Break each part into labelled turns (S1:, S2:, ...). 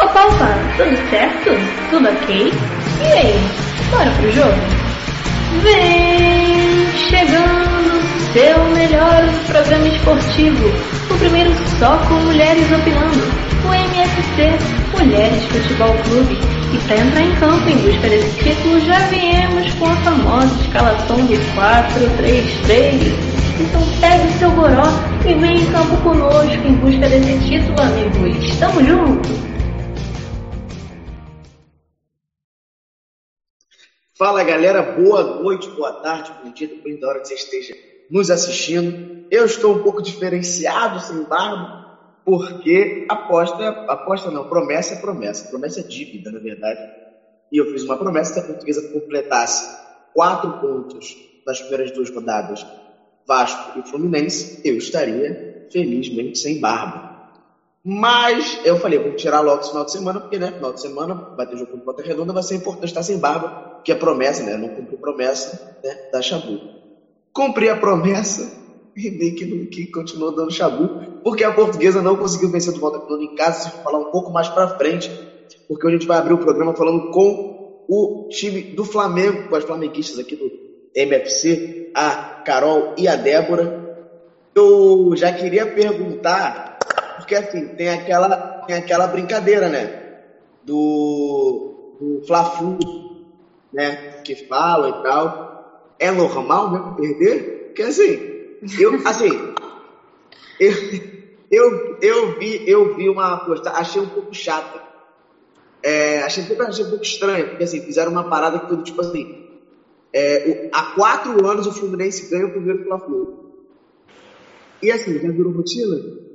S1: Ô Palpa, tudo certo? Tudo ok? E aí, bora pro jogo? Vem chegando seu melhor programa esportivo, o primeiro só com mulheres opinando, o MFC Mulheres Futebol Clube. E para entrar em campo em busca desse título, já viemos com a famosa escalação de 4-3-3. Então pegue seu goró e vem em campo conosco em busca desse título, amigos. Tamo junto!
S2: Fala galera, boa noite, boa tarde, bom dia, depende da hora que você esteja nos assistindo. Eu estou um pouco diferenciado sem barba, porque aposta, aposta não, promessa é promessa, promessa é dívida, na verdade. E eu fiz uma promessa que a portuguesa completasse quatro pontos nas primeiras duas rodadas Vasco e Fluminense, eu estaria felizmente sem barba. Mas eu falei, vou tirar logo esse final de semana, porque, né, final de semana vai ter jogo com Ponta Redonda, vai ser importante estar sem barba, que é promessa, né, não cumpri promessa, né, da Xabu. Cumpri a promessa e meio que, que continuou dando Xabu, porque a portuguesa não conseguiu vencer do Volta Redonda em casa, se falar um pouco mais pra frente, porque hoje a gente vai abrir o programa falando com o time do Flamengo, com as flamenguistas aqui do MFC, a Carol e a Débora. Eu já queria perguntar, porque assim, tem aquela, tem aquela brincadeira, né? Do, do Fla-Flu, né? Que fala e tal. É normal mesmo perder? Porque assim, eu, assim, eu, eu, eu vi, eu vi uma postagem, achei um pouco chata. É, achei, achei um pouco estranho, porque assim, fizeram uma parada que tudo tipo assim, é, há quatro anos o Fluminense ganha o primeiro Fla-Flu. E assim, já virou rotina?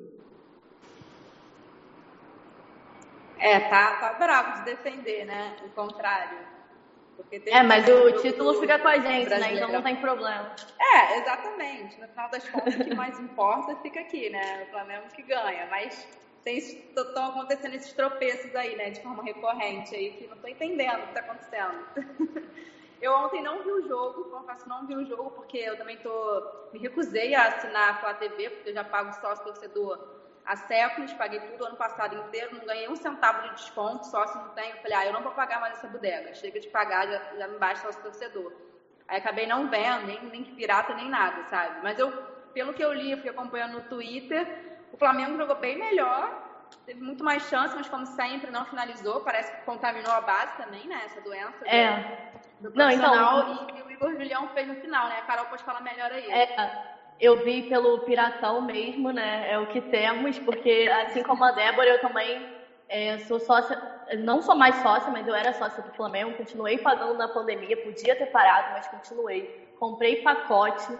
S3: É, tá, tá bravo de defender, né? O contrário.
S4: é, mas o título fica com a gente, né? Então não tem problema.
S3: É, exatamente. No final das contas, o que mais importa fica aqui, né? O Flamengo que ganha. Mas estão acontecendo esses tropeços aí, né? De forma recorrente aí, que não tô entendendo o que tá acontecendo. Eu ontem não vi o jogo, confesso não vi o jogo, porque eu também tô, me recusei a assinar a Flá TV, porque eu já pago sócio torcedor há séculos, paguei tudo ano passado inteiro, não ganhei um centavo de desconto, sócio não tenho. Falei, ah, eu não vou pagar mais essa bodega, chega de pagar, já, já me basta sócio torcedor. Aí acabei não vendo, nem link pirata, nem nada, sabe? Mas eu, pelo que eu li, eu fui acompanhando no Twitter, o Flamengo jogou bem melhor, teve muito mais chance, mas como sempre não finalizou, parece que contaminou a base também, né, essa doença.
S4: É.
S3: Do do Não, então, e, o Igor Julião fez no final, né? A Carol pode falar melhor aí.
S4: É, eu vi pelo Piratão mesmo, né? É o que temos, porque assim como a Débora, eu também é, sou sócia, não sou mais sócia, mas eu era sócia do Flamengo, continuei pagando na pandemia, podia ter parado, mas continuei. Comprei pacote,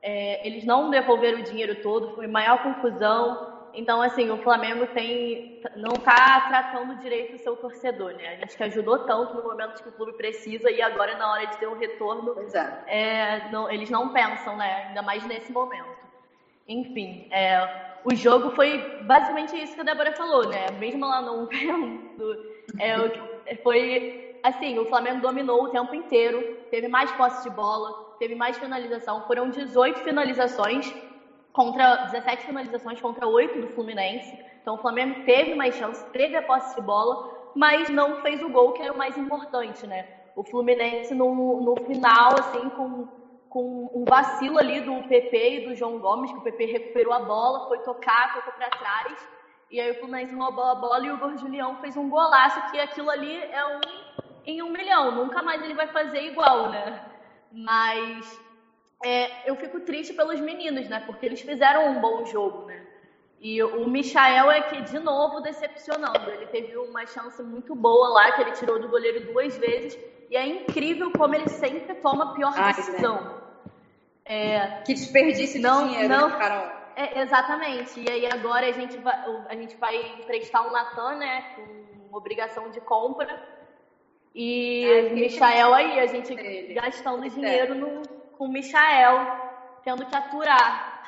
S4: é, eles não devolveram o dinheiro todo, foi maior confusão. Então, assim, o Flamengo tem não está tratando direito o seu torcedor, né? A gente que ajudou tanto no momento que o clube precisa e agora na hora de ter um retorno,
S3: é.
S4: É, não, eles não pensam, né? Ainda mais nesse momento. Enfim, é, o jogo foi basicamente isso que a Débora falou, né? Mesmo ela não vendo, é, foi assim, o Flamengo dominou o tempo inteiro, teve mais posse de bola, teve mais finalização, foram 18 finalizações contra 17 finalizações contra 8 do Fluminense. Então o Flamengo teve mais chance, teve a posse de bola, mas não fez o gol que era o mais importante, né? O Fluminense no, no final, assim, com, com um vacilo ali do PP e do João Gomes, que o PP recuperou a bola, foi tocar, tocou para trás, e aí o Fluminense roubou a bola e o Igor fez um golaço, que aquilo ali é um em um milhão, nunca mais ele vai fazer igual, né? Mas é, eu fico triste pelos meninos, né? Porque eles fizeram um bom jogo, né? E o Michael é que, de novo, decepcionando. Ele teve uma chance muito boa lá, que ele tirou do goleiro duas vezes. E é incrível como ele sempre toma a pior Ai, decisão. Né?
S3: É, que desperdício não, de dinheiro, não, né, Carol?
S4: É, exatamente. E aí agora a gente vai, a gente vai emprestar o Natan, né? Com obrigação de compra. E Ai, Michael aí, a gente gastando dinheiro no com o Michael, tendo que aturar.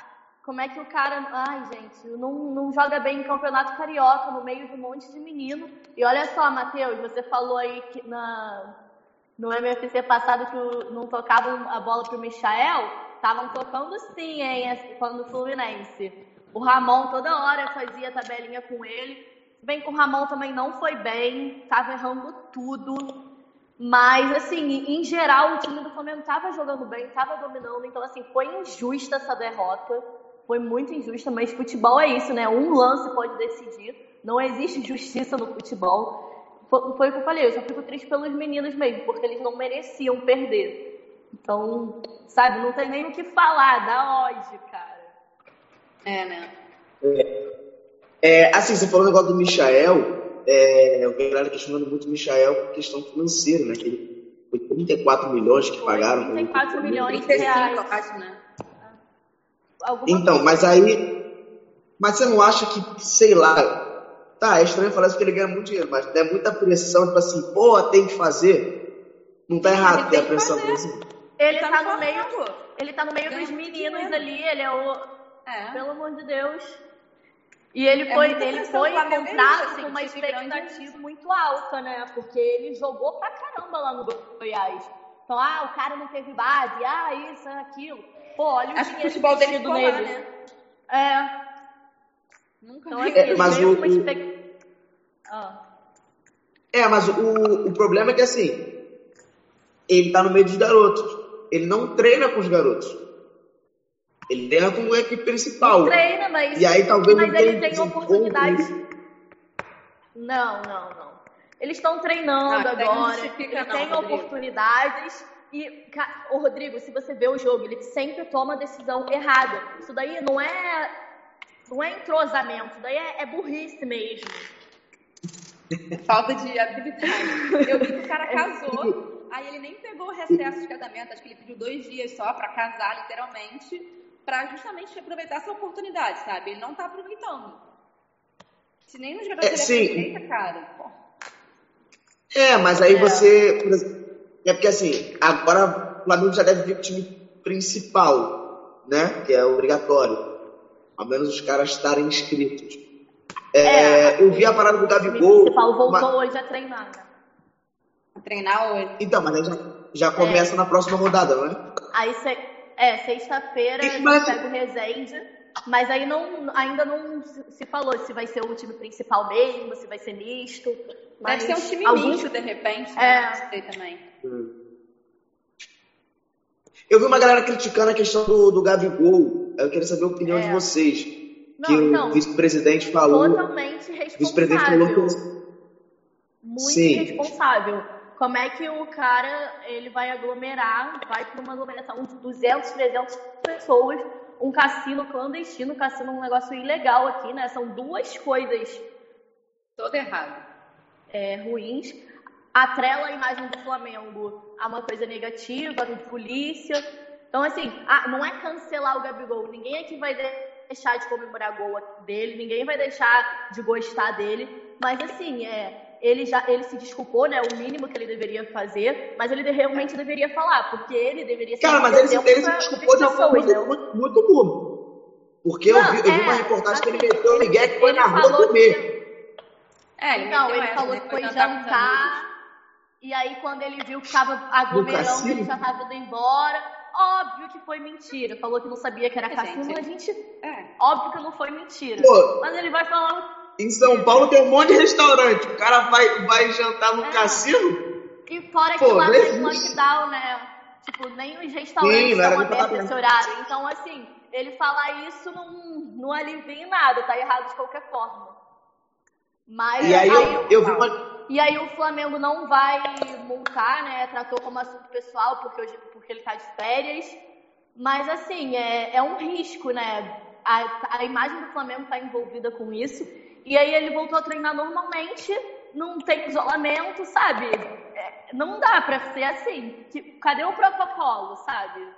S4: Como é que o cara. Ai, gente, não, não joga bem em campeonato carioca, no meio de um monte de menino. E olha só, Matheus, você falou aí que na, no MFC passado que não tocavam a bola pro Michael. Estavam tocando sim, hein, quando o Fluminense. O Ramon toda hora fazia tabelinha com ele. Vem com o Ramon também não foi bem, estava errando tudo. Mas, assim, em geral, o time do Flamengo estava jogando bem, estava dominando. Então, assim, foi injusta essa derrota. Foi muito injusta, mas futebol é isso, né? Um lance pode decidir. Não existe justiça no futebol. Foi o que eu falei, eu só fico triste pelos meninos mesmo, porque eles não mereciam perder. Então, sabe, não tem nem o que falar, dá ódio, cara.
S3: É, né?
S2: É, é, assim, você falou o negócio do Michael, é, eu vejo questionando muito o Michael por questão financeira, né? Que ele, foi 34 milhões que pagaram.
S4: 34 milhões de
S3: 35,
S4: reais.
S3: eu acho, né?
S4: Alguma
S2: Então,
S4: coisa
S2: mas aí. Mas você não acha que, sei lá. Tá, é estranho falar isso porque ele ganha muito dinheiro, mas é muita pressão, tipo assim, pô, tem que fazer. Não tá errado
S3: Ele
S2: ter a pressão
S3: fazer.
S2: por isso.
S4: Ele
S3: Tá
S4: tá
S3: no
S4: meio, ele tá no meio dos meninos ali, ele é o,
S3: É.
S4: pelo amor de Deus. E ele
S3: É
S4: foi,
S3: muita
S4: ele foi
S3: o Flamengo é
S4: comprado
S3: isso, assim,
S4: com uma
S3: é
S4: expectativa muito alta, né? Porque ele jogou pra caramba lá no Goiás. Então, ah, o cara não teve base, ah, isso, aquilo. Pô, olha o
S3: Acho que o
S4: dinheiro
S3: futebol dele ficou lá,
S4: nele.
S3: né?
S4: É,
S3: Nunca
S4: então
S3: vi.
S4: assim,
S2: É,
S4: ele
S2: mas
S4: veio
S2: o-
S4: expectativa. Ah.
S2: É, mas o, o problema é que assim, ele tá no meio dos garotos. Ele não treina com os garotos. Ele treina com a equipe principal.
S4: Treina, mas,
S2: E aí talvez
S4: mas
S2: tenha
S4: ele tem oportunidade. Não, não, não. Eles estão treinando
S3: Ah, até não
S4: agora, ele
S3: não,
S4: tem
S3: Rodrigo.
S4: oportunidades. E, ô Rodrigo, se você vê o jogo, ele sempre toma a decisão errada. Isso daí não é, não é entrosamento, isso daí é, é burrice mesmo.
S3: Falta de habilidade. Eu vi que o cara casou, aí ele nem pegou o recesso de casamento, acho que ele pediu dois dias só pra casar, literalmente, pra justamente aproveitar essa oportunidade, sabe? Ele não tá aproveitando. Se nem nos jogadores
S2: É,
S3: ele
S2: sim.
S3: aproveita, cara. Pô.
S2: É, mas aí
S4: É.
S2: você. É porque assim, agora o Flamengo já deve vir o time principal, né? Que é obrigatório. Ao menos os caras estarem inscritos. É, eu vi a parada do
S4: O
S2: Gabigol.
S4: principal voltou
S2: mas-
S4: hoje a treinar. né?
S3: A treinar hoje.
S2: Então, mas aí já, já começa na próxima rodada, não é?
S4: Aí, se- é, sexta-feira, a gente
S2: mas-
S4: pega o Resende, mas aí não, ainda não se falou se vai ser o time principal mesmo, se vai ser misto. Mas
S3: Deve ser um time
S4: alguns-
S3: misto, de repente,
S4: É.
S3: né? Não sei também.
S2: Eu vi uma galera criticando a questão do, do Gabigol. Eu queria saber a opinião
S4: É.
S2: de vocês.
S4: Não,
S2: que
S4: então,
S2: o vice-presidente falou.
S4: Totalmente
S2: O vice-presidente falou
S4: responsável.
S2: que.
S4: Muito
S2: Sim.
S4: responsável. Como é que o cara ele vai aglomerar, vai para uma aglomeração de 200, 300 pessoas, um cassino clandestino, um cassino é um negócio ilegal aqui, né? São duas coisas
S3: Todo errado.
S4: é, ruins, atrela a imagem do Flamengo a uma coisa negativa, de polícia. Então, assim, ah, não é cancelar o Gabigol. Ninguém aqui vai deixar de comemorar gol dele, ninguém vai deixar de gostar dele. Mas, assim, é, ele já ele se desculpou, né? O mínimo que ele deveria fazer, mas ele realmente deveria falar, porque ele deveria ser
S2: Cara, mas ele, se-
S4: exemplo
S2: ele se desculpou de uma forma muito,
S4: né?
S2: muito, muito burro. Porque eu
S4: Não,
S2: vi, eu vi
S4: é,
S2: uma reportagem que ele
S4: assim,
S2: meteu o Miguel que foi na rua comer.
S4: que-
S3: É, ele
S4: Não, ele
S3: essa,
S4: falou que foi
S3: jantar.
S4: E aí, quando ele viu que tava aglomerando, ele já tava indo embora. Óbvio que foi mentira. Falou que não sabia que era
S3: É,
S4: cassino.
S3: gente.
S4: A gente.
S3: É.
S4: Óbvio que não foi mentira.
S2: Pô.
S4: Mas ele vai falar.
S2: Em São Paulo tem um monte de restaurante. O cara vai, vai jantar no
S4: É.
S2: cassino.
S4: E fora que
S2: Pô,
S4: lá
S2: não
S4: tá em
S2: existe.
S4: lockdown, né? Tipo, nem os restaurantes
S2: Sim,
S4: estão abertos nesse horário. Então, assim, ele falar isso não, não alivia em nada. Tá errado de qualquer forma. Mas
S2: E aí eu, eu vi uma.
S4: E aí o Flamengo não vai multar, né? Tratou como assunto pessoal porque, hoje, porque ele tá de férias. Mas assim, é, é um risco, né? A, a imagem do Flamengo tá envolvida com isso. E aí ele voltou a treinar normalmente, não tem isolamento, sabe? É, não dá pra ser assim. Que- cadê o protocolo, sabe?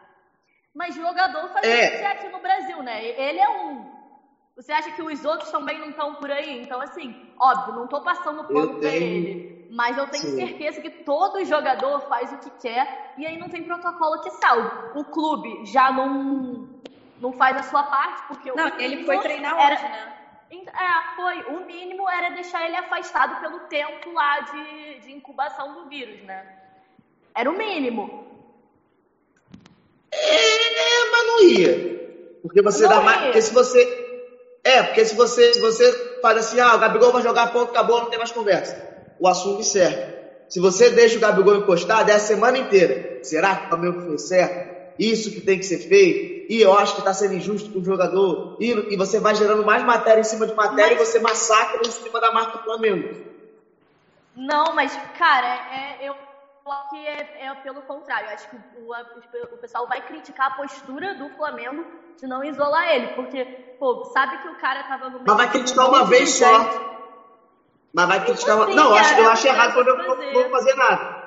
S4: Mas jogador faz
S2: É.
S4: isso aqui no Brasil, né? Ele é um. Você acha que os outros também não estão por aí? Então, assim, óbvio, não tô passando pano
S2: Eu
S4: pra
S2: tenho-
S4: ele. Mas eu tenho
S2: Sim.
S4: certeza que todo jogador faz o que quer e aí não tem protocolo que salve. O clube já não, não faz a sua parte, porque o
S3: Não,
S4: mínimo
S3: ele foi treinar
S4: era-
S3: hoje, né?
S4: É, foi. O mínimo era deixar ele afastado pelo tempo lá de, de incubação do vírus, né? Era o mínimo.
S2: É, mas não ia. Porque você
S4: Não
S2: dá
S4: ia.
S2: mais. Porque se você. É, porque se você, se você faz assim, ah, o Gabigol vai jogar ponto, acabou, não tem mais conversa. O assunto encerra. Se você deixa o Gabigol encostado, é a semana inteira. Será que o Flamengo fez certo? Isso que tem que ser feito? E eu acho que está sendo injusto com o jogador. E, e, você vai gerando mais matéria em cima de matéria mas... e você massacra em cima da marca do Flamengo.
S4: Não, mas, cara, é, eu acho que é, é, pelo contrário. Eu acho que o, o, o, pessoal vai criticar a postura do Flamengo de não isolar ele. Porque, pô, sabe que o cara tava no meio.
S2: Mas vai criticar uma vez só. Mas vai criticar uma. Não, eu acho, eu acho errado quando eu não vou fazer nada.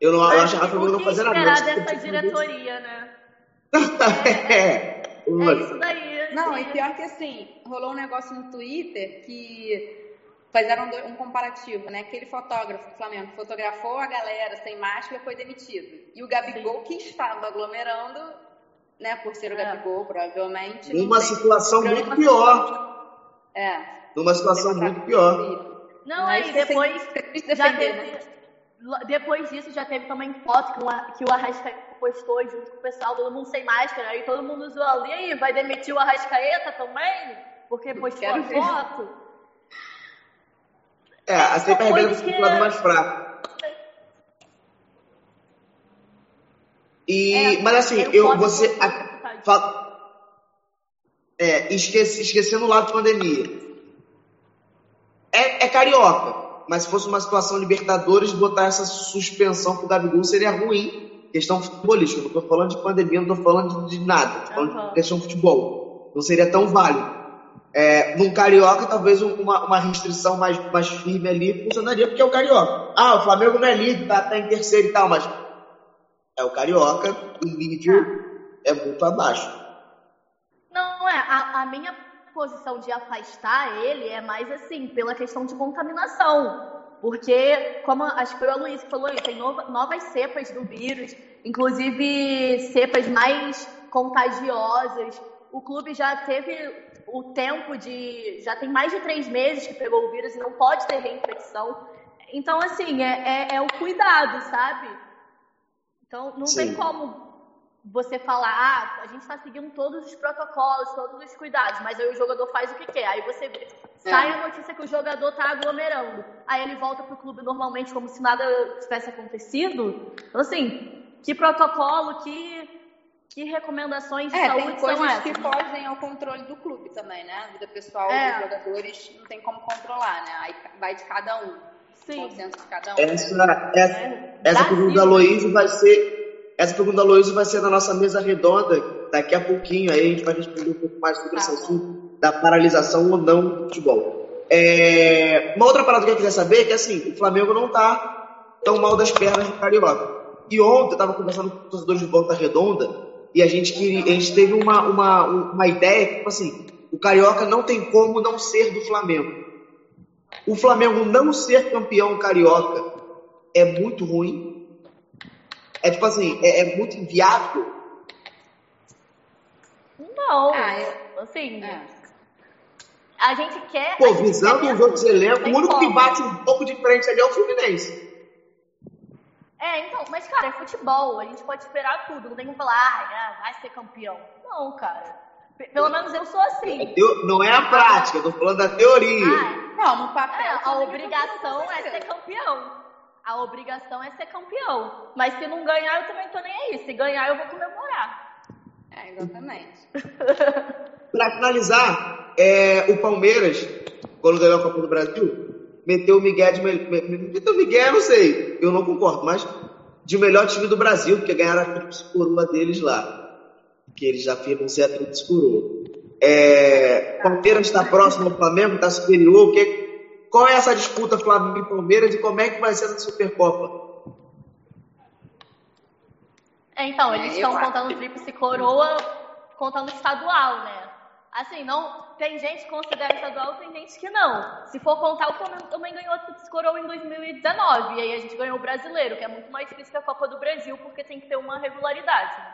S2: Eu não eu acho errado quando eu não fazer nada.
S4: esperar dessa diretoria, né?
S2: É,
S4: é isso daí.
S3: Assim. Não, e pior que assim, rolou um negócio no Twitter que fizeram um comparativo, né? Aquele fotógrafo do Flamengo fotografou a galera sem máscara foi demitido. E o Gabigol, que estava aglomerando, né, por ser o é. Gabigol, provavelmente.
S2: Numa situação muito pior.
S3: É.
S2: Numa situação muito pior.
S4: Não, aí depois já teve, né? depois disso já teve também foto que, uma, que o Arrascaeta postou junto com o pessoal, todo mundo sem máscara, aí todo mundo zoou ali, aí vai demitir o Arrascaeta também? Porque postou a foto?
S2: É, a sempre arrebenta que... lado mais fraco. E, é, mas assim, eu, você, a, fala, é, esqueci, esquecendo o lado pandemia é, é carioca. Mas se fosse uma situação Libertadores, botar essa suspensão pro Gabigol seria ruim. Questão futebolística. Não tô falando de pandemia, não tô falando de, nada. Tô falando uhum. de questão de futebol. Não seria tão válido. É, num carioca, talvez uma, uma restrição mais, mais firme ali funcionaria, porque é o carioca. Ah, o Flamengo não é líder, tá, tá em terceiro e tal, mas é o carioca, o nível é muito abaixo.
S4: Não, é. A, a minha posição de afastar ele é mais assim, pela questão de contaminação. Porque, como acho que foi a Luiz que falou, tem novas cepas do vírus, inclusive cepas mais contagiosas. O clube já teve o tempo de. Já tem mais de três meses que pegou o vírus e não pode ter reinfecção. Então, assim, é, é, é o cuidado, sabe? Então, não Sim. tem como você falar, ah, a gente está seguindo todos os protocolos, todos os cuidados, mas aí o jogador faz o que quer. Aí você vê, é. sai a notícia que o jogador está aglomerando. Aí ele volta para o clube normalmente como se nada tivesse acontecido. Então, assim, que protocolo, que, que recomendações de
S3: é,
S4: saúde
S3: tem coisas
S4: são essas?
S3: que fogem ao controle do clube também, né? A vida pessoal é. dos jogadores não tem como controlar, né? Aí vai de cada um.
S4: Sim.
S3: De cada um.
S2: Essa, essa, é. essa pergunta da Luiz vai ser essa pergunta da Luísa vai ser na nossa mesa redonda daqui a pouquinho. Aí a gente vai responder um pouco mais sobre tá. esse assunto da paralisação ou não do futebol. É... Uma outra parada que eu queria saber é que assim, o Flamengo não tá tão mal das pernas do Carioca. E ontem eu estava conversando com os torcedores de Volta Redonda e a gente, queria, a gente teve uma, uma, uma ideia que, tipo assim, o Carioca não tem como não ser do Flamengo. O Flamengo não ser campeão carioca é muito ruim, é tipo assim, é, é muito inviável?
S4: Não, ah, é... assim. É. A gente quer.
S2: Pô, visando os outros elencos, o único como. que bate um pouco de frente ali é o Fluminense.
S4: É, então, mas cara, é futebol, a gente pode esperar tudo, não tem como falar, ah, vai ser campeão. Não, cara. Pelo menos eu sou assim.
S2: É não é a prática, eu tô falando da teoria.
S4: Ah, não, no papel. É, a obrigação é ser campeão a obrigação é ser campeão. Mas se não ganhar, eu também tô nem aí. Se ganhar, eu vou comemorar.
S3: É, exatamente.
S2: Para finalizar, é, o Palmeiras, quando ganhou a Copa do Brasil, meteu o Miguel de meteu o Miguel, não sei, eu não concordo, mas de melhor time do Brasil, porque ganharam a tríplice coroa deles lá. Que eles já afirmam ser a tríplice coroa. É, Palmeiras está próximo ao Flamengo, está superior. O que, qual é essa disputa Flamengo e Palmeiras e como é que vai ser na Supercopa?
S4: É, então, eles estão contando tríplice coroa, contando estadual, né? Assim, não tem gente que considera estadual, tem gente que não. Se for contar, o Flamengo também ganhou a tríplice coroa em 2019. E aí a gente ganhou o brasileiro, que é muito mais difícil que a Copa do Brasil, porque tem que ter uma regularidade. Né?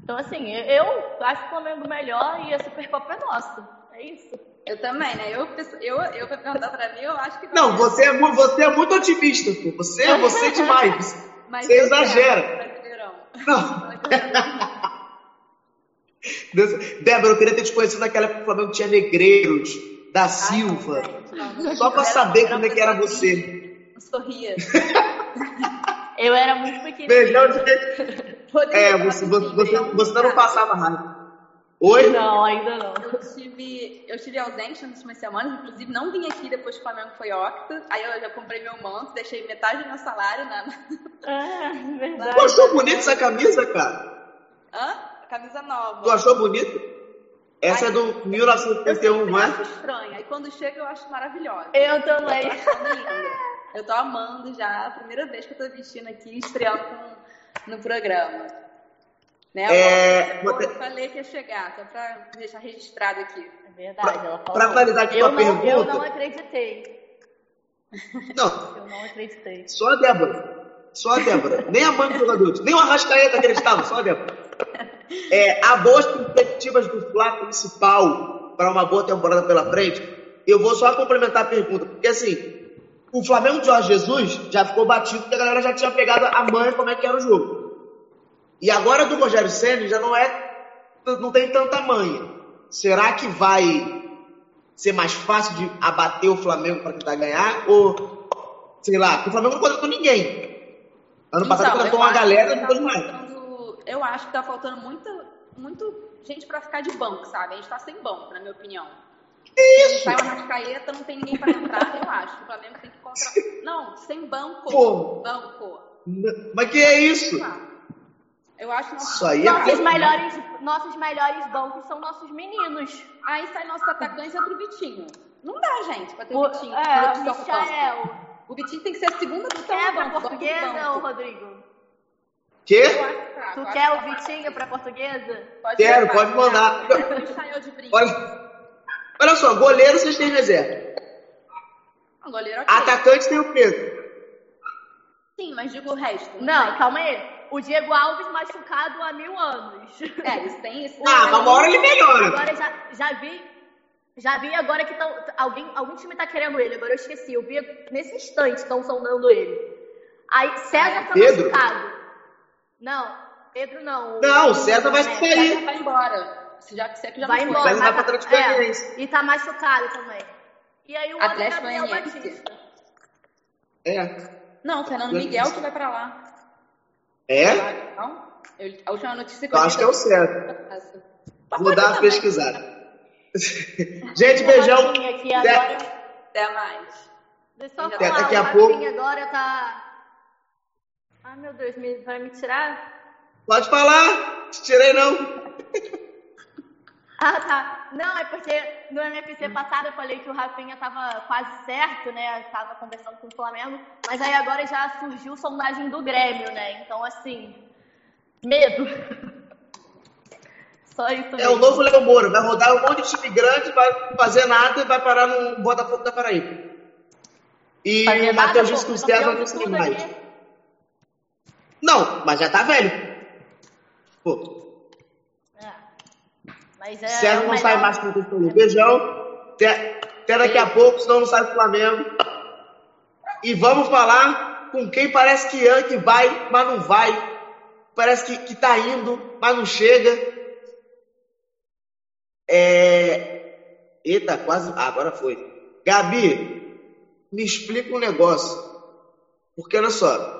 S4: Então, assim, eu acho o Flamengo melhor e a Supercopa é nossa. É isso.
S3: Eu também, né? Eu, eu, eu pra perguntar pra mim, eu acho que.
S2: Não, você é, muito, você é muito otimista, pô. Você, é você é demais. Mas você exagera. Não. Débora, eu queria ter te conhecido naquela época que o Flamengo tinha negreiros, da Silva.
S3: Não, não,
S2: Só pra
S3: era-
S2: saber como é que era você.
S3: Eu sorria.
S4: Eu era muito pequenininha.
S2: Beijão de... É, você,
S3: tive-
S2: você, você não passava raiva. Oi?
S4: Não, ainda não.
S3: Eu tive, eu tive ausente nas últimas semanas, inclusive não vim aqui depois que o Flamengo foi octa. Aí eu já comprei meu manto, deixei metade do meu salário na.
S4: Ah,
S2: Tu
S4: verdade.
S2: achou bonita essa camisa, cara?
S3: Hã? Camisa nova.
S2: Tu achou bonita? Essa
S3: Ai,
S2: é do
S3: Eu
S2: 1931,
S3: sempre
S2: não é?
S3: acho estranha. Aí quando chega eu acho maravilhosa.
S4: Eu também.
S3: Eu tô achando. Eu tô amando já, a primeira vez que eu tô vestindo aqui, estreando com- no programa. Né?
S2: É,
S3: Eu, eu falei que ia chegar, só pra deixar registrado aqui.
S4: É verdade, ela falou.
S2: Pra finalizar aqui
S4: eu não, Eu
S2: pergunta.
S4: não acreditei.
S2: Não,
S4: Eu não acreditei.
S2: só a Débora. Só a Débora. Nem a mãe do jogador. Nem o Arrascaeta acreditava, só a Débora. É, há boas perspectivas do Flá principal para uma boa temporada pela frente. Eu vou só complementar a pergunta, porque assim, o Flamengo de Jorge Jesus já ficou batido porque a galera já tinha pegado a manha como é que era o jogo. E agora do Rogério Senna já não é, não tem tanta manha. Será que vai ser mais fácil de abater o Flamengo para tentar ganhar? Ou, sei lá, porque o Flamengo não contratou ninguém. Ano passado
S3: Então,
S2: contratou
S3: eu
S2: uma galera e
S3: tá
S2: depois mais.
S3: faltando- Eu acho que tá faltando muita, muito gente pra ficar de banco, sabe? A gente tá sem banco, na minha opinião.
S2: Que isso?
S3: Sai uma rascaeta, não tem ninguém pra entrar, eu acho. O Flamengo tem que contratar. Não, sem banco.
S2: Pô.
S3: Banco.
S2: Mas que é isso?
S3: Eu acho
S2: aí é
S4: Nossos melhores, nossos melhores bancos são nossos meninos.
S3: Aí sai nosso atacante e entra o Vitinho. Não dá, gente, pra ter
S4: O,
S3: o Vitinho.
S4: é, o. Michael.
S3: O Vitinho tem que ser a segunda opção
S4: Quer
S3: no
S4: pra
S3: banco. banco do
S4: portuguesa,
S3: banco.
S4: Rodrigo?
S2: Quê?
S3: Fraco,
S4: Tu quer o Vitinho pra portuguesa?
S3: Pode
S2: Quero,
S3: levar,
S2: pode mandar.
S3: levar. O Michael de brinco.
S2: Olha, olha só, goleiro vocês têm reserva.
S3: Goleiro ok.
S2: Atacante tem o Pedro.
S3: Sim, mas digo o resto.
S4: Não, calma aí. O Diego Alves machucado há mil anos.
S3: É, eles têm esse.
S2: Ah, mas uma hora ele melhora.
S4: Agora já, já vi. Já vi agora que tão, alguém, algum time tá querendo ele. Agora eu esqueci. Eu vi nesse instante estão sondando ele. Aí César tá
S2: Pedro?
S4: machucado. Não, Pedro não.
S2: Não, o César vai sair.
S3: César vai embora. Já que você que já
S4: Vai embora.
S2: vai
S4: mas
S2: pra
S4: tá-
S2: Atlético
S4: é, e tá machucado também. E aí o é
S3: Atlético
S4: Gabriel
S3: Goianiense.
S4: Batista.
S2: É.
S3: Não, Fernando Miguel que vai pra lá.
S2: É?
S3: Não? Eu- a última notícia que
S2: Eu
S3: eu
S2: acho que é o certo. Vou dar uma pesquisada. Gente, beijão.
S4: Aqui
S2: Até-
S4: agora.
S3: Até mais.
S4: Deixa eu só
S3: Até
S2: daqui a pouco.
S4: agora tá. Ai meu Deus, me, vai me tirar?
S2: Pode falar. Te tirei não.
S4: Ah, tá. Não, é porque no MFC passado eu falei que o Rafinha tava quase certo, né? Tava conversando com o Flamengo, mas aí agora já surgiu sondagem do Grêmio, né? Então, assim, medo. Só isso
S2: É
S4: mesmo.
S2: o novo Léo Moura. Vai rodar um monte de time grande, vai fazer nada e vai parar no Botafogo da Paraíba. E
S4: Fazer
S2: o Matheus
S4: de
S2: não tem mais. Não, mas já tá velho. Pô,
S4: É. Mas é.
S2: Não
S4: melhor-
S2: sai mais com o que falou. Beijão. Até, até daqui a pouco, senão não sai do Flamengo. E vamos falar com quem parece que, é, que vai, mas não vai. Parece que, que tá indo, mas não chega. É... Eita, quase. Ah, agora foi. Gabi, me explica um negócio. Porque olha só.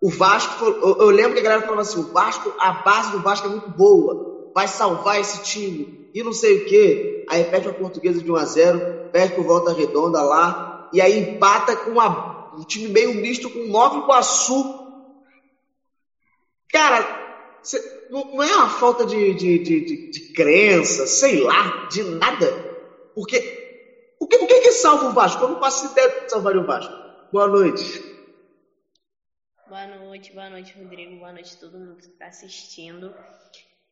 S2: O Vasco, eu, eu lembro que a galera falava assim: o Vasco, a base do Vasco é muito boa, vai salvar esse time e não sei o quê. Aí perde pra portuguesa de 1 a 0 perde por volta redonda lá, e aí empata com uma- um time meio misto com Nova Iguaçu. Cara, cê- não, não é uma falta de, de, de, de- de crença, sei lá, de nada. Porque o que, o que, que salva o Vasco? Eu não faço ideia do que salvaria o Vasco. Boa noite.
S5: Boa noite, boa noite, Rodrigo. Boa noite a todo mundo que está assistindo.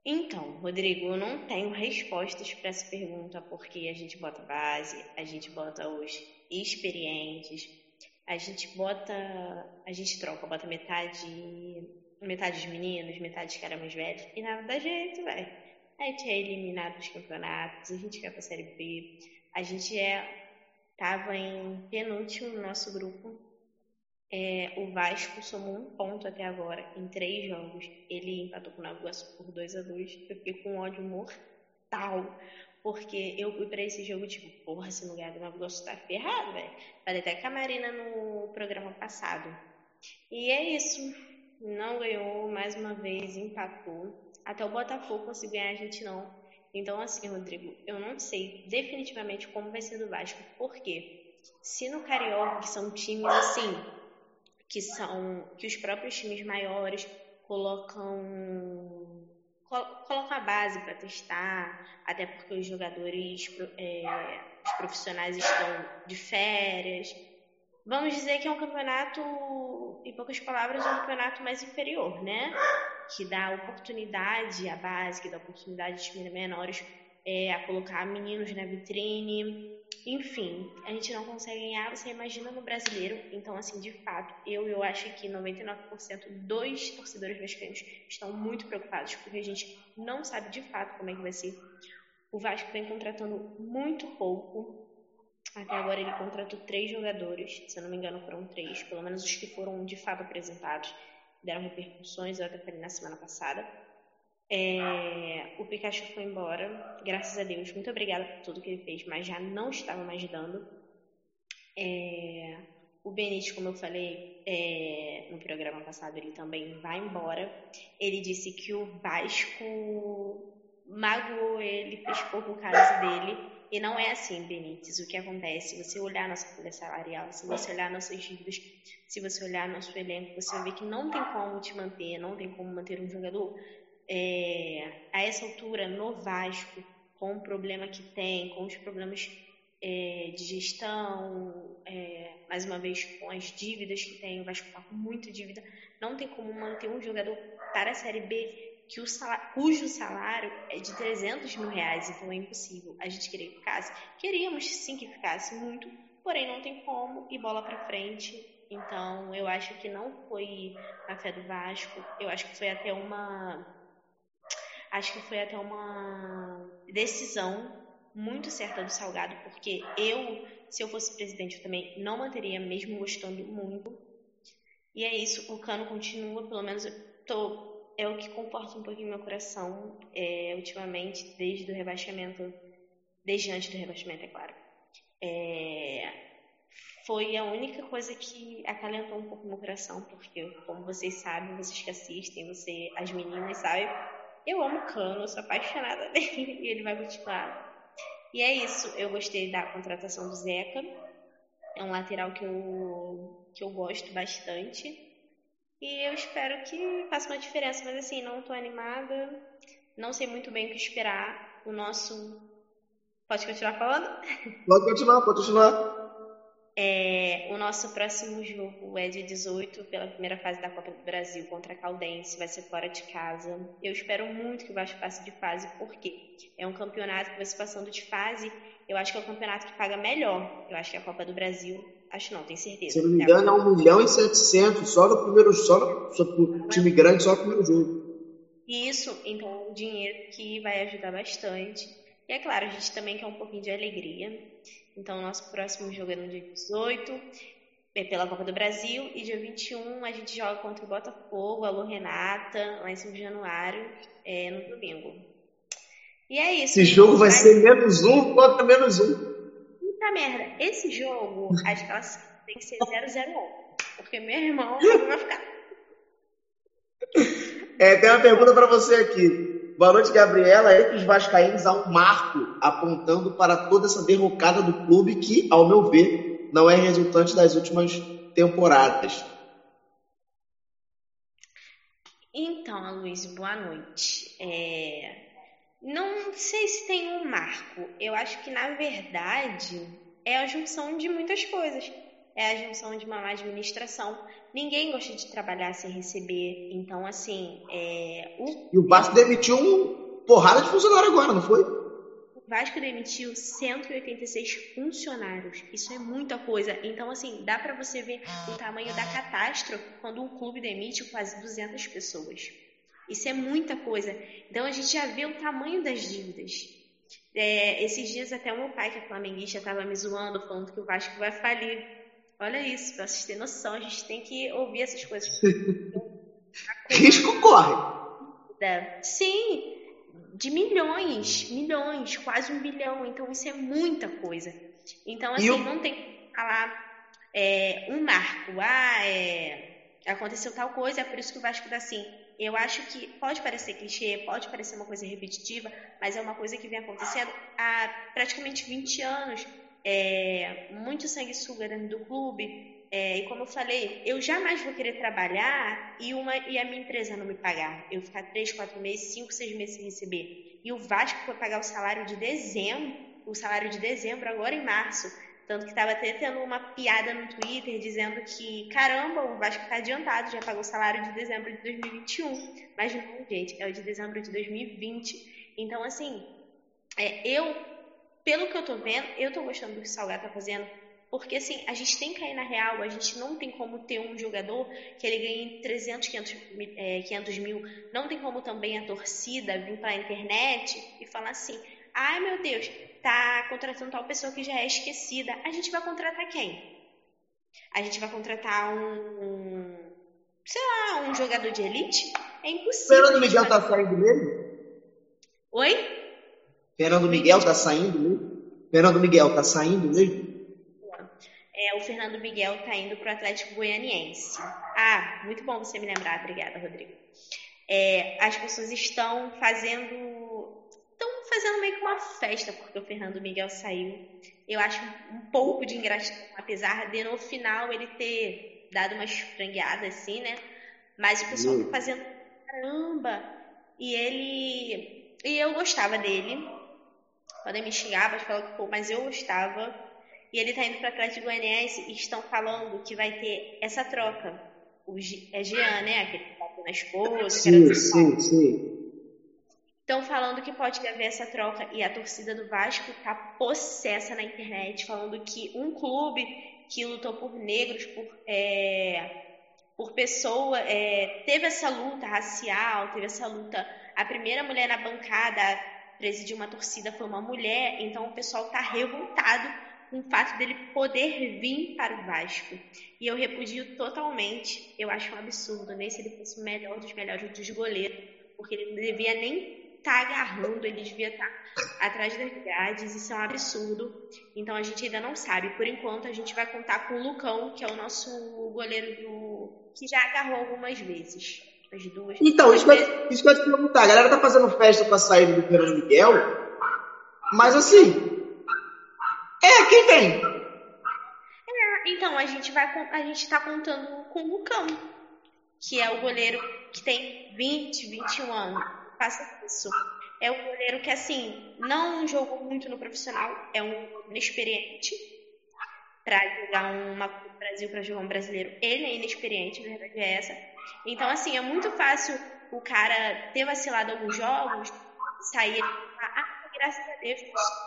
S5: Então, Rodrigo, eu não tenho respostas para essa pergunta, porque a gente bota base, a gente bota os experientes, a gente bota, a gente troca, bota metade, metade dos meninos, metade dos caras mais velhos, e nada dá jeito, velho. A gente é eliminado dos campeonatos, a gente vai pra Série B, a gente é, tava em penúltimo no nosso grupo, é, o Vasco somou um ponto até agora em três jogos. Ele empatou com o Nova Iguaçu por 2 a 2 Eu fiquei com ódio mortal. porque eu fui pra esse jogo, tipo, porra, se não ganhar do Nova Iguaçu tá ferrado, velho. Falei até com a Marina no programa passado. E é isso. Não ganhou, mais uma vez, empatou. Até o Botafogo conseguiu ganhar, a gente não. Então, assim, Rodrigo, eu não sei definitivamente como vai ser do Vasco. Por quê? Se no Carioca, que são times assim, que são que os próprios times maiores colocam colocam a base para testar, até porque os jogadores, é, os profissionais estão de férias. Vamos dizer que é um campeonato, em poucas palavras, um campeonato mais inferior, né? Que dá oportunidade à base, que dá oportunidade aos times menores é, a colocar meninos na vitrine. Enfim, a gente não consegue ganhar, você imagina no brasileiro. Então, assim, de fato, eu, eu acho que 99% dos torcedores vascaínos estão muito preocupados, porque a gente não sabe de fato como é que vai ser. O Vasco vem contratando muito pouco. Até agora ele contratou três jogadores, se eu não me engano foram três, pelo menos os que foram de fato apresentados, deram repercussões, eu até falei na semana passada. É, o Pikachu foi embora, graças a Deus. Muito obrigada por tudo que ele fez, mas já não estava mais dando. É, o Benítez, como eu falei é, no programa passado, ele também vai embora. Ele disse que o Vasco magoou ele, fez pouco caso dele. E não é assim, Benítez. O que acontece? Se você olhar nossa folha salarial, se você olhar nossas dívidas, se você olhar nosso elenco, você vai ver que não tem como te manter, não tem como manter um jogador é, a essa altura no Vasco, com o problema que tem, com os problemas é, de gestão, é, mais uma vez com as dívidas que tem, o Vasco está com muita dívida, não tem como manter um jogador para a Série B que o salário, cujo salário é de 300 mil reais, então é impossível. A gente queria que ficasse, queríamos sim que ficasse muito, porém não tem como e bola para frente. Então eu acho que não foi a fé do Vasco, eu acho que foi até uma acho que foi até uma decisão muito certa do Salgado, porque eu, se eu fosse presidente, eu também não manteria, mesmo gostando muito. E é isso, o Cano continua, pelo menos tô, é o que comporta um pouquinho meu coração, é, ultimamente, desde o rebaixamento, desde antes do rebaixamento, é claro. É, foi a única coisa que acalentou um pouco meu coração, porque, como vocês sabem, vocês que assistem, você, as meninas sabem, eu amo Cano, sou apaixonada dele e ele vai continuar. E é isso, eu gostei da contratação do Zeca. É um lateral que eu, que eu gosto bastante. E eu espero que faça uma diferença, mas assim, não estou animada. Não sei muito bem o que esperar. O nosso. Pode continuar falando?
S2: Pode continuar, pode continuar.
S5: É, o nosso próximo jogo é dia 18, pela primeira fase da Copa do Brasil contra a Caldense, vai ser fora de casa. Eu espero muito que o Vasco passe de fase, porque é um campeonato que você passando de fase, eu acho que é o campeonato que paga melhor. Eu acho que é a Copa do Brasil, acho não, tenho certeza.
S2: Se não me engano, é 1 milhão e 700, só no primeiro, só no, só no time grande, só no primeiro jogo.
S5: Isso, então é um dinheiro que vai ajudar bastante. E é claro, a gente também quer um pouquinho de alegria. Então, nosso próximo jogo é no dia 18, é pela Copa do Brasil, e dia 21 a gente joga contra o Botafogo, alô Renata, lá em São Januário, é, no domingo. E é isso.
S2: Esse jogo vai ser menos um contra menos um.
S5: Puta merda, esse jogo, acho que tem que ser 0-0-1, porque meu irmão não vai ficar.
S2: É, tem uma pergunta para você aqui. Boa noite, Gabriela. Entre os vascaínos há um marco apontando para toda essa derrocada do clube que, ao meu ver, não é resultante das últimas temporadas.
S5: Então, Luiz, boa noite. É... Não sei se tem um marco. Eu acho que, na verdade, é a junção de muitas coisas. É a junção de uma má administração, Ninguém gosta de trabalhar sem receber. Então, assim, é,
S2: o... E o Vasco demitiu uma porrada de funcionário agora, não foi?
S5: O Vasco demitiu 186 funcionários. Isso é muita coisa. Então, assim, dá para você ver o tamanho da catástrofe quando um clube demite quase 200 pessoas. Isso é muita coisa. Então, a gente já vê o tamanho das dívidas. É, esses dias até o meu pai, que é flamenguista, estava me zoando, falando que o Vasco vai falir. Olha isso, para vocês terem noção, a gente tem que ouvir essas coisas.
S2: Risco corre.
S5: Sim, de milhões, milhões, quase um bilhão. Então isso é muita coisa. Então, assim, não tem que falar é, um marco. Ah, é, aconteceu tal coisa, é por isso que o Vasco dá assim. Eu acho que pode parecer clichê, pode parecer uma coisa repetitiva, mas é uma coisa que vem acontecendo há praticamente 20 anos. É, muito sanguessuga dentro do clube, é, e como eu falei, eu jamais vou querer trabalhar e, uma, e a minha empresa não me pagar. Eu ficar três, quatro meses, cinco, seis meses sem receber. E o Vasco foi pagar o salário de dezembro, o salário de dezembro agora em março. Tanto que estava até tendo uma piada no Twitter dizendo que, caramba, o Vasco está adiantado, já pagou o salário de dezembro de 2021. Mas não, gente, é o de dezembro de 2020. Então, assim, é, eu, pelo que eu tô vendo, eu tô gostando do que o Salgado tá fazendo porque assim, a gente tem que cair na real, a gente não tem como ter um jogador que ele ganhe 300, 500, é, 500 mil, não tem como também a torcida vir para a internet e falar assim, ai meu Deus, tá contratando tal pessoa que já é esquecida, a gente vai contratar quem? A gente vai contratar um, um sei lá, um jogador de elite? É impossível.
S2: Fernando Miguel tá saindo mesmo?
S5: Oi?
S2: Fernando Miguel tá saindo mesmo? Fernando Miguel tá saindo mesmo?
S5: é, o Fernando Miguel está indo para o Atlético Goianiense. Ah, muito bom você me lembrar, obrigada, Rodrigo. É, as pessoas estão fazendo. estão fazendo meio que uma festa porque o Fernando Miguel saiu. Eu acho um pouco de ingratidão, apesar de no final ele ter dado uma frangueada assim, né? Mas o pessoal está fazendo caramba. E ele. E eu gostava dele. Podem me xingar, pode falar que pô, mas eu gostava e ele está indo para o Atlético Goianiense e estão falando que vai ter essa troca. O G, é Jean, né? Aquele que bateu na esposa.
S2: Sim, sim, sim.
S5: Estão falando que pode haver essa troca e a torcida do Vasco está possessa na internet, falando que um clube que lutou por negros, por, é, por pessoa, é, teve essa luta racial, teve essa luta. A primeira mulher na bancada presidir uma torcida foi uma mulher, então o pessoal está revoltado com o fato dele poder vir para o Vasco. E eu repudio totalmente. Eu acho um absurdo, nem né? se ele fosse o melhor dos melhores dos goleiros, porque ele não devia nem estar tá agarrando, ele devia estar tá atrás das grades, isso é um absurdo. Então a gente ainda não sabe. Por enquanto a gente vai contar com o Lucão, que é o nosso goleiro do. que já agarrou algumas vezes. As duas.
S2: Então, isso, que eu, isso que eu ia te perguntar. A galera tá fazendo festa com a saída do Fernando Miguel, mas assim, é, quem tem?
S5: É, então, a gente vai a gente está contando com o Lucão, que é o goleiro que tem 20, 21 anos. Faça isso. É um goleiro que, assim, não jogou muito no profissional, é um inexperiente para jogar uma no Brasil, para jogar um brasileiro. Ele é inexperiente, a verdade é essa. Então, assim, é muito fácil o cara ter vacilado alguns jogos, sair e falar, ah, graças a Deus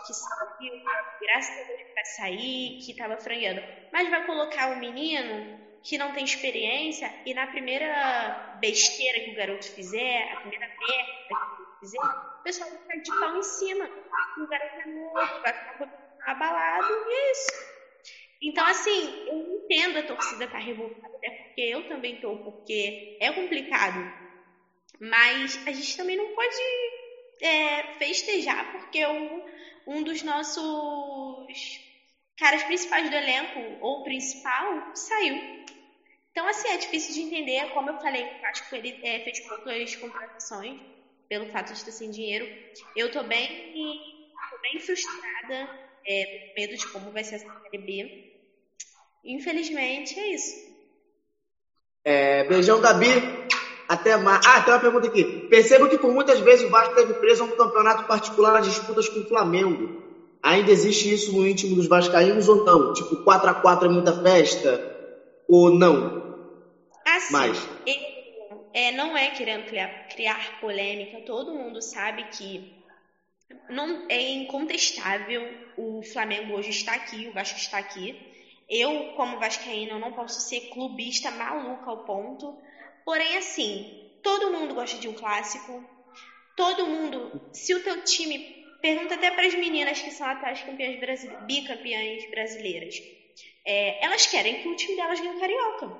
S5: que saiu, graças a Deus vai sair, que estava frangueando. Mas vai colocar um menino que não tem experiência e na primeira besteira que o garoto fizer, a primeira merda que o garoto fizer, o pessoal vai ficar de pau em cima. O garoto é novo, vai ficar abalado e é isso. Então, assim, eu entendo a torcida estar tá revoltada, até porque eu também estou, porque é complicado. Mas a gente também não pode é, festejar porque um, um dos nossos caras principais do elenco, ou principal, saiu. Então, assim, é difícil de entender. Como eu falei, acho que ele é, fez poucas contratações pelo fato de estar sem dinheiro. Eu tô bem, bem frustrada, é, com medo de como vai ser essa Série B. Infelizmente, é isso.
S2: É, beijão, Gabi. Até mais. Ah, tem uma pergunta aqui. Percebo que por muitas vezes o Vasco teve preso a um campeonato particular nas disputas com o Flamengo. Ainda existe isso no íntimo dos vascaínos ou não? Tipo, 4 a 4 é muita festa? Ou não?
S5: Assim, Mas... é, não é querendo criar, criar polêmica. Todo mundo sabe que não é incontestável o Flamengo hoje está aqui, o Vasco está aqui. Eu, como vascaína, não posso ser clubista maluca ao ponto Porém, assim, todo mundo gosta de um clássico. Todo mundo, se o teu time pergunta até para as meninas que são atuais campeãs brasileiras, bicampeãs brasileiras, é, elas querem que o time delas ganhe o carioca.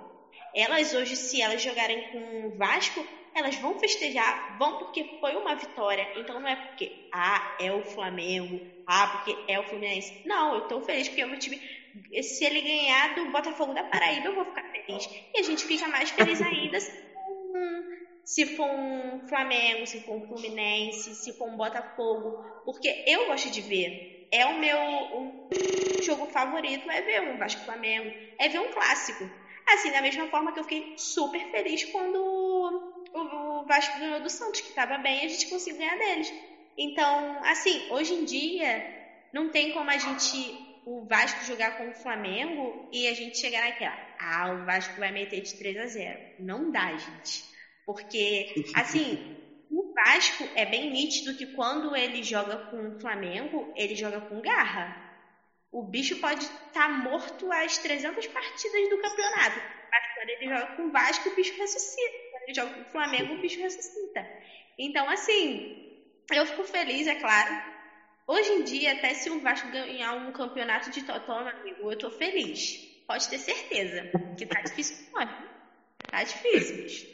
S5: Elas hoje, se elas jogarem com o Vasco, elas vão festejar, vão porque foi uma vitória. Então não é porque, ah, é o Flamengo, ah, porque é o Fluminense. Não, eu tô feliz porque o meu time, se ele ganhar do Botafogo da Paraíba, eu vou ficar feliz. E a gente fica mais feliz ainda se for um, se for um Flamengo, se for um Fluminense, se for um Botafogo. Porque eu gosto de ver. É o meu um jogo favorito, é ver um Vasco Flamengo, é ver um clássico. Assim, da mesma forma que eu fiquei super feliz quando o Vasco ganhou do Santos, que estava bem, e a gente conseguiu ganhar deles. Então, assim, hoje em dia, não tem como a gente, o Vasco jogar com o Flamengo e a gente chegar naquela, ah, o Vasco vai meter de 3 a 0. Não dá, gente. Porque, assim, o Vasco é bem nítido que quando ele joga com o Flamengo, ele joga com garra. O bicho pode estar tá morto às 300 partidas do campeonato. Mas quando ele joga com o Vasco, o bicho ressuscita. Quando ele joga com o Flamengo, o bicho ressuscita. Então, assim, eu fico feliz, é claro. Hoje em dia, até se o Vasco ganhar um campeonato de Totó, meu amigo, eu tô feliz. Pode ter certeza. Que tá difícil demais. Tá difícil, bicho.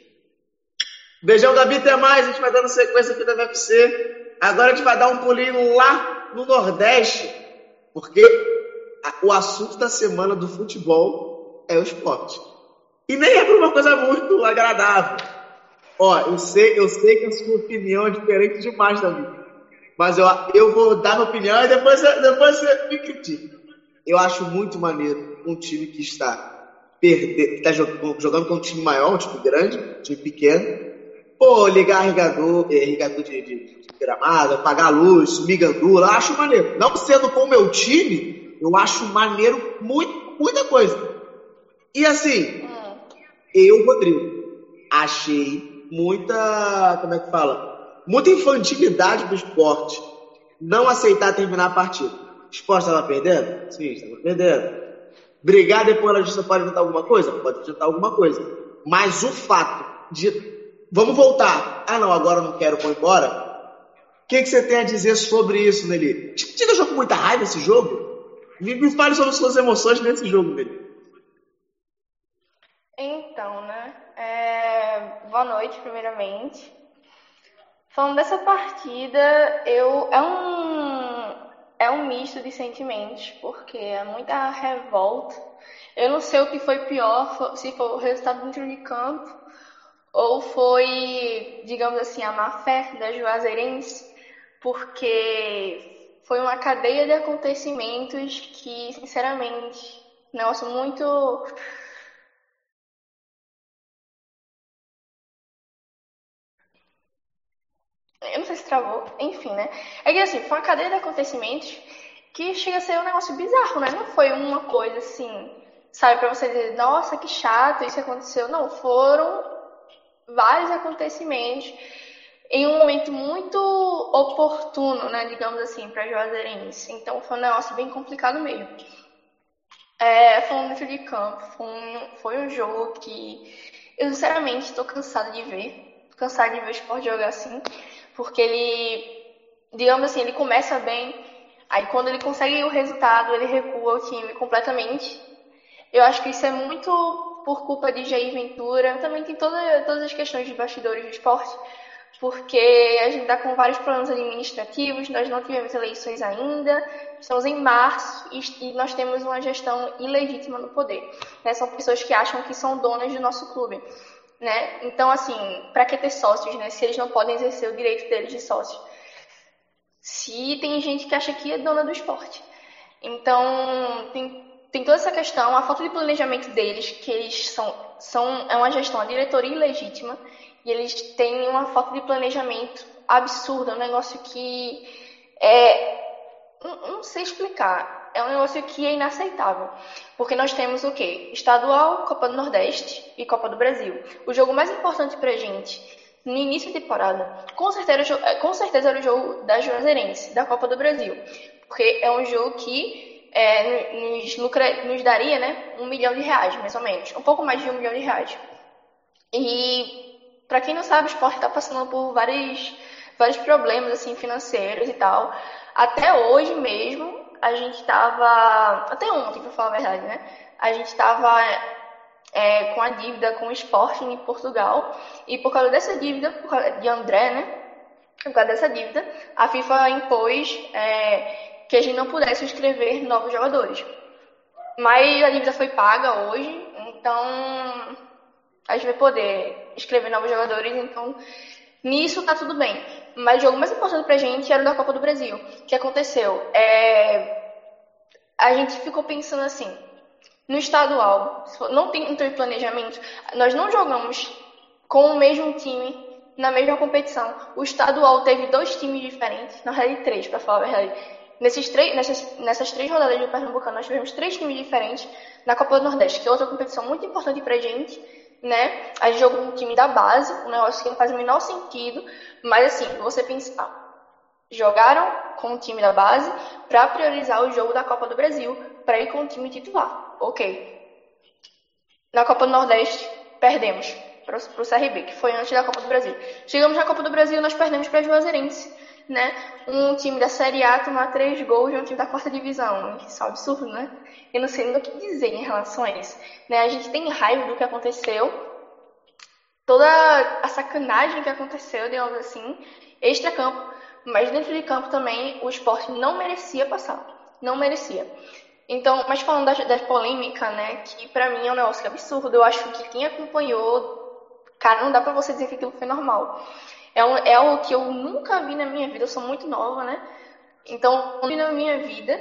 S2: Beijão, Gabi, até mais. A gente vai dando sequência aqui da UFC. Agora a gente vai dar um pulinho lá no Nordeste, porque o assunto da semana do futebol é o esporte. E nem é por uma coisa muito agradável. Ó, eu sei, eu sei que a sua opinião é diferente demais da minha. Mas eu, eu vou dar minha opinião e depois, depois você me critica. Eu acho muito maneiro um time que está perdendo, que está jogando, com um time maior, um time grande, um time pequeno. Pô, ligar irrigador, irrigador de, de, de gramado, apagar a luz, migandura, acho maneiro. Não sendo com o meu time, eu acho maneiro muito, muita coisa. E assim, eu, Rodrigo, achei muita, como é que fala? Muita infantilidade do esporte. Não aceitar terminar a partida. O esporte estava perdendo? Sim, estava perdendo. Brigar depois na justiça pode adiantar alguma coisa? Pode adiantar alguma coisa. Mas o fato de. Vamos voltar. Ah, não, agora eu não quero, vou embora. O que, que você tem a dizer sobre isso, Nelly? Te deixou com muita raiva esse jogo? Me, me fale sobre suas emoções nesse jogo, Nelly.
S6: Então, né? É... Boa noite, primeiramente. Falando dessa partida, eu é um é um misto de sentimentos, porque é muita revolta. Eu não sei o que foi pior, se foi o resultado dentro de campo ou foi, digamos assim, a má fé da Juazeirense, porque foi uma cadeia de acontecimentos que, sinceramente, negócio muito Eu não sei se travou, enfim, né? É que assim, foi uma cadeia de acontecimentos que chega a ser um negócio bizarro, né? Não foi uma coisa assim, sabe, pra você dizer, nossa, que chato, isso aconteceu. Não, foram vários acontecimentos em um momento muito oportuno, né, digamos assim, para Juazeirense. Então foi um negócio bem complicado mesmo. É, foi um dentro de campo, foi um, foi um jogo que eu sinceramente estou cansada de ver, cansada de ver o esporte jogar assim porque ele, digamos assim, ele começa bem, aí quando ele consegue o resultado, ele recua o time completamente. Eu acho que isso é muito por culpa de Jair Ventura, também tem toda, todas as questões de bastidores do esporte, porque a gente está com vários problemas administrativos, nós não tivemos eleições ainda, estamos em março e, nós temos uma gestão ilegítima no poder. Né? São pessoas que acham que são donas do nosso clube né? Então, assim, para que ter sócios, né? Se eles não podem exercer o direito deles de sócio. Se tem gente que acha que é dona do esporte. Então, tem, tem toda essa questão, a falta de planejamento deles, que eles são, são é uma gestão, a diretoria ilegítima, e eles têm uma falta de planejamento absurda, um negócio que é. Não, não sei explicar é um negócio que é inaceitável. Porque nós temos o quê? Estadual, Copa do Nordeste e Copa do Brasil. O jogo mais importante pra gente no início da temporada, com certeza, é, com certeza era o jogo da Juazeirense, da Copa do Brasil. Porque é um jogo que é, nos, lucra, nos daria né, um milhão de reais, mais ou menos. Um pouco mais de um milhão de reais. E, para quem não sabe, o esporte está passando por vários, vários problemas assim, financeiros e tal. Até hoje mesmo, a gente estava. Até ontem, pra falar a verdade, né? A gente estava é, com a dívida com o Sporting em Portugal. E por causa dessa dívida, por causa de André, né? Por causa dessa dívida, a FIFA impôs é, que a gente não pudesse inscrever novos jogadores. Mas a dívida foi paga hoje, então a gente vai poder inscrever novos jogadores, então nisso tá tudo bem. Mas o jogo mais importante pra gente era o da Copa do Brasil. O que aconteceu? É... A gente ficou pensando assim, no estadual, não tem, teve planejamento, nós não jogamos com o mesmo time na mesma competição. O estadual teve dois times diferentes, na realidade três, para falar a verdade. Nesses três, nessas, nessas três rodadas do Pernambucano, nós tivemos três times diferentes na Copa do Nordeste, que é outra competição muito importante pra gente, né? A gente jogou um time da base, um negócio que não faz o menor sentido, mas assim, você pensar, jogaram com o time da base para priorizar o jogo da Copa do Brasil, para ir com o time titular. Ok. Na Copa do Nordeste, perdemos para o CRB, que foi antes da Copa do Brasil. Chegamos na Copa do Brasil, nós perdemos para Juazeirense né? Um time da Série A tomar três gols de um time da quarta divisão. Isso é um absurdo, né? Eu não sei nem o que dizer em relação a isso. Né? A gente tem raiva do que aconteceu, toda a sacanagem que aconteceu, digamos assim, extra-campo, mas dentro de campo também o esporte não merecia passar. Não merecia. Então, mas falando da, da polêmica, né, que pra mim é um negócio absurdo, eu acho que quem acompanhou, cara, não dá pra você dizer que aquilo foi normal. É, um, é algo que eu nunca vi na minha vida, eu sou muito nova, né? Então, vi na minha vida.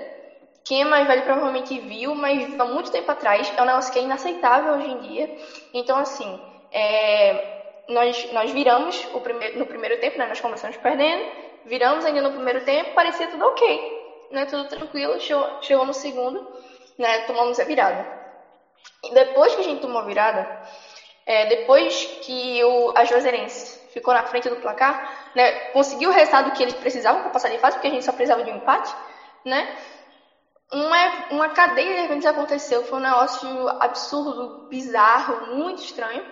S6: Quem é mais velho provavelmente viu, mas há muito tempo atrás. É um negócio que é inaceitável hoje em dia. Então, assim, é, nós, nós viramos o no primeiro tempo, né? Nós começamos perdendo, viramos ainda no primeiro tempo, parecia tudo ok, né? Tudo tranquilo, chegou, chegou no segundo, né? Tomamos a virada. E depois que a gente tomou a virada, é, depois que o, a Juazeirense ficou na frente do placar, né, conseguiu o resultado que eles precisavam para passar de fase, porque a gente só precisava de um empate, né? Uma, uma cadeia de eventos aconteceu, foi um negócio absurdo, bizarro, muito estranho,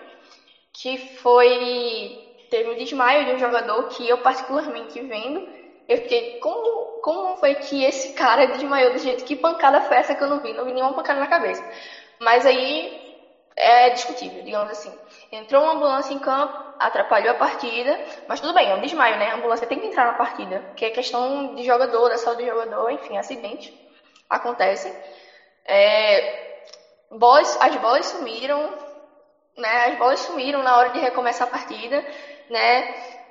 S6: que foi teve um desmaio de um jogador que eu particularmente vendo, eu fiquei, como, como foi que esse cara desmaiou do jeito? Que pancada foi essa que eu não vi? Não vi nenhuma pancada na cabeça. Mas aí é discutível, digamos assim. Entrou uma ambulância em campo, atrapalhou a partida, mas tudo bem, é um desmaio, né? A ambulância tem que entrar na partida, que é questão de jogador, da saúde do jogador, enfim, acidente acontece. É, bolas, as bolas sumiram, né? As bolas sumiram na hora de recomeçar a partida, né?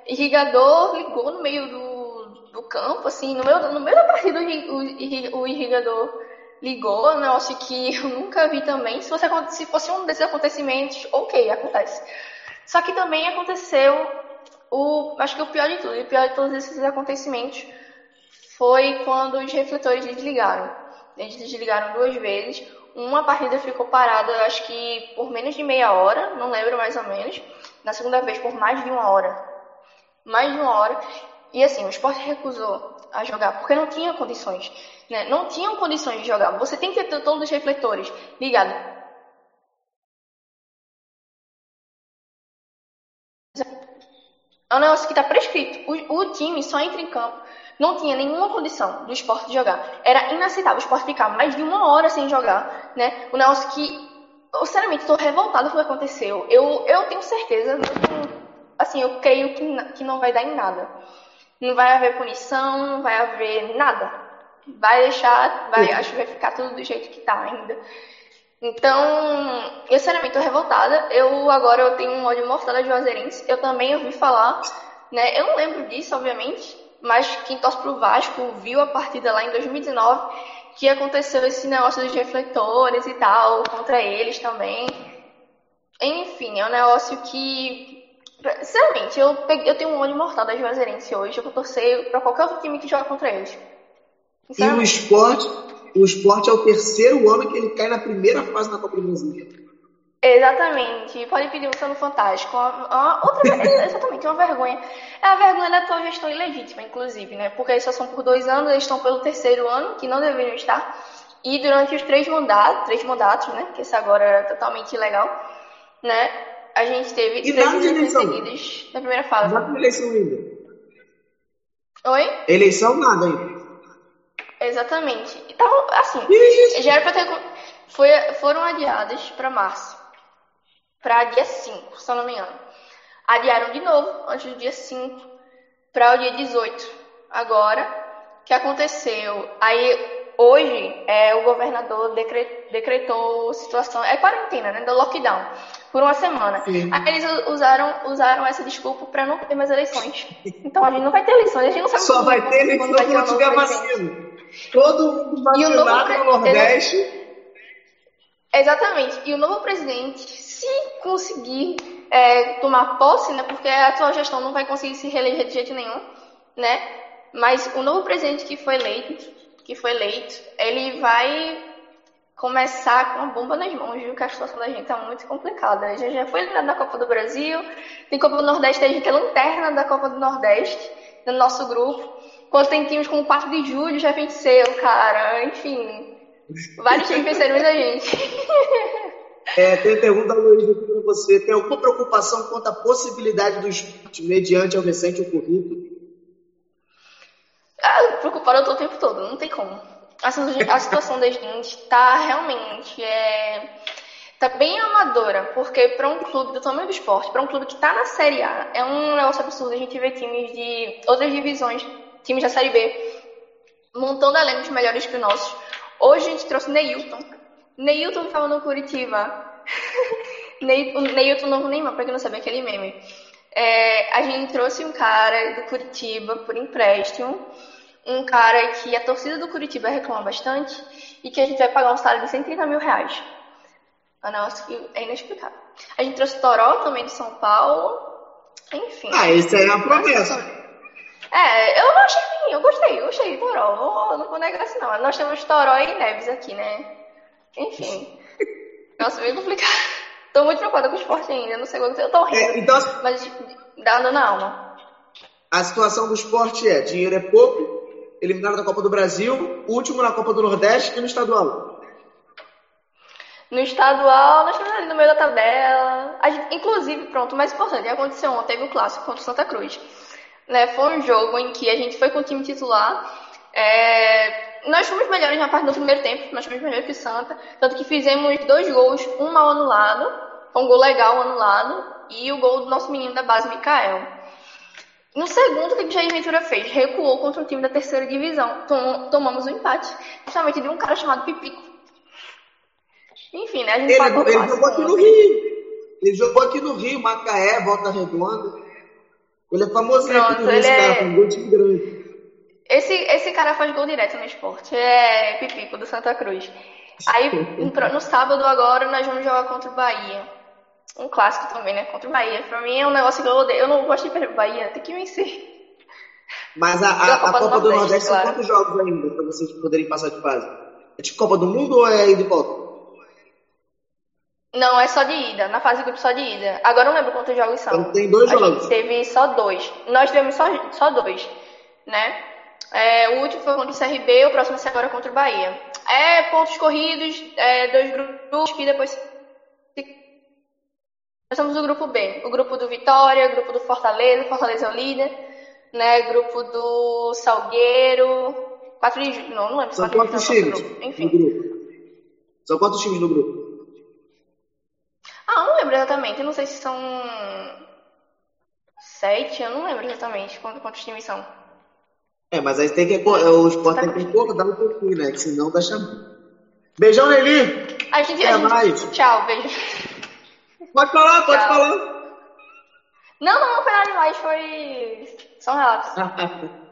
S6: Irrigador ligou no meio do, do campo, assim, no meio, no meio da partida o, o irrigador ligou, um negócio que eu nunca vi também. Se, você, se fosse um desses acontecimentos, ok, acontece. Só que também aconteceu o, acho que o pior de tudo, o pior de todos esses acontecimentos foi quando os refletores desligaram. Eles desligaram duas vezes. Uma partida ficou parada, acho que por menos de meia hora, não lembro mais ou menos. Na segunda vez, por mais de uma hora. Mais de uma hora. E assim, o esporte recusou a jogar porque não tinha condições. Né? Não tinham condições de jogar. Você tem que ter todos os refletores ligados É um negócio que está prescrito. O, o, time só entra em campo. Não tinha nenhuma condição do esporte jogar. Era inaceitável o esporte ficar mais de uma hora sem jogar, né? O negócio que. Eu, sinceramente, estou revoltada com o que aconteceu. Eu, eu tenho certeza, eu, assim, eu creio que, que não vai dar em nada. Não vai haver punição, não vai haver nada. Vai deixar, vai, acho que vai ficar tudo do jeito que está ainda. Então, eu sinceramente tô revoltada. Eu agora eu tenho um ódio mortal de Juazeirense. Eu também ouvi falar, né? Eu não lembro disso, obviamente, mas quem torce pro Vasco viu a partida lá em 2019 que aconteceu esse negócio dos refletores e tal contra eles também. Enfim, é um negócio que Sinceramente, eu, peguei, eu tenho um ódio mortal da Juazeirense hoje. Eu vou torcer pra qualquer outro time que joga contra eles.
S2: E o esporte o esporte é o terceiro ano que ele cai na primeira fase da Copa do Brasil.
S6: Exatamente. Pode pedir um no Fantástico. Uma, outra, exatamente, uma vergonha. É a vergonha da tua gestão ilegítima, inclusive, né? Porque eles só são por dois anos, eles estão pelo terceiro ano, que não deveriam estar. E durante os três mandatos, três mandatos, né? Que esse agora é totalmente ilegal, né? A gente teve
S2: e
S6: três eleições seguidas na primeira fase.
S2: Data de eleição ainda.
S6: Oi?
S2: Eleição nada ainda.
S6: Exatamente. Então, assim, já era pra ter. Foi, foram adiadas para março. para dia 5, se eu não me engano. Adiaram de novo, antes do dia 5, para o dia 18. Agora, o que aconteceu? Aí, hoje, é, o governador decretou situação, é quarentena, né, do lockdown, por uma semana. Sim. Aí eles usaram, usaram essa desculpa para não ter mais eleições. Então a gente não vai ter eleições, a gente não sabe
S2: Só vai ter eleições quando tiver vacina. Todo mundo vacinado no Nordeste
S6: Exatamente. E o novo presidente, se conseguir é, tomar posse, né, porque a atual gestão não vai conseguir se reeleger de jeito nenhum, né? Mas o novo presidente que foi eleito, que foi eleito, ele vai começar com a bomba nas mãos, viu? Que a situação da gente está muito complicada. A gente já foi eliminado da Copa do Brasil, tem Copa do Nordeste, a gente é lanterna da Copa do Nordeste, no nosso grupo. Quando tem times como o 4 de julho, já venceu, cara. Enfim, Vários times venceram muita gente.
S2: É, tem pergunta, Luiz, para você. Tem alguma preocupação quanto à possibilidade do esporte mediante ao recente ocorrido?
S6: Ah, preocupado eu tô o tempo todo, não tem como. A, situação da gente tá realmente é, tá bem amadora, porque para um clube do tamanho do esporte, para um clube que tá na Série A, é um negócio absurdo a gente ver times de outras divisões, times da Série B, montando elencos melhores que os nossos Hoje a gente trouxe Neilton. Neilton estava no Curitiba. o Neilton Novo Neymar, pra quem não sabe, aquele meme. É, a gente trouxe um cara do Curitiba por empréstimo. Um cara que a torcida do Curitiba reclama bastante e que a gente vai pagar um salário de 130 mil reais. É um negócio que é inexplicável. A gente trouxe Toró também de São Paulo. Enfim.
S2: Ah, isso aí é uma promessa.
S6: É, eu não achei ruim, eu gostei, eu gostei de Toró. Não, não vou negar assim, não. Nós temos Toró e Neves aqui, né? Enfim. Nossa, meio complicado. Tô muito preocupada com o esporte ainda, não sei o que eu tô rindo. É, então, mas dá dando na alma.
S2: A situação do esporte é: dinheiro é pouco, eliminado da Copa do Brasil, último na Copa do Nordeste e no estadual.
S6: No estadual, nós estamos ali no meio da tabela. Gente, inclusive, pronto, o mais importante, aconteceu ontem, teve o clássico contra o Santa Cruz. Né? Foi um jogo em que a gente foi com o time titular. É... Nós fomos melhores na parte do primeiro tempo, nós fomos melhores que o Santa. Tanto que fizemos dois gols, um mal anulado, foi um gol legal anulado, e o gol do nosso menino da base, Mikael. No segundo, o que o Jair Ventura fez? Recuou contra o time da terceira divisão. Tom, tomamos um empate, justamente de um cara chamado Pipico. Enfim, né? A gente
S2: ele, ele jogou aqui no Rio. Ele jogou aqui no Rio, Macaé, Volta Redonda. Ele é famoso Pronto, aqui no Rio, é... cara, com gol de grande.
S6: Esse, esse cara faz gol direto no esporte. É Pipico, do Santa Cruz. Aí, no sábado agora, nós vamos jogar contra o Bahia. Um clássico também, né? Contra o Bahia. Pra mim é um negócio que eu odeio. Eu não gosto de perder o Bahia, tem que vencer.
S2: Mas a, a, a Copa, do Nordeste, Nordeste claro. são quantos jogos ainda pra vocês poderem passar de fase? É tipo Copa do Mundo ou é ida e volta?
S6: Não, é só de ida. Na fase de grupo só de ida. Agora eu não lembro quantos jogos são.
S2: Então tem dois
S6: a
S2: jogos.
S6: Gente teve só dois. Nós tivemos só, só dois, né? É, o último foi contra o CRB, o próximo vai agora contra o Bahia. É pontos corridos, é, dois grupos que depois nós somos o grupo B, o grupo do Vitória, o grupo do Fortaleza, Fortaleza é o líder, né? Grupo do Salgueiro, quatro de não, não lembro.
S2: São quantos times? Enfim. No grupo. São quantos times no grupo?
S6: Ah, eu não lembro exatamente. Eu não sei se são sete, eu não lembro exatamente quantos, quantos times são.
S2: É, mas aí tem que. O esporte tem que dar um pouquinho, né? Que senão dá chamando. Beijão, Nelly!
S6: A gente, Até a gente... mais. Tchau, beijo.
S2: Pode falar, pode Tchau. falar.
S6: Não, não, não foi nada demais, foi. Só um relato.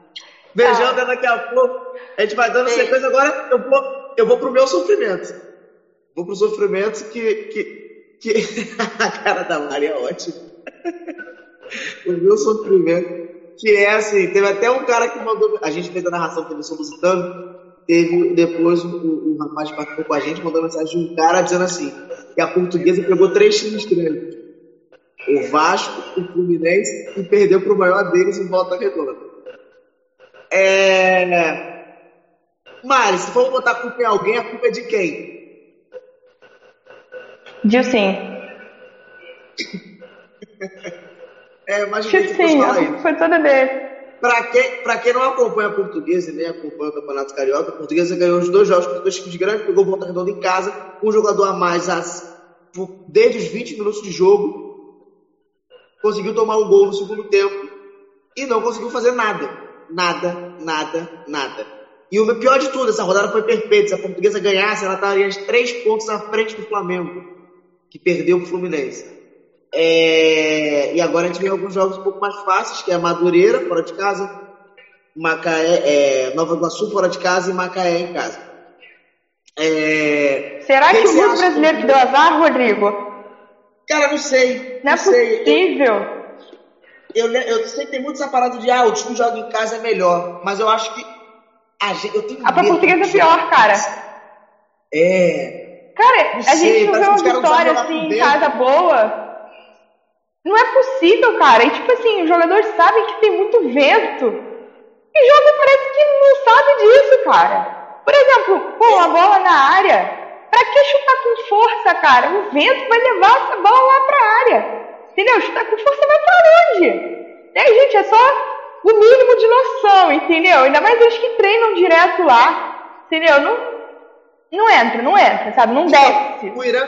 S2: Beijão, até daqui a pouco. A gente vai dando Beijo. sequência. Agora eu vou, eu vou pro meu sofrimento. Vou pro sofrimento que, que que a cara da Mari é ótima. o meu sofrimento, que é assim, teve até um cara que mandou, a gente fez a narração pelo Lusitano, teve depois o, o, o rapaz que participou com a gente, mandou mensagem de um cara dizendo assim, que a portuguesa pegou três times grandes. O Vasco, o Fluminense e perdeu para o maior deles em volta redonda. É... Mari, se for botar a culpa em alguém, a culpa é de quem?
S7: Dilcim.
S2: é, mas Sim,
S7: a foi toda dele.
S2: Para quem, pra quem não acompanha a portuguesa e nem acompanha o Campeonato Carioca, a portuguesa ganhou os dois jogos com dois times grandes, pegou volta redonda em casa, um jogador a mais, por- desde os 20 minutos de jogo, conseguiu tomar um gol no segundo tempo e não conseguiu fazer nada. Nada, nada, nada. E o pior de tudo, essa rodada foi perfeita. Se a portuguesa ganhasse, ela estaria três pontos à frente do Flamengo, que perdeu o Fluminense. É, E agora a gente vê alguns jogos um pouco mais fáceis, que é Madureira, fora de casa, Macaé, é, Nova Iguaçu, fora de casa, e Macaé em casa. É,
S7: Será que o grupo brasileiro
S2: que-
S7: deu azar, Rodrigo?
S2: Cara, não sei.
S7: Não é
S2: sei. Eu-
S7: possível.
S2: Eu, le- eu sei que tem muito essa parada de, ah, o time joga em casa é melhor. Mas eu acho que a gente, eu tenho
S7: A pra portuguesa é pior, cara.
S2: É.
S7: Cara,
S2: Não
S7: a
S2: sei,
S7: gente não vê uma
S2: não
S7: vitória assim em casa boa. Não é possível, cara. E tipo assim, os jogadores sabem que tem muito vento. E joga parece que não sabe disso, cara. Por exemplo, pô, a bola na área. Pra que chutar com força, cara? O vento vai levar essa bola lá pra área. Entendeu? Chutar com força vai pra onde? E aí, gente, é só o mínimo de noção, entendeu? Ainda mais eles que treinam direto lá. Entendeu? Não, não entra, não entra, sabe? Não desce.
S2: O Irã,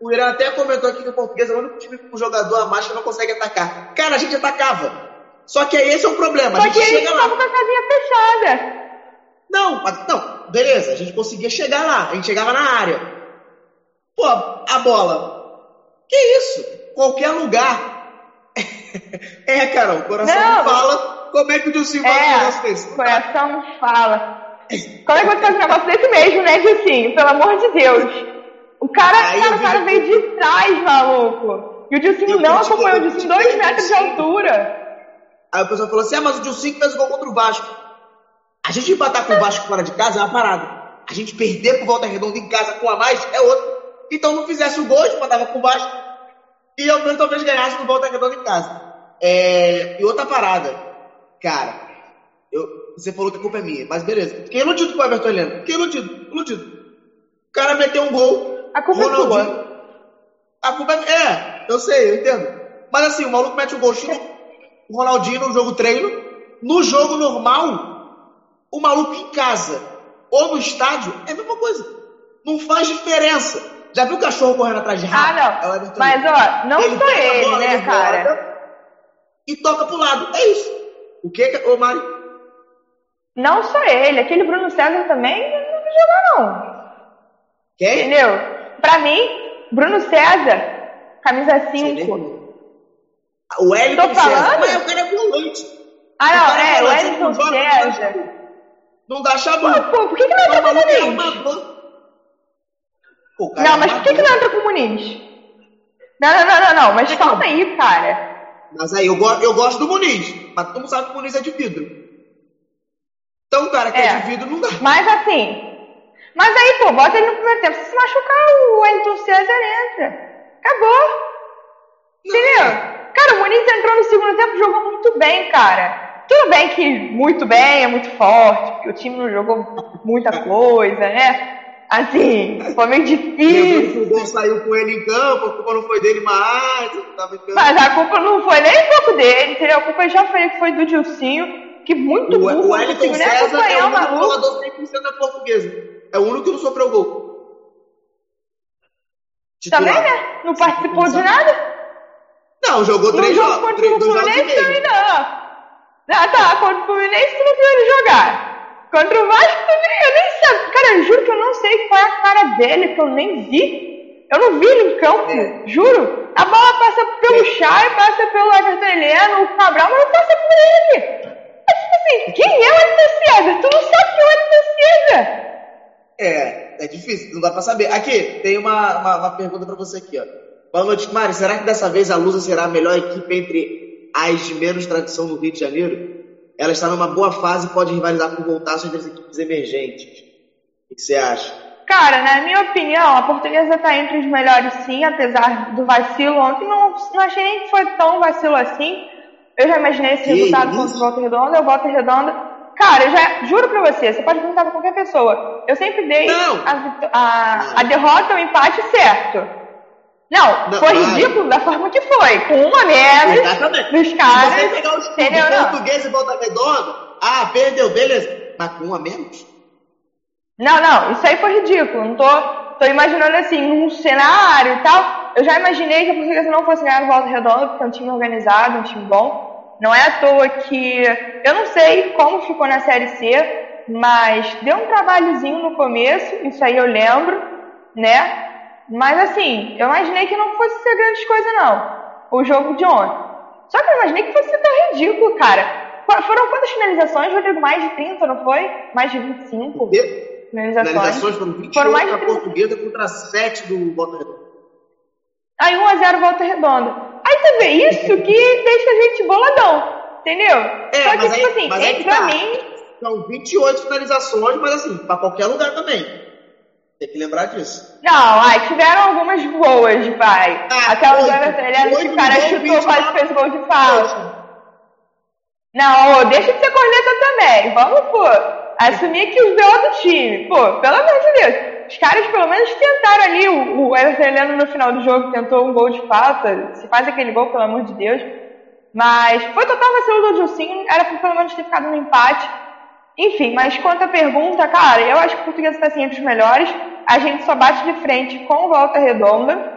S2: o Irã até comentou aqui que o português é o único time com um jogador a mais que não consegue atacar. Cara, a gente atacava. Só que esse é o problema. A gente
S7: que
S2: chega lá.
S7: com a casinha fechada.
S2: Não, não, beleza, a gente conseguia chegar lá, a gente chegava na área. Pô, a bola. Que isso? Qualquer lugar. é, Carol, o coração
S7: Não.
S2: fala. Como é que o faz um
S7: É,
S2: negócio desse?
S7: o coração fala. Como é que você faz um negócio desse mesmo, né, Dilcinho? Pelo amor de Deus. O cara,
S2: Aí
S7: cara, o cara veio de trás, maluco. E o Dilcinho não acompanhou o Dilcinho dois metros de altura.
S2: Aí o pessoal falou assim: ah, mas o Dilcinho fez o gol contra o Vasco. A gente empatar com o Vasco fora de casa é uma parada. A gente perder pro Volta Redonda em casa com a mais é outra. Então não fizesse o gol, a gente empatava com o Vasco. E ao menos talvez ganhasse no Volta Redonda em casa. É, E outra parada. Cara, eu- você falou que a culpa é minha, mas beleza. Fiquei iludido com o Everton Heleno. Fiquei iludido, iludido. O cara meteu um gol.
S7: A culpa é
S2: Ronaldinho.
S7: sua.
S2: A culpa é. É, eu sei, eu entendo. Mas assim, o maluco mete um gol estilo o Ronaldinho no jogo treino. No jogo normal, o maluco em casa ou no estádio é a mesma coisa. Não faz diferença. Já viu o cachorro correndo atrás de rato?
S7: Ah,
S2: É o
S7: não.
S2: Everton
S7: Mas, ó, não
S2: pega a
S7: ele,
S2: bola,
S7: né,
S2: ele
S7: cara?
S2: E toca pro lado. É isso. O que, que ô Mari?
S7: Não sou ele. Aquele Bruno César também não vai jogar, não.
S2: Quem?
S7: Entendeu? Pra mim, Bruno César, camisa
S2: Sei nem
S7: 5.
S2: como. O Wellington
S7: Tô
S2: César.
S7: falando?
S2: Mas o cara é volante.
S7: Ah, não, é, o Wellington
S2: não dá
S7: César.
S2: chabu. Não dá chabu.
S7: Pô, pô, por que, que não entra com o
S2: é
S7: Muniz?
S2: cara
S7: Não,
S2: é
S7: mas por que, que não entra com o Muniz? Não, não, não, não, não, mas calma aí, cara.
S2: Mas aí, eu, go- eu gosto do Muniz. Mas todo mundo sabe que o Muniz é de vidro. Então, cara que é,
S7: É.
S2: de vidro não dá.
S7: Mas assim. Mas aí, pô, bota ele no primeiro tempo. Se se machucar, o Wellington César entra. Acabou. Entendeu? Cara, o Muniz entrou no segundo tempo e jogou muito bem, cara. Tudo bem que muito bem é muito forte, porque o time não jogou muita coisa, né? Assim, foi meio difícil.
S2: que o gol saiu com ele em campo, a culpa não foi dele mais. Tava.
S7: Mas a culpa não foi nem um pouco dele, entendeu? A culpa já foi, foi do Dilcinho, que muito burro,
S2: o Wellington
S7: nem
S2: César é o
S7: maluco.
S2: jogador 100% da portuguesa. É o único que não sofreu gol. Titular.
S7: Também, né? Não participou de nada.
S2: Não, jogou três
S7: jogo
S2: jogos.
S7: contra
S2: Três,
S7: o Fluminense também não. Ah, tá. Contra o Fluminense tu não viu ele jogar. Contra o Vasco também, eu nem sei. Cara, eu juro que eu não sei qual é a cara dele, que eu nem vi. Eu não vi ele em campo,
S2: É.
S7: juro. A bola passa pelo Chay, passa pelo Everton Heleno, o Cabral, mas não passa por ele. É tipo assim, quem é o Everton? Tu não sabe quem é o Everton.
S2: É, é difícil, não dá pra saber. Aqui, tem uma, uma, uma pergunta pra você aqui, ó. Boa noite, Mari. Será que dessa vez a Lusa será a melhor equipe entre as de menos tradição no Rio de Janeiro? Ela está numa boa fase e pode rivalizar com o voltaço entre as equipes emergentes. O que você acha?
S7: Cara, na minha opinião, a portuguesa tá entre os melhores sim, apesar do vacilo ontem. Não, não achei nem que foi tão vacilo assim. Eu já imaginei esse resultado contra o Volta Redonda, eu Volta Redonda. Cara, eu já juro pra você, você pode perguntar pra qualquer pessoa. Eu sempre dei
S2: Não.
S7: a, a, a derrota, o empate certo. Não,
S2: Não,
S7: foi
S2: mas-
S7: ridículo da forma que foi. Com uma menos
S2: Exatamente.
S7: dos
S2: Se você
S7: caras.
S2: pegar o escudo
S7: entendeu? Não.
S2: português e volta redonda, ah, perdeu, beleza. Mas com um a menos?
S7: Não, não, isso aí foi ridículo. Não tô tô imaginando assim, num cenário e tal. Eu já imaginei que a Portuguesa não fosse ganhar no Volta Redonda, porque é um time organizado, um time bom. Não é à toa que. Eu não sei como ficou na Série C, mas deu um trabalhozinho no começo, isso aí eu lembro, né? Mas assim, eu imaginei que não fosse ser grandes coisas, não. O jogo de ontem. Só que eu imaginei que fosse ser tão ridículo, cara. Foram quantas finalizações, Rodrigo? Mais de 30, não foi? Mais de 25
S2: E?
S7: finalizações.
S2: Finalizações foram 28
S7: Foram mais de
S2: para a
S7: 30.
S2: portuguesa contra 7 do Volta Redonda.
S7: Aí 1x0 volta redonda. Você vê isso que deixa a gente boladão, entendeu?
S2: É,
S7: Só que,
S2: mas
S7: tipo
S2: aí-
S7: assim,
S2: mas
S7: é, pra
S2: tá.
S7: mim,
S2: São 28 finalizações, mas assim, para qualquer lugar também. Tem que lembrar disso.
S7: Não, ai, tiveram algumas boas, vai.
S2: Ah,
S7: Aquela
S2: oito.
S7: Heleno que o cara chutou,
S2: 29.
S7: quase fez gol de falta. Não, deixa de ser corneta também. Vamos, pô, assumir que os B.O. do time. Pô, pelo amor de Deus. Os caras pelo menos tentaram ali. O, o Everton no final do jogo tentou um gol de falta. Se faz aquele gol, pelo amor de Deus. Mas foi total vacilo do Gilcinho. Era pelo menos ter ficado no empate. Enfim, mas quanto à pergunta, cara, eu acho que o português está assim entre os melhores. A gente só bate de frente com Volta Redonda.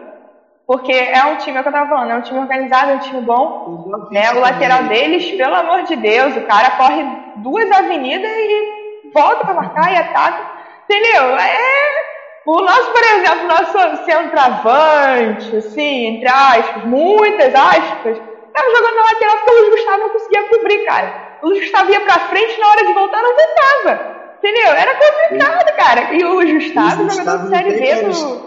S7: Porque é um time, é o que eu tava falando, é um time organizado, é um time bom. Né? O lateral deles, pelo amor de Deus, o cara corre duas avenidas e volta pra marcar e ataca. Entendeu? É. O nosso, por exemplo, nosso centroavante, assim, entre aspas, muitas aspas, tava jogando na lateral porque o Luiz Gustavo não conseguia cobrir, cara. O Luiz Gustavo ia pra frente na hora de voltar não voltava. Entendeu? Era complicado, cara. E o Luiz Gustavo,
S2: Luiz
S7: jogador de Série B do,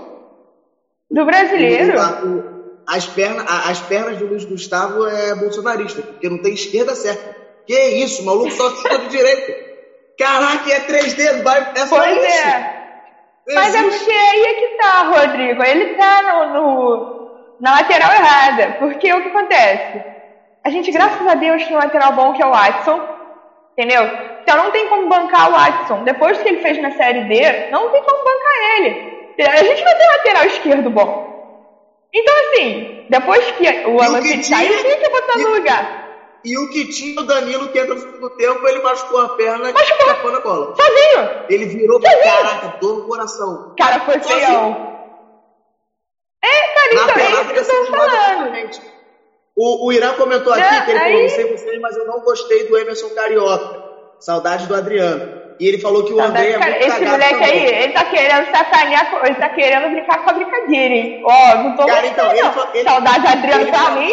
S7: do brasileiro.
S2: As pernas, as pernas do Luiz Gustavo é bolsonarista, porque não tem esquerda certa. Que isso, o maluco só chuta de direita. Caraca, é três dedos, vai, é só
S7: Pois
S2: isso.
S7: é. Mas é
S2: Existe.
S7: é que tá, Rodrigo. Ele tá no, no- na lateral errada. Porque o que acontece? A gente, graças a Deus, tem um lateral bom que é o Watson. Entendeu? Então não tem como bancar o Watson. Depois que ele fez na Série D, não tem como bancar ele. A gente não tem lateral esquerdo bom. Então, assim, depois que o Alan saiu, quem que botar no lugar?
S2: E o que tinha o Danilo que entra no segundo tempo, ele machucou a perna e
S7: Machucou.
S2: tapou na bola.
S7: Sozinho.
S2: Ele virou pra caraca, dor no coração.
S7: Cara, foi feião. É, cara, então é isso que eu tô falando.
S2: O, o Irã comentou aqui
S7: Né,
S2: que ele
S7: aí-
S2: falou, não sei vocês, mas eu não gostei do Emerson Carioca. Saudade do Adriano. E ele falou que o André é muito
S7: esse moleque
S2: também.
S7: aí, ele tá querendo sacanear, ele tá querendo brincar com a brincadeira, hein? Ó, não tô
S2: Cara,
S7: gostando,
S2: então, ele
S7: não.
S2: ele-
S7: Saudade de Adriano
S2: ele
S7: pra mim.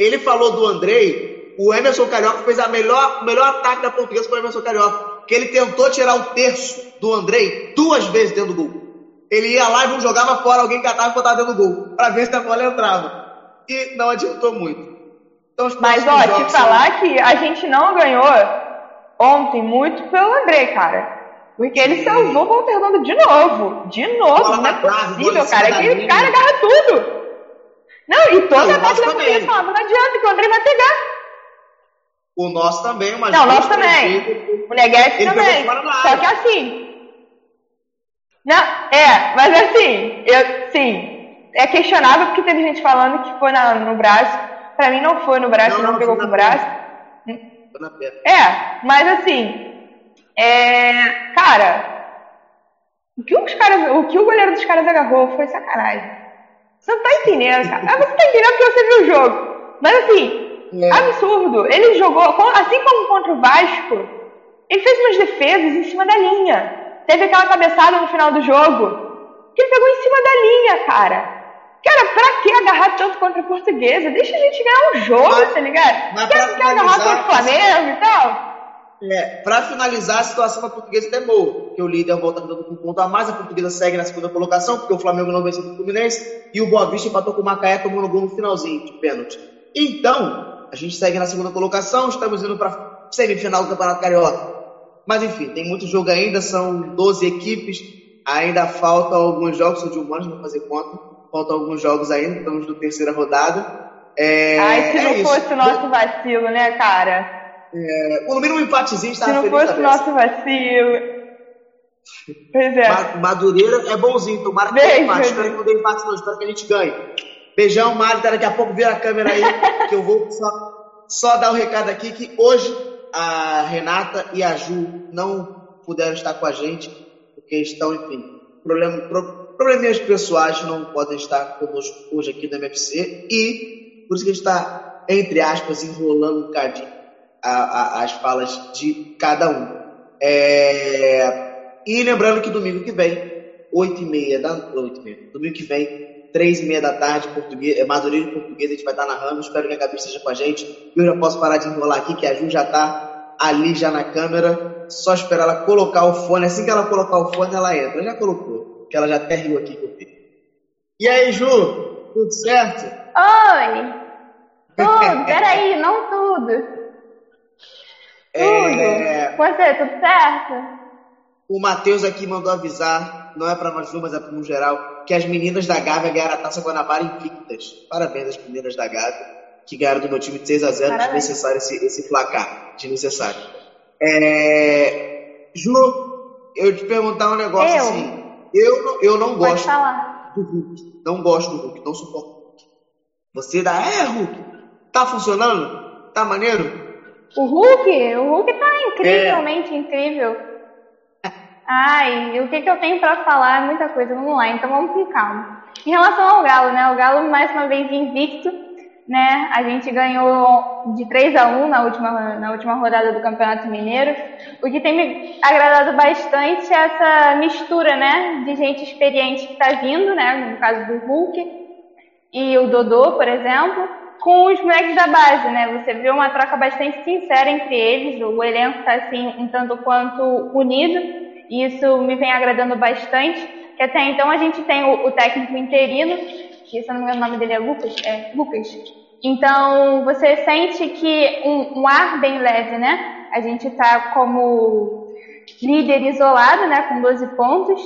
S2: Ele falou do Andrei, o Emerson Carioca fez a melhor, o melhor ataque da portuguesa foi o Emerson Carioca. Que ele tentou tirar o terço do Andrei duas vezes dentro do gol. Ele ia lá e não jogava fora, alguém catava e botava dentro do gol. Pra ver se a bola entrava. E não adiantou muito. Então,
S7: Mas, ó, te
S2: são-
S7: falar que a gente não ganhou ontem muito pelo André, cara. Porque ele salvou o Redonda de novo. De novo. Não é possível, cara. Aquele cara agarra tudo. Não, e toda a parte da polícia falava, não adianta que o André vai pegar.
S2: O nosso também, mas
S7: Não, nós
S2: três
S7: também.
S2: vezes-
S7: O Neguete também. Só que assim. Não, é, mas assim, eu, sim, é questionável porque teve gente falando que foi na- no braço. Pra mim não foi no braço,
S2: Não,
S7: não,
S2: não,
S7: pegou com o braço.
S2: Foi na perna.
S7: É, mas assim, é, cara, o que os caras, o que o goleiro dos caras agarrou foi sacanagem. Você não tá entendendo, cara. Ah, você tá entendendo porque você viu o jogo. Mas assim,
S2: É.
S7: absurdo. Ele jogou, assim como contra o Vasco, ele fez umas defesas em cima da linha. Teve aquela cabeçada no final do jogo. Que ele pegou em cima da linha, cara. Cara, pra que agarrar tanto contra a portuguesa? Deixa a gente ganhar um jogo,
S2: Mas-
S7: tá ligado?
S2: mas
S7: Quer, quer agarrar contra o Flamengo e tal?
S2: É, pra finalizar, a situação da portuguesa é boa, porque o líder volta com um ponto a mais, a portuguesa segue na segunda colocação, porque o Flamengo não venceu o Fluminense, e o Boa Vista empatou com o Macaé, tomando gol no finalzinho, de pênalti. Então, a gente segue na segunda colocação, estamos indo pra semifinal do Campeonato Carioca. Mas enfim, tem muito jogo ainda, são 12 equipes, ainda faltam alguns jogos, sou de humanos, não vou fazer conta, faltam alguns jogos ainda, estamos na terceira rodada. É,
S7: Ai, se
S2: é
S7: não
S2: isso.
S7: fosse o nosso vacilo, né, cara?
S2: É, no mínimo um empatezinho
S7: Se
S2: estava
S7: não
S2: feliz
S7: fosse o nosso vacilo. Pois é.
S2: Ma- Madureira é bonzinho, tomara que
S7: Beijo,
S2: dê empate. Espero que não dê empate, não. Espero que a gente ganhe. Beijão, Mari. Daqui a pouco vira a câmera aí, que eu vou só, só dar o recado aqui que hoje a Renata e a Ju não puderam estar com a gente, porque estão, enfim, Problema, pro, probleminhas pessoais não podem estar conosco hoje aqui no MFC e por isso que a gente está, entre aspas, enrolando um bocadinho a, a, as falas de cada um. É, e lembrando que domingo que vem, 8 e meia da 8 e meia, domingo que vem, 3 e meia da tarde, português, é, Madureira em português, a gente vai estar narrando. Espero que a Gabi esteja com a gente. Eu já posso parar de enrolar aqui, que a Ju já está ali já na câmera. Só esperar ela colocar o fone. Assim que ela colocar o fone, ela entra. Já colocou, que ela já até riu aqui com E aí, Ju? Tudo certo?
S8: Oi! Tudo, peraí, não tudo. Tudo. É... Você, tudo certo?
S2: O Matheus aqui mandou avisar, não é para nós mas é para no geral, que as meninas da Gávea ganharam a Taça Guanabara invictas. Parabéns às meninas da Gávea, que ganharam do meu time de 6 a 0 desnecessário esse, esse placar, desnecessário. É... Ju, eu te perguntar um negócio
S8: eu?
S2: assim. Eu, não, eu não
S8: Pode
S2: gosto
S8: falar.
S2: do Hulk. Não gosto do Hulk, não suporto o Hulk. Você dá, é Hulk, tá funcionando? Tá maneiro?
S8: O Hulk? O Hulk tá incrivelmente incrível. Ai, o que, que eu tenho pra falar? Muita coisa, vamos lá, então vamos com calma. Em relação ao Galo, né? O Galo mais uma vez invicto, né? A gente ganhou de 3 a 1 na última, na última rodada do Campeonato Mineiro. O que tem me agradado bastante é essa mistura, né? De gente experiente que tá vindo, né? No caso do Hulk e o Dodô, por exemplo com os moleques da base, né? Você vê uma troca bastante sincera entre eles, o elenco está assim um tanto quanto unido, e isso me vem agradando bastante. Que até então a gente tem o, o técnico interino, que se não me engano o nome dele é Lucas, é Lucas. Então você sente que um, um ar bem leve, né? A gente está como líder isolado, né? Com 12 pontos,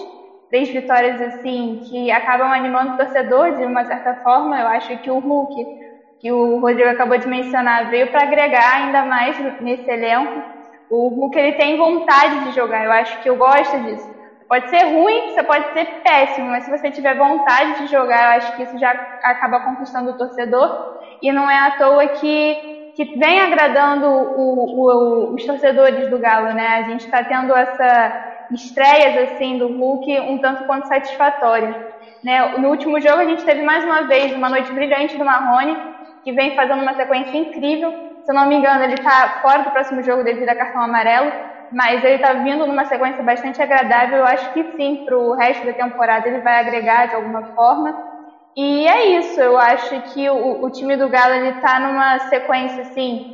S8: três vitórias assim que acabam animando o torcedor de uma certa forma. Eu acho que o Hulk que o Rodrigo acabou de mencionar, veio para agregar ainda mais nesse elenco. O Hulk ele tem vontade de jogar, eu acho que eu gosto disso. Pode ser ruim, você pode ser péssimo, mas se você tiver vontade de jogar, eu acho que isso já acaba conquistando o torcedor. E não é à toa que, que vem agradando o, o, os torcedores do Galo, né? A gente está tendo essa estreias assim do Hulk um tanto quanto satisfatória. Né? No último jogo a gente teve mais uma vez uma noite brilhante do Marrone, que vem fazendo uma sequência incrível. Se eu não me engano, ele está fora do próximo jogo devido a cartão amarelo, mas ele está vindo numa sequência bastante agradável. Eu acho que sim, para o resto da temporada ele vai agregar de alguma forma. E é isso, eu acho que o, o time do Galo está numa sequência assim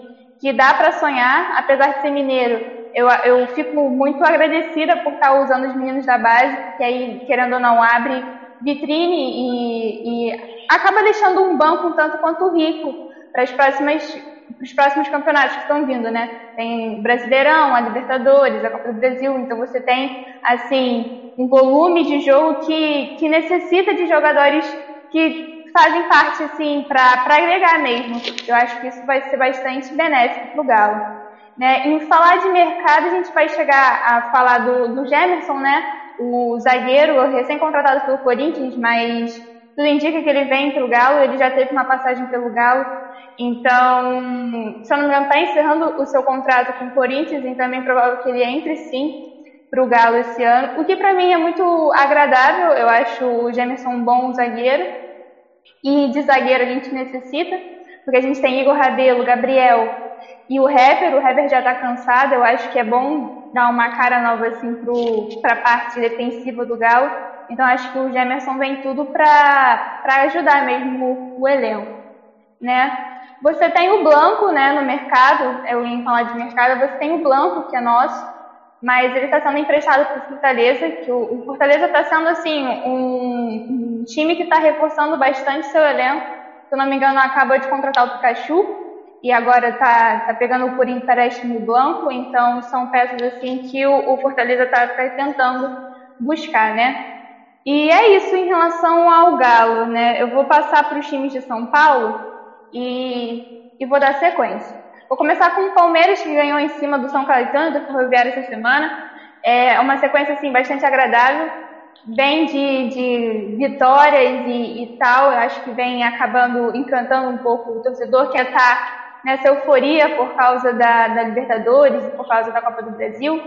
S8: que dá para sonhar, apesar de ser mineiro. Eu, eu fico muito agradecida por estar tá usando os meninos da base, que aí, querendo ou não, abre vitrine e, e acaba deixando um banco um tanto quanto rico para as próximas os próximos campeonatos que estão vindo, né? Tem Brasileirão, a Libertadores, a Copa do Brasil, então você tem assim um volume de jogo que, que necessita de jogadores que fazem parte assim para agregar mesmo. Eu acho que isso vai ser bastante benéfico para o Galo. Né? Em falar de mercado, a gente vai chegar a falar do, do Gemerson, né? O zagueiro recém-contratado pelo Corinthians, mas tudo indica que ele vem para o Galo, ele já teve uma passagem pelo Galo, então, se eu não me engano, está encerrando o seu contrato com o Corinthians, então é bem provável que ele entre sim para o Galo esse ano, o que para mim é muito agradável, eu acho o Gemerson um bom zagueiro, e de zagueiro a gente necessita, porque a gente tem Igor Rabelo, Gabriel e o Hever, o Hever já está cansado, eu acho que é bom dar uma cara nova assim para a parte defensiva do Galo, então acho que o Gemerson vem tudo para ajudar mesmo o, o, elenco, né? Você tem o Blanco, né, no mercado, eu ia falar de mercado, você tem o Blanco, que é nosso, mas ele está sendo emprestado para o Fortaleza, que o, o Fortaleza está sendo, assim, um, um time que está reforçando bastante seu elenco, se eu não me engano, acaba de contratar o Pikachu, e agora está tá pegando por empréstimo Blanco, então são peças, assim, que o, o Fortaleza está tá tentando buscar, né? E é isso em relação ao Galo, né? Eu vou passar para os times de São Paulo e, e vou dar sequência. Vou começar com o Palmeiras, que ganhou em cima do São Caetano, do Ferroviário essa semana. É uma sequência, assim, bastante agradável, bem de, de vitórias e, e, tal. Eu acho que vem acabando encantando um pouco o torcedor, que está nessa euforia por causa da, da Libertadores e por causa da Copa do Brasil.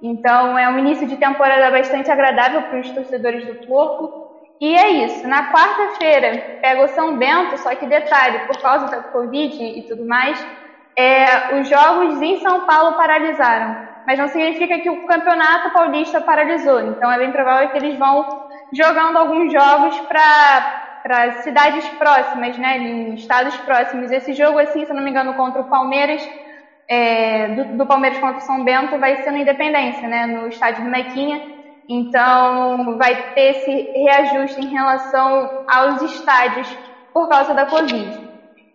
S8: Então é um início de temporada bastante agradável para os torcedores do Porco. E é isso. Na quarta-feira pega o São Bento, só que detalhe, por causa da Covid e tudo mais, é, os jogos em São Paulo paralisaram. Mas não significa que o campeonato paulista paralisou. Então é bem provável que eles vão jogando alguns jogos para cidades próximas, né, em estados próximos. Esse jogo, assim, se não me engano, contra o Palmeiras, é, do, do, Palmeiras contra o São Bento, vai ser na Independência, né, no estádio do Mequinha. Então, vai ter esse reajuste em relação aos estádios por causa da Covid.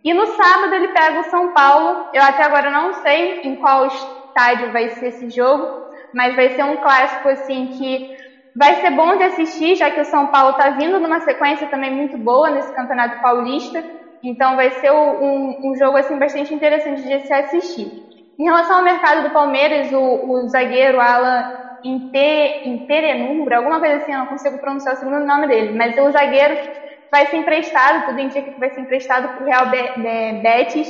S8: E no sábado ele pega o São Paulo. Eu até agora não sei em qual estádio vai ser esse jogo, mas vai ser um clássico assim que vai ser bom de assistir, já que o São Paulo está vindo numa sequência também muito boa nesse Campeonato Paulista. Então vai ser um, um jogo assim bastante interessante de se assistir. Em relação ao mercado do Palmeiras, o, o zagueiro Alan Interenumbre, alguma coisa assim, eu não consigo pronunciar o segundo nome dele, mas o zagueiro vai ser emprestado, tudo indica que vai ser emprestado para o Real Betis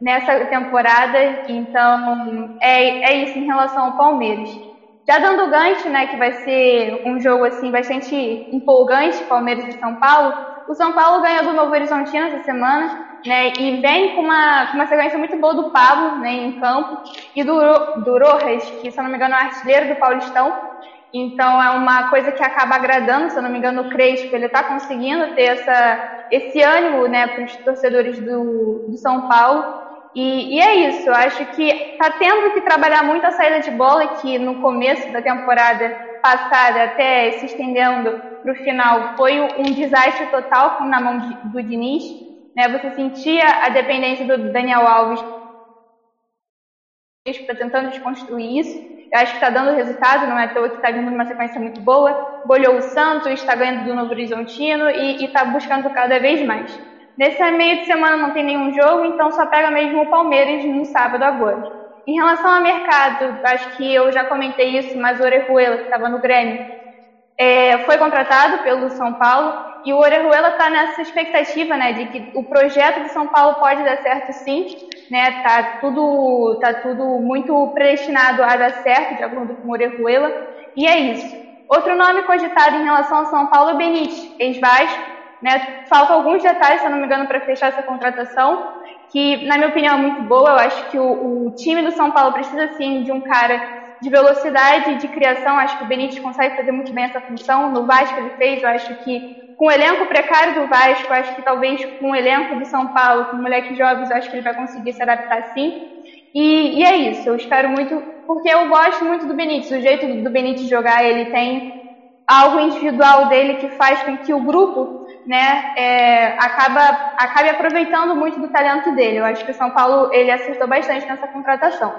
S8: nessa temporada, então é, é isso em relação ao Palmeiras. Já dando gancho, né, que vai ser um jogo assim bastante empolgante, Palmeiras e São Paulo, o São Paulo ganhou do Novo Horizontino essa semana, né, e vem com uma, com uma sequência muito boa do Pablo, né, em campo, e do, do Rojas, que se não me engano é artilheiro do Paulistão, então é uma coisa que acaba agradando, se não me engano, o Crespo, ele está conseguindo ter essa, esse ânimo, né, para os torcedores do, do São Paulo, e, e, é isso, eu acho que está tendo que trabalhar muito a saída de bola, que no começo da temporada passada, até se estendendo para o final, foi um desastre total na mão do Diniz. Né? Você sentia a dependência do Daniel Alves tentando desconstruir isso. Eu acho que está dando resultado, não é à toa que está vindo numa sequência muito boa. Bolhou o Santos, está ganhando do Novo Horizontino e está buscando cada vez mais. Nesse meio de semana não tem nenhum jogo, então só pega mesmo o Palmeiras no sábado agora. Em relação ao mercado, acho que eu já comentei isso, mas o Orejuela, que estava no Grêmio, é, foi contratado pelo São Paulo e o Orejuela está nessa expectativa, né, de que o projeto do São Paulo pode dar certo sim, né, tá tudo, tá tudo muito predestinado a dar certo, de acordo com o Orejuela, e é isso. Outro nome cogitado em relação ao São Paulo é Benítez, ex-Vasco, né, faltam alguns detalhes, se não me engano, para fechar essa contratação, que, na minha opinião, é muito boa. Eu acho que o, o time do São Paulo precisa, sim, de um cara de velocidade de criação, acho que o Benítez consegue fazer muito bem essa função. No Vasco ele fez, eu acho que com o elenco precário do Vasco, acho que talvez com o elenco do São Paulo, com moleques jovens, acho que ele vai conseguir se adaptar sim. E, e, é isso, eu espero muito, porque eu gosto muito do Benítez, o jeito do Benítez jogar, ele tem algo individual dele que faz com que o grupo né, é, acaba, acabe aproveitando muito do talento dele. Eu acho que o São Paulo ele acertou bastante nessa contratação.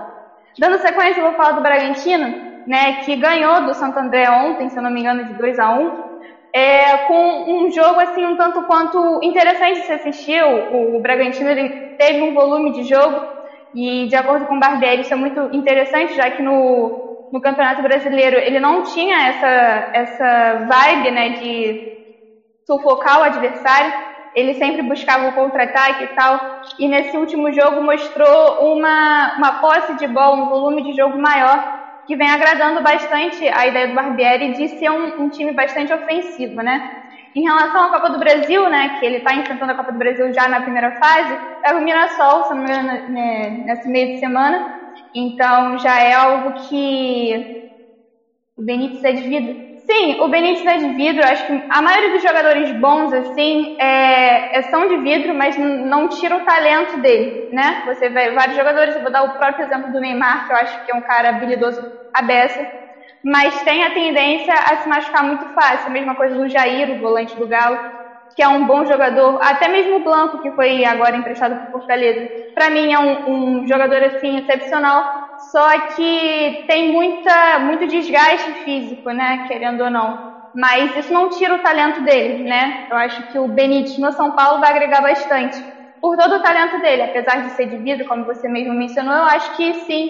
S8: Dando sequência, eu vou falar do Bragantino, né, que ganhou do Santo André ontem, se eu não me engano, de 2 a 1 é, com um jogo assim um tanto quanto interessante de se assistir. O, o Bragantino ele teve um volume de jogo e, de acordo com o Barbieri, isso é muito interessante, já que no, no Campeonato Brasileiro ele não tinha essa, essa vibe né, de sufocar o adversário ele sempre buscava o contra-ataque e tal. E nesse último jogo mostrou uma, uma posse de bola, um volume de jogo maior, que vem agradando bastante a ideia do Barbieri de ser um, um time bastante ofensivo, né? Em relação à Copa do Brasil, né, que ele está enfrentando a Copa do Brasil já na primeira fase, é o Mirassol, se não me engano, nesse meio de semana. Então já é algo que o Benítez é de vida. Sim, o Benítez é de vidro. Acho que a maioria dos jogadores bons, assim, é, é, são de vidro, mas não tira o talento dele, né? Você vê vários jogadores, eu vou dar o próprio exemplo do Neymar, que eu acho que é um cara habilidoso a beça, mas tem a tendência a se machucar muito fácil. A mesma coisa do Jair, o volante do Galo, que é um bom jogador. Até mesmo o Blanco, que foi agora emprestado por Fortaleza. Para mim é um, um jogador, assim, excepcional só que tem muita, muito desgaste físico, né? Querendo ou não. Mas isso não tira o talento dele, né? Eu acho que o Benítez no São Paulo vai agregar bastante. Por todo o talento dele, apesar de ser de como você mesmo mencionou, eu acho que sim,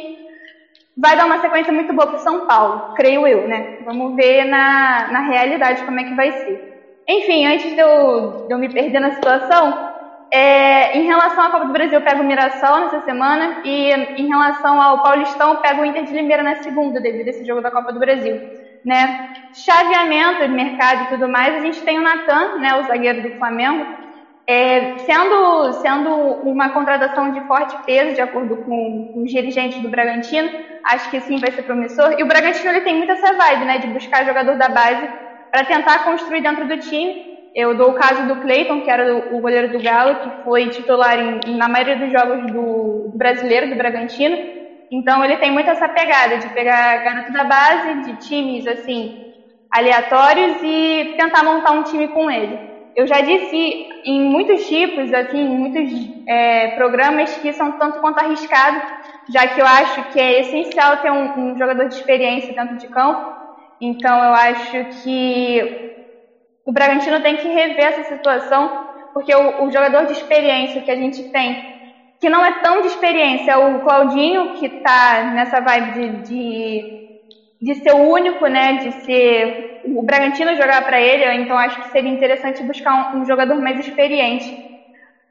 S8: vai dar uma sequência muito boa para São Paulo, creio eu, né? Vamos ver na, na realidade como é que vai ser. Enfim, antes de eu, de eu me perder na situação, É, em relação à Copa do Brasil, eu pego o Mirassol nessa semana e em relação ao Paulistão, eu pego o Inter de Limeira na segunda, devido a esse jogo da Copa do Brasil. Né? Chaveamento de mercado e tudo mais, a gente tem o Natan, né, o zagueiro do Flamengo, é, sendo, sendo uma contratação de forte peso, de acordo com, com, os dirigentes do Bragantino, acho que sim vai ser promissor. E o Bragantino ele tem muito essa vibe, né, de buscar jogador da base para tentar construir dentro do time. Eu dou o caso do Cleiton, que era o, goleiro do Galo, que foi titular em, na maioria dos jogos do, do brasileiro, do Bragantino. Então ele tem muito essa pegada de pegar garoto da base, de times assim aleatórios e tentar montar um time com ele eu já disse em muitos tipos, assim, em muitos é, programas que são tanto quanto arriscados, já que eu acho que é essencial ter um, um, jogador de experiência dentro de campo. Então eu acho que o Bragantino tem que rever essa situação, porque o, o jogador de experiência que a gente tem, que não é tão de experiência, é o Claudinho, que está nessa vibe de, de, de ser o único, né, de ser o Bragantino jogar para ele, então acho que seria interessante buscar um, um jogador mais experiente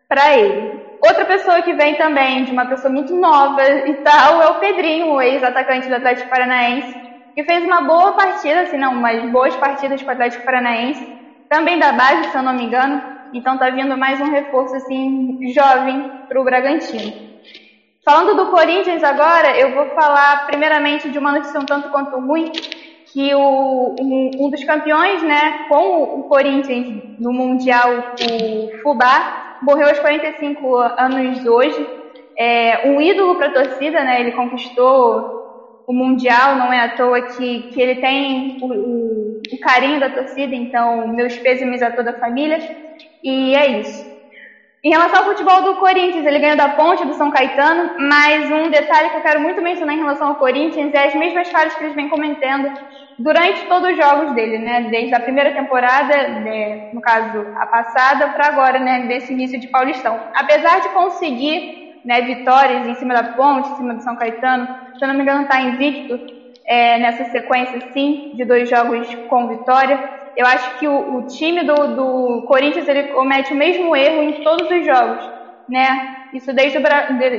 S8: para ele. Outra pessoa que vem também, de uma pessoa muito nova e tal, é o Pedrinho, o ex-atacante do Atlético Paranaense, que fez uma boa partida, assim, não, umas boas partidas com o Atlético Paranaense, também da base, se eu não me engano, então tá vindo mais um reforço, assim, jovem para o Bragantino. Falando do Corinthians agora, eu vou falar primeiramente de uma notícia um tanto quanto ruim, que o, um, um, dos campeões, né, com o Corinthians no Mundial, o Fubá, morreu aos 45 anos hoje. É um ídolo para a torcida, né, ele conquistou o Mundial, não é à toa que, que ele tem o, o, o carinho da torcida, então meus pêsames a toda a família. E é isso. Em relação ao futebol do Corinthians, ele ganhou da Ponte do São Caetano, mas um detalhe que eu quero muito mencionar em relação ao Corinthians é as mesmas falhas que eles vêm cometendo durante todos os jogos dele, né? Desde a primeira temporada, né, no caso a passada, para agora, né? Desse início de Paulistão. Apesar de conseguir né, vitórias em cima da Ponte, em cima do São Caetano, se eu não me engano, está invicto é, nessa sequência, sim, de dois jogos com vitória. Eu acho que o, o time do, do, Corinthians ele comete o mesmo erro em todos os jogos, né? Isso desde o,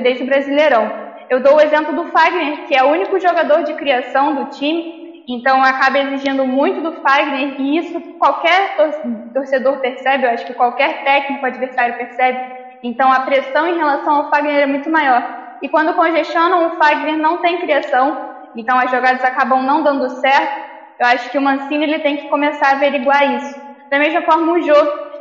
S8: desde o Brasileirão. Eu dou o exemplo do Fagner, que é o único jogador de criação do time, então acaba exigindo muito do Fagner, e isso qualquer torcedor percebe, eu acho que qualquer técnico adversário percebe. Então a pressão em relação ao Fagner é muito maior. E quando congestionam, o Fagner não tem criação, então as jogadas acabam não dando certo. Eu acho que o Mancini ele tem que começar a averiguar isso. Da mesma forma o Jô,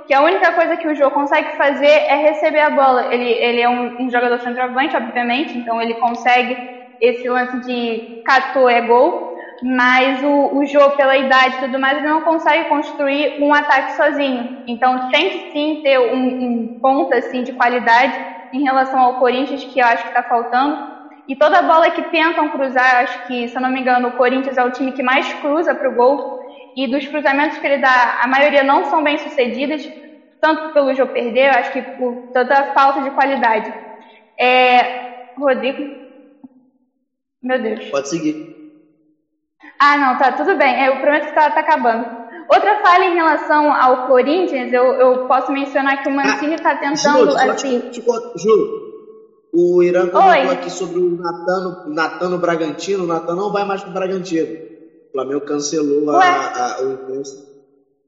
S8: que a única coisa que o Jô consegue fazer é receber a bola. Ele, ele é um, um jogador centroavante, obviamente, então ele consegue esse lance de catou é gol, mas o, o Jô, pela idade e tudo mais, ele não consegue construir um ataque sozinho. Então tem que sim ter um, um ponto assim, de qualidade em relação ao Corinthians, que eu acho que está faltando. E toda bola que tentam cruzar, acho que, se eu não me engano, o Corinthians é o time que mais cruza para o gol. E dos cruzamentos que ele dá, a maioria não são bem sucedidas, tanto pelo jogo perder, acho que por toda falta de qualidade. É... Rodrigo? Meu Deus.
S2: Pode seguir.
S8: Ah, não, tá, tudo bem. Eu prometo que tá, tá acabando. Outra falha em relação ao Corinthians, eu, eu posso mencionar que o Mancini está ah, tentando, juro, assim...
S2: Te, te, juro, o Irã comentou aqui sobre o Natano, Natano Bragantino. O Natano não vai mais para o Bragantino. O Flamengo cancelou a, a, o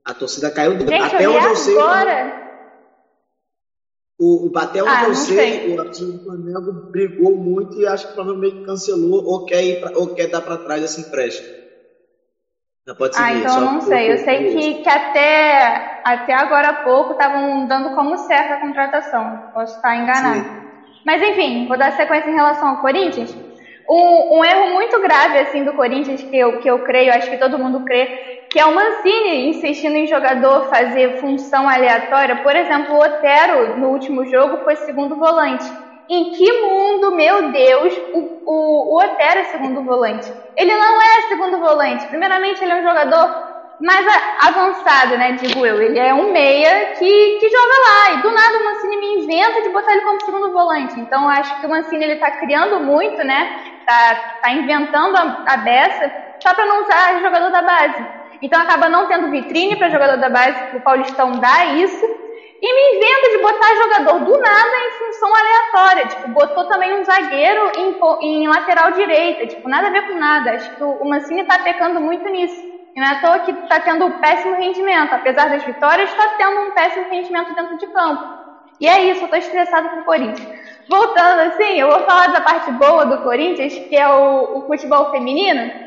S2: A torcida caiu
S8: Gente,
S2: até
S8: onde
S2: eu sei.
S8: Agora?
S2: O, até onde ah, eu sei, o time do Flamengo brigou muito e acho que o Flamengo meio que cancelou ou quer, ir pra, ou quer dar para trás esse empréstimo.
S8: Pode seguir, ah, então eu não sei. Eu sei que, que até, até agora há pouco estavam dando como certa a contratação. Posso estar enganado. Sim. Mas enfim, vou dar sequência em relação ao Corinthians. Um, um, erro muito grave assim do Corinthians que eu, que eu creio, acho que todo mundo crê, que é o Mancini insistindo em jogador fazer função aleatória. Por exemplo, o Otero no último jogo foi segundo volante. Em que mundo, meu Deus, o, o, o Otero é segundo volante? Ele não é segundo volante. Primeiramente, ele é um jogador mais avançado, né, digo eu. Ele é um meia que, que joga lá. E do nada o Mancini me inventa de botar ele como segundo volante. Então acho que o Mancini ele tá criando muito, né? Tá, tá inventando a, a beça só para não usar jogador da base. Então acaba não tendo vitrine para jogador da base, o Paulistão dá isso. E me inventa de botar jogador do nada em função aleatória. Tipo, botou também um zagueiro em, em lateral direita. Tipo, nada a ver com nada. Acho que o Mancini tá pecando muito nisso. E não é à toa que tá tendo um péssimo rendimento. Apesar das vitórias, tá tendo um péssimo rendimento dentro de campo. E é isso, eu tô estressado com o Corinthians. Voltando assim, eu vou falar da parte boa do Corinthians, que é o, o futebol feminino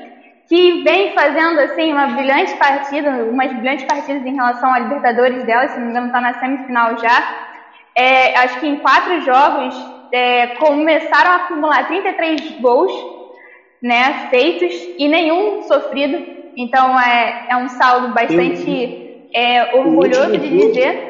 S8: que vem fazendo assim uma brilhante partida, umas brilhantes partidas em relação à Libertadores dela, se não me engano está na semifinal já. É, acho que em quatro jogos é, começaram a acumular 33 gols né, feitos e nenhum sofrido. Então é, é um saldo bastante é, orgulhoso de dizer.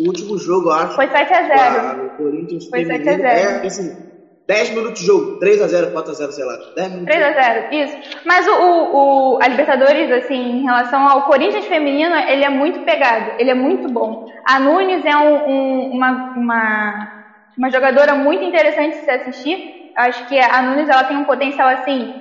S2: O último jogo, acho.
S8: Foi 7 a 0
S2: O Corinthians
S8: Foi 7 a 0
S2: é, assim, 10 minutos de jogo, 3x0, 4x0, sei lá. 10 minutos
S8: 3x0, isso. Mas o, o, a Libertadores, assim, em relação ao Corinthians feminino, ele é muito pegado, ele é muito bom. A Nunes é um, um, uma, uma, uma jogadora muito interessante de se assistir. Acho que a Nunes ela tem um potencial, assim,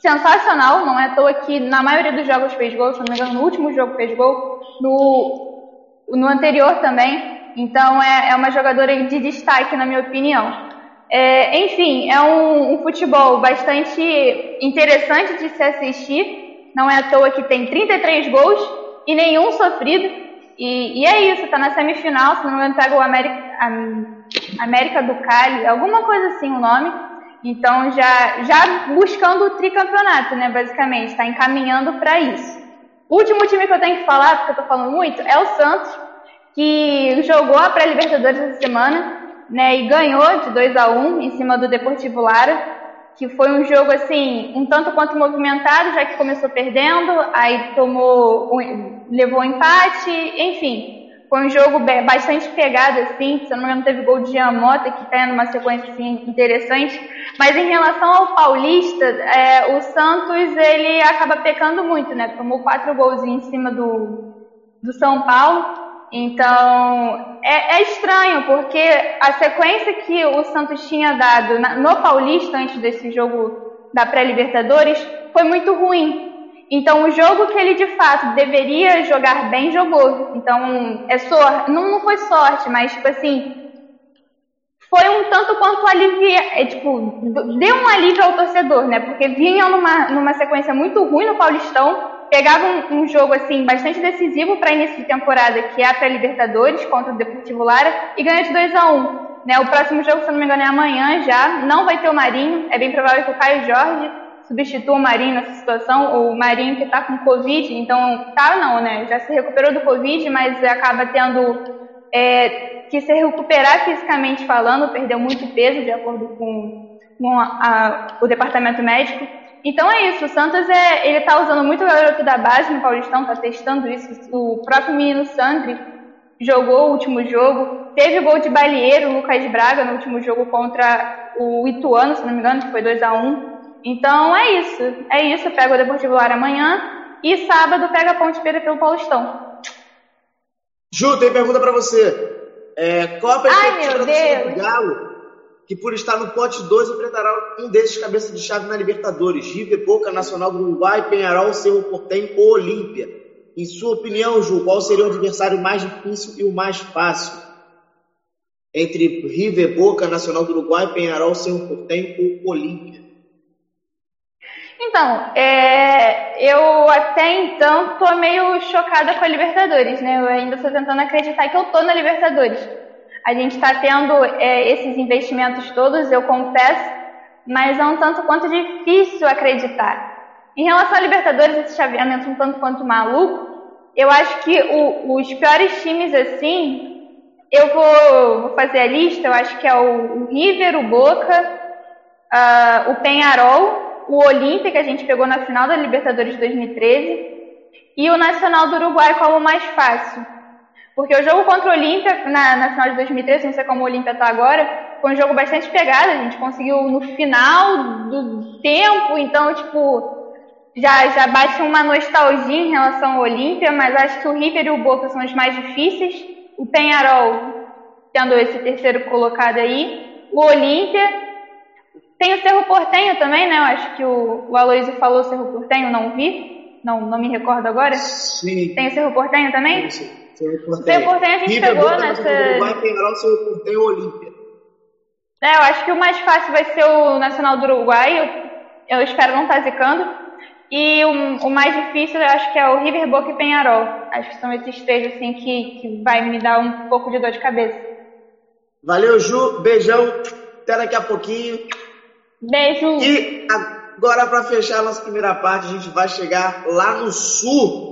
S8: sensacional. Não é à toa que na maioria dos jogos fez gol, se não me engano, no último jogo fez gol, no, no anterior também. Então é, é uma jogadora de destaque, na minha opinião. É, enfim, é um, um, futebol bastante interessante de se assistir. Não é à toa que tem 33 gols e nenhum sofrido. E, e é isso, tá na semifinal, se não me engano, pega o América, América do Cali, alguma coisa assim o nome. Então já, já buscando o tricampeonato, né, basicamente, está encaminhando para isso. O último time que eu tenho que falar, porque eu tô falando muito, é o Santos, que jogou a pré-Libertadores essa semana né, e ganhou de 2 a 1 em cima do Deportivo Lara, que foi um jogo assim, um tanto quanto movimentado, já que começou perdendo, aí tomou, um, levou um empate, enfim. Foi um jogo bastante pegado, assim, se não me engano teve gol de Giamota, que está numa sequência assim, interessante. Mas em relação ao Paulista, é, o Santos ele acaba pecando muito, né? Tomou quatro gols em cima do, do São Paulo. Então, é, é, estranho, porque a sequência que o Santos tinha dado na, no Paulista antes desse jogo da pré-Libertadores foi muito ruim. Então, o jogo que ele de fato deveria jogar bem, jogou. Então, é sorte. Não, não foi sorte, mas, tipo assim, foi um tanto quanto alivia, é, tipo, deu um alívio ao torcedor, né? Porque vinha numa, numa sequência muito ruim no Paulistão, pegava um, um, jogo assim bastante decisivo para início de temporada, que é a pré-Libertadores contra o Deportivo Lara, e ganha de 2 a 1 um, né? O próximo jogo, se não me engano, é amanhã já. Não vai ter o Marinho. É bem provável que o Caio Jorge substitua o Marinho nessa situação. O Marinho que está com Covid, então tá não, né? Já se recuperou do Covid, mas acaba tendo é, que se recuperar fisicamente falando, perdeu muito peso, de acordo com, com a, a, o departamento médico. Então é isso, o Santos é, ele tá usando muito o garoto da base no Paulistão, tá testando isso. O próprio menino Sandri jogou o último jogo, teve o gol de Balieiro, o Lucas Braga, no último jogo contra o Ituano, se não me engano, que foi 2 a 1 Então é isso, é isso, pega o Deportivo Lara amanhã e sábado pega a Ponte Preta pelo Paulistão.
S2: Ju, tem pergunta para você. É, qual a perspectiva do Galo que por estar no pote 2 enfrentará um desses cabeças de chave na Libertadores, River, Boca, Nacional do Uruguai, Penharol, Cerro Portem ou Olímpia. Em sua opinião, Ju, qual seria o adversário mais difícil e o mais fácil? Entre River, Boca, Nacional do Uruguai, Penharol, Cerro Portem ou Olímpia?
S8: Então, é, eu até então tô meio chocada com a Libertadores, né? Eu ainda estou tentando acreditar que eu tô na Libertadores. A gente está tendo é, esses investimentos todos, eu confesso, mas é um tanto quanto difícil acreditar. Em relação à Libertadores, esse chaveamento um tanto quanto maluco, eu acho que o, os piores times assim, eu vou, vou, fazer a lista, eu acho que é o, o River, o Boca, uh, o Penharol, o Olímpia, que a gente pegou na final da Libertadores de 2013, e o Nacional do Uruguai como mais fácil. Porque o jogo contra o Olímpia, na, na final de 2013, não sei como o Olímpia está agora, foi um jogo bastante pegado. A gente conseguiu no final do tempo, então, tipo, já, já bate uma nostalgia em relação ao Olímpia, mas acho que o River e o Boca são os mais difíceis. O Penharol, tendo esse terceiro colocado aí. O Olímpia. Tem o Cerro Portenho também, né? Eu acho que o, o Aloysio falou Cerro Portenho, não vi. Não, não me recordo agora.
S2: Sim.
S8: Tem o Cerro Portenho também?
S2: Sim.
S8: O Cerro Porteño a gente
S2: River
S8: pegou nessa.
S2: Uruguai, Penharol, Cerro Porteño, Olímpia.
S8: É, eu acho que o mais fácil vai ser o Nacional do Uruguai. Eu, eu espero não estar zicando. E o, o mais difícil eu acho que é o River Boca e Penharol. Acho que são esses três assim que, que vai me dar um pouco de dor de cabeça.
S2: Valeu, Ju. Beijão. Até daqui a pouquinho.
S8: Beijo.
S2: E agora, para fechar a nossa primeira parte, a gente vai chegar lá no sul.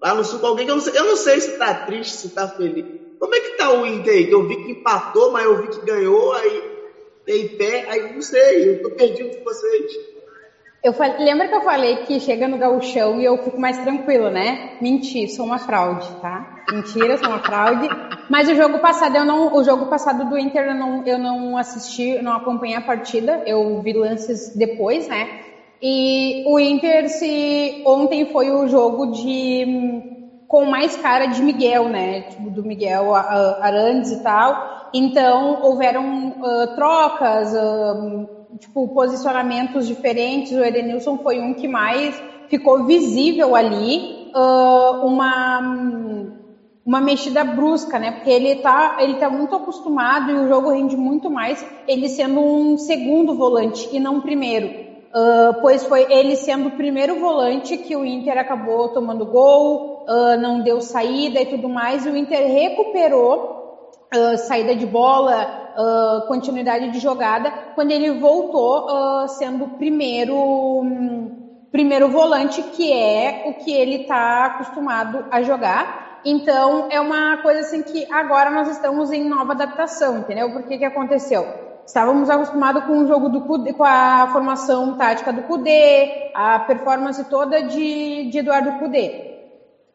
S2: Lá no sul com alguém que eu não sei, eu não sei se tá triste, se tá feliz. Como é que tá o Inter aí? Eu vi que empatou, mas eu vi que ganhou, aí tem pé, aí não sei, eu tô perdido com vocês.
S9: Eu falei, lembra que eu falei que chega no gauchão e eu fico mais tranquilo, né? Mentir, sou uma fraude, tá? Mentira, sou uma fraude. Mas o jogo passado eu não, o jogo passado do Inter eu não, eu não assisti, não acompanhei a partida. Eu vi lances depois, né? E o Inter se ontem foi o jogo de com mais cara de Miguel, né? Tipo, do Miguel Arantes e tal. Então houveram uh, trocas. Uh, tipo, posicionamentos diferentes. O Edenilson foi um que mais ficou visível ali, uh, uma, uma mexida brusca, né? Porque ele tá, ele tá muito acostumado e o jogo rende muito mais ele sendo um segundo volante e não um primeiro. Uh, pois foi ele sendo o primeiro volante que o Inter acabou tomando gol, uh, não deu saída e tudo mais, e o Inter recuperou saída de bola, Uh, continuidade de jogada quando ele voltou uh, sendo o primeiro, um, primeiro volante, que é o que ele está acostumado a jogar. Então é uma coisa assim que agora nós estamos em nova adaptação, entendeu? Por que que aconteceu? Estávamos acostumados com o jogo do Cudê, com a formação tática do Cudê, a performance toda de, de Eduardo Cudê.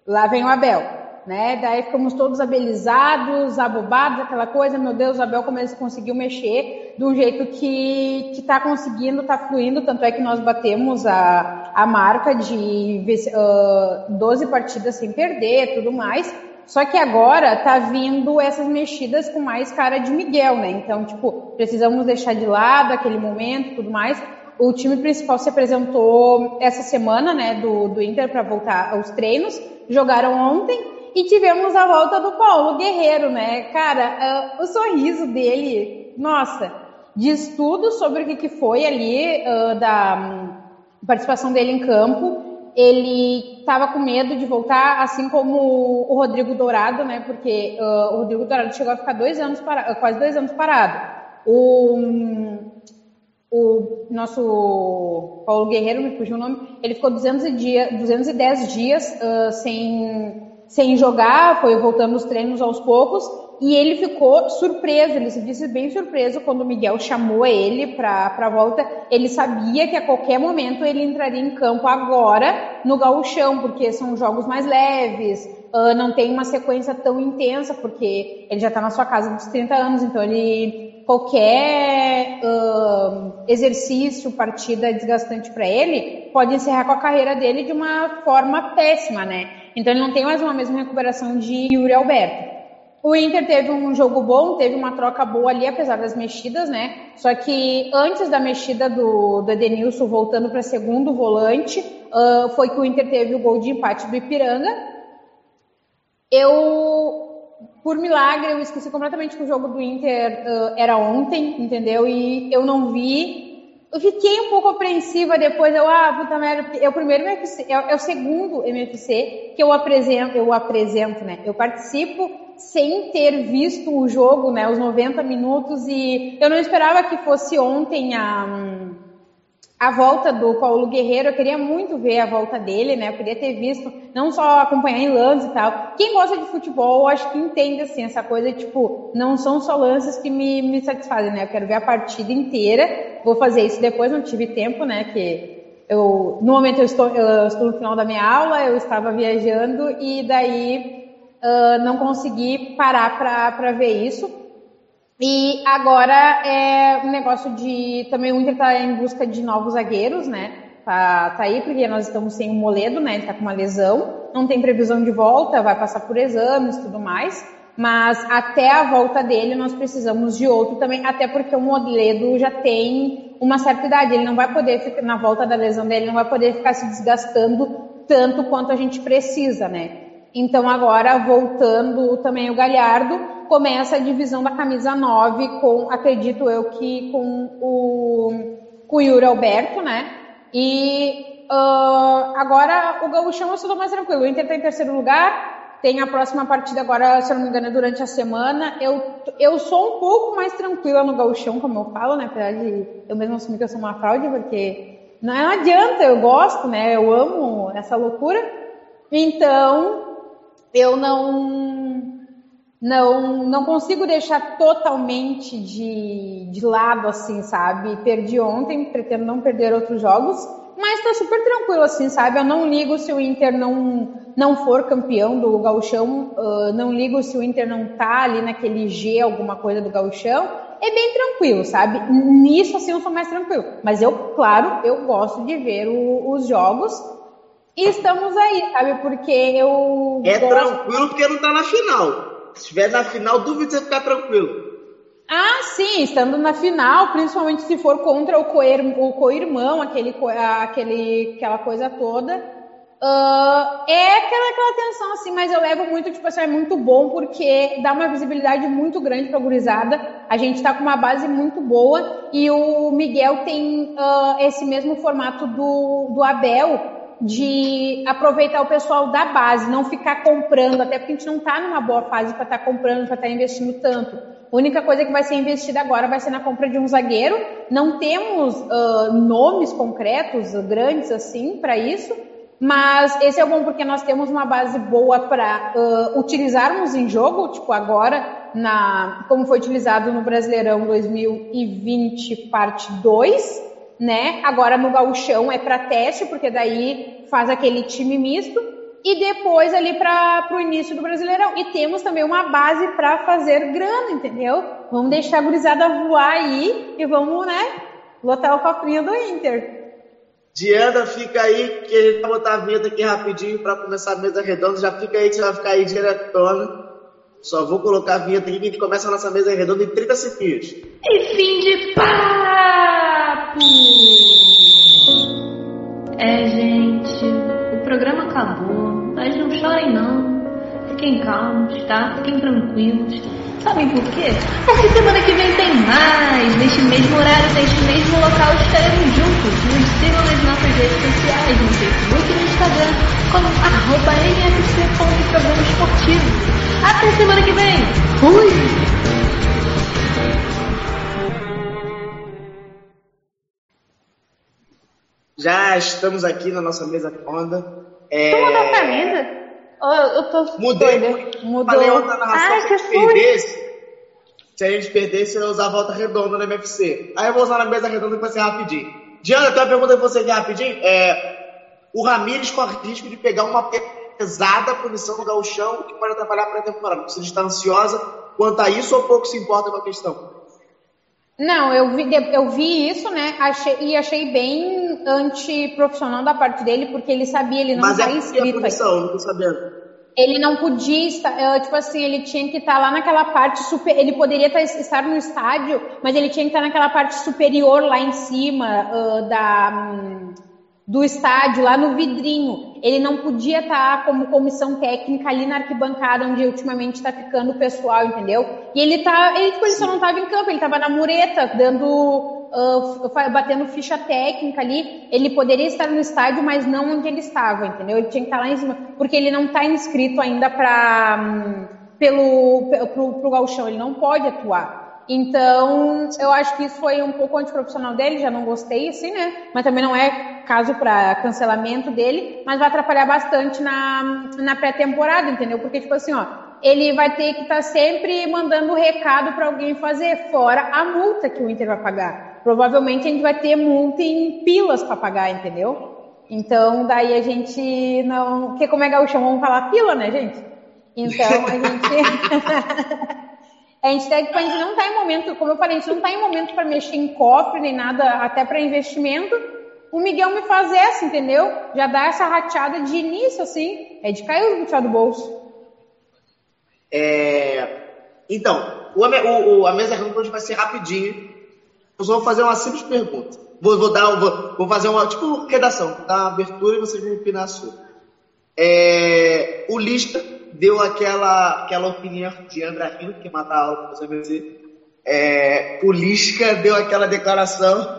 S9: Lá vem o Abel né? Daí ficamos todos abelizados, abobados, aquela coisa, meu Deus, o Abel como ele conseguiu mexer de um jeito que, que tá conseguindo, tá fluindo, tanto é que nós batemos a, a marca de uh, 12 partidas sem perder, tudo mais. Só que agora tá vindo essas mexidas com mais cara de Miguel, né? Então, tipo, precisamos deixar de lado aquele momento, tudo mais. O time principal se apresentou essa semana, né, do, do Inter para voltar aos treinos. Jogaram ontem e tivemos a volta do Paulo Guerreiro, né? Cara, uh, o sorriso dele, nossa, diz tudo sobre o que, que foi ali uh, da um, participação dele em campo. Ele estava com medo de voltar, assim como o Rodrigo Dourado, né? Porque uh, o Rodrigo Dourado chegou a ficar dois anos para, quase dois anos parado. O, o nosso Paulo Guerreiro, me fugiu o nome, ele ficou 200 dia, 210 dias uh, sem sem jogar, foi voltando os treinos aos poucos, e ele ficou surpreso, ele se disse bem surpreso quando o Miguel chamou ele para a volta. Ele sabia que a qualquer momento ele entraria em campo agora no gauchão, porque são jogos mais leves, uh, não tem uma sequência tão intensa, porque ele já está na sua casa dos 30 anos, então ele qualquer uh, exercício, partida desgastante para ele, pode encerrar com a carreira dele de uma forma péssima, né? Então ele não tem mais uma mesma recuperação de Yuri Alberto. O Inter teve um jogo bom, teve uma troca boa ali, apesar das mexidas, né? Só que antes da mexida do, do Edenilson voltando para segundo volante, uh, foi que o Inter teve o gol de empate do Ipiranga. Eu, por milagre, eu esqueci completamente que o jogo do Inter uh, era ontem, entendeu? E eu não vi eu fiquei um pouco apreensiva depois, eu, ah, puta merda, é o primeiro MFC, é, é, o segundo MFC que eu apresento, eu apresento, né? Eu participo sem ter visto o jogo, né, os 90 minutos, e eu não esperava que fosse ontem a, a volta do Paulo Guerreiro, eu queria muito ver a volta dele, né? Eu queria ter visto, não só acompanhar em lances e tal. Quem gosta de futebol, acho que entende assim essa coisa, tipo, não são só lances que me, me satisfazem, né? Eu quero ver a partida inteira. Vou fazer isso depois, não tive tempo, né? Que eu, no momento eu estou, eu estou no final da minha aula, eu estava viajando e daí não consegui parar para ver isso. E agora é um negócio de. Também o Inter tá em busca de novos zagueiros, né? Tá, tá aí, porque nós estamos sem o Moledo, né? Ele tá com uma lesão, não tem previsão de volta, vai passar por exames tudo mais. Mas até a volta dele nós precisamos de outro também, até porque o Moledo já tem uma certa idade, ele não vai poder ficar, na volta da lesão dele, não vai poder ficar se desgastando tanto quanto a gente precisa, né? Então agora, voltando também o Galhardo, começa a divisão da camisa 9 com, acredito eu, que com o, com o Yuri Alberto, né? E uh, agora o Gauchão eu estou mais tranquilo. O Inter está em terceiro lugar, tem a próxima partida agora, se eu não me engano, durante a semana. Eu, eu sou um pouco mais tranquila no Gauchão, como eu falo, né? Apesar de eu mesmo assumir que eu sou uma fraude, porque não adianta, eu gosto, né? Eu amo essa loucura. Então, eu não não não consigo deixar totalmente de, de lado assim, sabe? Perdi ontem, pretendo não perder outros jogos, mas tá super tranquilo assim, sabe? Eu não ligo se o Inter não não for campeão do Gauchão, uh, não ligo se o Inter não tá ali naquele G alguma coisa do Gauchão. É bem tranquilo, sabe? Nisso assim eu sou mais tranquilo. Mas eu, claro, eu gosto de ver o, os jogos e estamos aí, sabe? Porque eu.
S2: É
S9: gosto...
S2: tranquilo porque não tá na final. Se estiver na final, duvido você ficar tranquilo.
S9: Ah, sim, estando na final, principalmente se for contra o co-irmão, aquele, aquele, aquela coisa toda. Uh, é aquela, aquela tensão, assim, mas eu levo muito, tipo assim, é muito bom porque dá uma visibilidade muito grande pra gurizada. A gente tá com uma base muito boa e o Miguel tem uh, esse mesmo formato do, do Abel, de aproveitar o pessoal da base, não ficar comprando, até porque a gente não está numa boa fase para estar tá comprando, para estar tá investindo tanto. A única coisa que vai ser investida agora vai ser na compra de um zagueiro. Não temos uh, nomes concretos, grandes assim, para isso, mas esse é bom porque nós temos uma base boa para uh, utilizarmos em jogo, tipo agora, na, como foi utilizado no Brasileirão 2020, parte 2 né? Agora no gauchão é para teste, porque daí faz aquele time misto e depois ali para o início do Brasileirão. E temos também uma base para fazer grana, entendeu? Vamos deixar a gurizada voar aí e vamos, né, lotar o cofrinho do Inter.
S2: Diana, fica aí que a gente vai botar a vinheta aqui rapidinho para começar a mesa redonda. Já fica aí que você vai ficar aí diretona. Só vou colocar a vinheta aqui que a gente começa a nossa mesa redonda em 30 segundos.
S1: E fim de papo! É, gente, o programa acabou, mas não chorem não. Fiquem calmos, tá? Fiquem tranquilos. Sabem por quê? Porque semana que vem tem mais. Neste mesmo horário, neste mesmo local, estaremos juntos. Nos sigam nas nossas redes sociais, no Facebook e no Instagram, como arroba nfc.programa esportivo. Até semana que vem. Fui!
S2: Já estamos aqui na nossa mesa redonda. É...
S8: Tu mudou a camisa? Oh, eu tô
S2: Mudei.
S8: doida.
S2: Mudou. Falei na narração
S8: Ai,
S2: se a
S8: que
S2: gente perdesse, se a gente perdesse, eu ia usar a volta redonda no MFC. Aí eu vou usar na mesa redonda pra ser rapidinho. Diana, tem uma pergunta pra você aqui rapidinho. É, o Ramires corre risco de pegar uma pesada punição no gauchão que pode atrapalhar a pré-temporada. Você está ansiosa quanto a isso ou pouco se importa com a questão?
S9: Não, eu vi, eu vi isso, né? Achei, e achei bem antiprofissional da parte dele, porque ele sabia, ele não
S2: Mas
S9: está
S2: é
S9: inscrito.
S2: a punição, não tô sabendo.
S9: Ele não podia estar, tipo assim, ele tinha que estar lá naquela parte super. Ele poderia estar no estádio, mas ele tinha que estar naquela parte superior lá em cima uh, da. Um, do estádio, lá no vidrinho. Ele não podia estar como comissão técnica ali na arquibancada, onde ultimamente está ficando o pessoal, entendeu? E ele tá. Ele, tipo, ele só não estava em campo, ele estava na mureta, dando. Uh, batendo ficha técnica ali, ele poderia estar no estádio, mas não onde ele estava, entendeu? Ele tinha que estar lá em cima, porque ele não está inscrito ainda para um, pelo pro, gauchão, ele não pode atuar. Então, eu acho que isso foi um pouco antiprofissional dele, já não gostei, assim, né? Mas também não é caso para cancelamento dele, mas vai atrapalhar bastante na, na pré-temporada, entendeu? Porque, tipo assim, ó, ele vai ter que estar tá sempre mandando recado para alguém fazer, fora a multa que o Inter vai pagar. Provavelmente a gente vai ter multa em pilas para pagar, entendeu? Então, daí a gente não. Porque como é gaúcho, vamos falar pila, né, gente? Então, a gente. A gente, a gente não está em momento, como eu falei, a gente não está em momento para mexer em cofre nem nada, até para investimento. O Miguel me faz essa, entendeu? Já dá essa rateada de início, assim, é de cair o do bolso.
S2: É... Então, o, o, a mesa redonda vai ser rapidinho. Eu só vou fazer uma simples pergunta. Vou, vou dar, vou, vou, fazer uma, tipo, redação, dar uma abertura e vocês vão opinar a sua. É, o Lisca deu aquela, aquela opinião de André Rino, que matar a aula você vencer. É, o Lisca deu aquela declaração.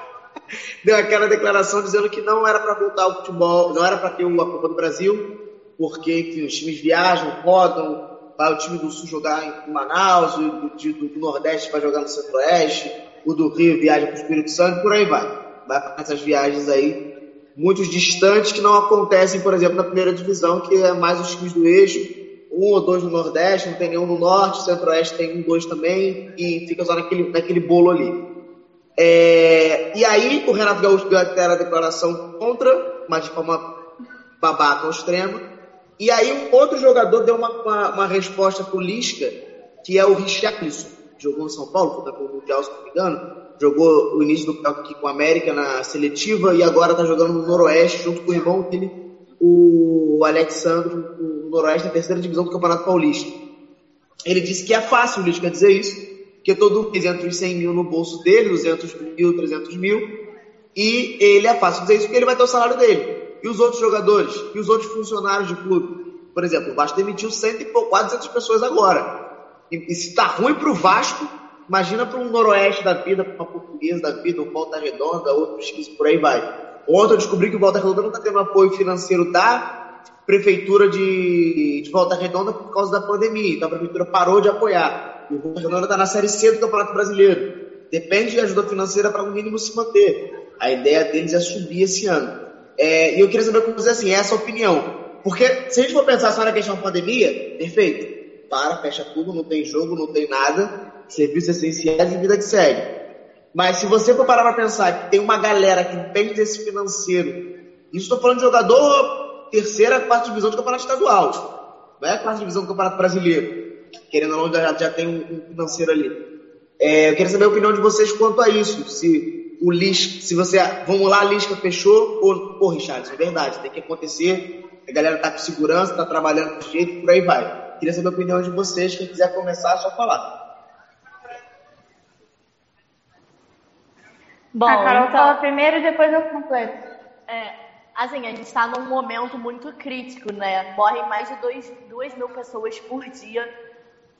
S2: deu aquela declaração dizendo que não era para voltar ao futebol, não era para ter uma Copa do Brasil, porque enfim, os times viajam, rodam, vai o time do Sul jogar em Manaus, o do, do, do Nordeste vai jogar no Centro-Oeste, o do Rio viaja para o Espírito Santo, por aí vai. Vai para essas viagens aí muitos distantes que não acontecem, por exemplo, na primeira divisão, que é mais os times do eixo, um ou dois no Nordeste, não tem nenhum no Norte, Centro-Oeste tem um, dois também, e fica só naquele, naquele bolo ali. É, e aí o Renato Gaúcho deu até a declaração contra, mas de forma babaca ao extremo. E aí um outro jogador deu uma, uma, uma resposta pro Lisca, que é o Richarlison, jogou no São Paulo, foi o Mundial, se não me engano, jogou o início do aqui com a América na seletiva e agora está jogando no Noroeste junto com o irmão dele, o Alexandre, no Noroeste, na terceira divisão do Campeonato Paulista. Ele disse que é fácil o Lisca dizer isso, porque todo mês entra os 100 mil no bolso dele, 200 mil, 300 mil, e ele é fácil dizer isso porque ele vai ter o salário dele. E os outros jogadores? E os outros funcionários de clube? Por exemplo, o Vasco demitiu 100 e pouco, 400 pessoas agora. E, e se está ruim para o Vasco, Imagina para um noroeste da vida, para uma portuguesa da vida, um Volta Redonda, outros X, por aí vai. Ontem eu descobri que o Volta Redonda não está tendo apoio financeiro da prefeitura de, de, Volta Redonda por causa da pandemia. Então a prefeitura parou de apoiar. E o Volta Redonda está na Série C do Campeonato Brasileiro. Depende de ajuda financeira para no mínimo se manter. A ideia deles é subir esse ano. É, e eu queria saber com você, assim, essa opinião. Porque se a gente for pensar só na questão da pandemia, perfeito. Para, fecha tudo, não tem jogo, não tem nada serviços essenciais e vida que segue. Mas se você for parar para pensar que tem uma galera que depende desse financeiro, isso estou falando de jogador terceira, quarta divisão do campeonato estadual, não é a quarta divisão do campeonato brasileiro, querendo ou não, já, já tem um, financeiro ali. É, eu queria saber a opinião de vocês quanto a isso. Se o Lisca, se você, vamos lá, a Lisca fechou, ou, pô, Richard, isso é verdade, tem que acontecer, a galera tá com segurança, tá trabalhando com jeito, por aí vai. Queria saber a opinião de vocês, quem quiser começar, é só falar.
S8: Bom, a Carol então, fala primeiro e depois eu completo.
S4: É, assim, a gente está num momento muito crítico, né? Morrem mais de 2 mil pessoas por dia.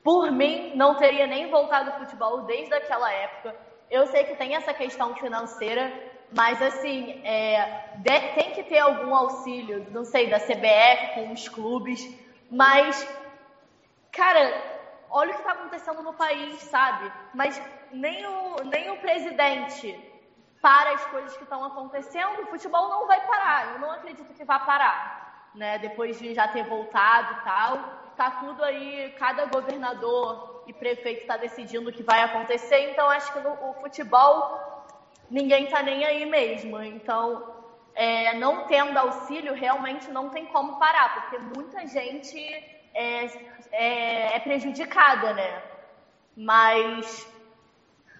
S4: Por mim, não teria nem voltado ao futebol desde aquela época. Eu sei que tem essa questão financeira, mas assim, é, de, tem que ter algum auxílio, não sei, da CBF com os clubes, mas, cara, olha o que está acontecendo no país, sabe? Mas nem o, nem o presidente para as coisas que estão acontecendo, o futebol não vai parar. Eu não acredito que vá parar, né? Depois de já ter voltado e tal, tá tudo aí, cada governador e prefeito está decidindo o que vai acontecer. Então acho que no o futebol ninguém tá nem aí mesmo. Então é, não tendo auxílio realmente não tem como parar, porque muita gente é, é, é prejudicada, né? Mas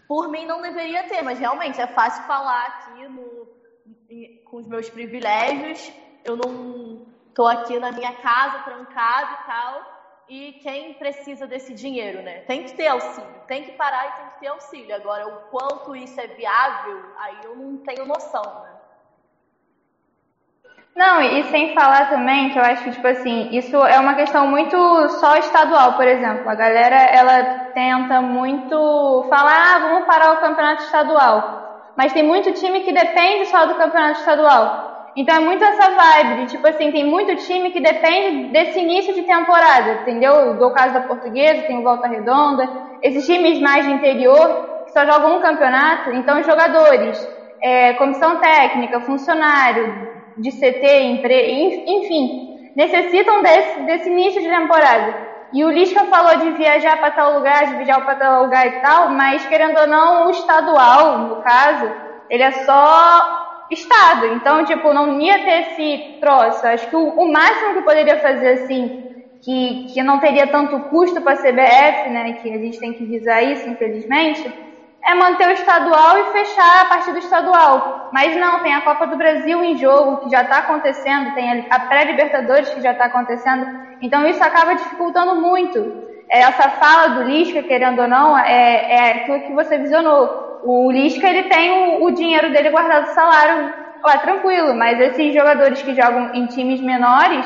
S4: por mim não deveria ter, mas realmente é fácil falar aqui no, com os meus privilégios. Eu não estou aqui na minha casa trancado e tal. E quem precisa desse dinheiro, né? Tem que ter auxílio, tem que parar e tem que ter auxílio. Agora, o quanto isso é viável, aí eu não tenho noção, né?
S8: Não, e sem falar também que eu acho que, tipo assim, isso é uma questão muito só estadual, por exemplo. A galera, ela tenta muito falar, ah, vamos parar o campeonato estadual. Mas tem muito time que depende só do campeonato estadual. Então é muito essa vibe de, tipo assim, tem muito time que depende desse início de temporada, entendeu? Do caso da Portuguesa, tem o Volta Redonda. Esses times mais de interior, que só jogam um campeonato, então os jogadores, é, comissão técnica, funcionário, de CT, enfim, necessitam desse, desse início de temporada. E o Lisca falou de viajar para tal lugar, de viajar para tal lugar e tal, mas querendo ou não, o estadual, no caso, ele é só estado. Então, tipo, não ia ter esse troço. Acho que o, o máximo que poderia fazer assim, que, que não teria tanto custo para a CBF, né, que a gente tem que visar isso, infelizmente, é manter o estadual e fechar a partir do estadual. Mas não, tem a Copa do Brasil em jogo, que já está acontecendo, tem a pré-Libertadores que já está acontecendo. Então isso acaba dificultando muito. É, essa fala do Lisca, querendo ou não, é, é aquilo que você visionou. O Lisca ele tem o, o dinheiro dele guardado salário ó, tranquilo, mas esses jogadores que jogam em times menores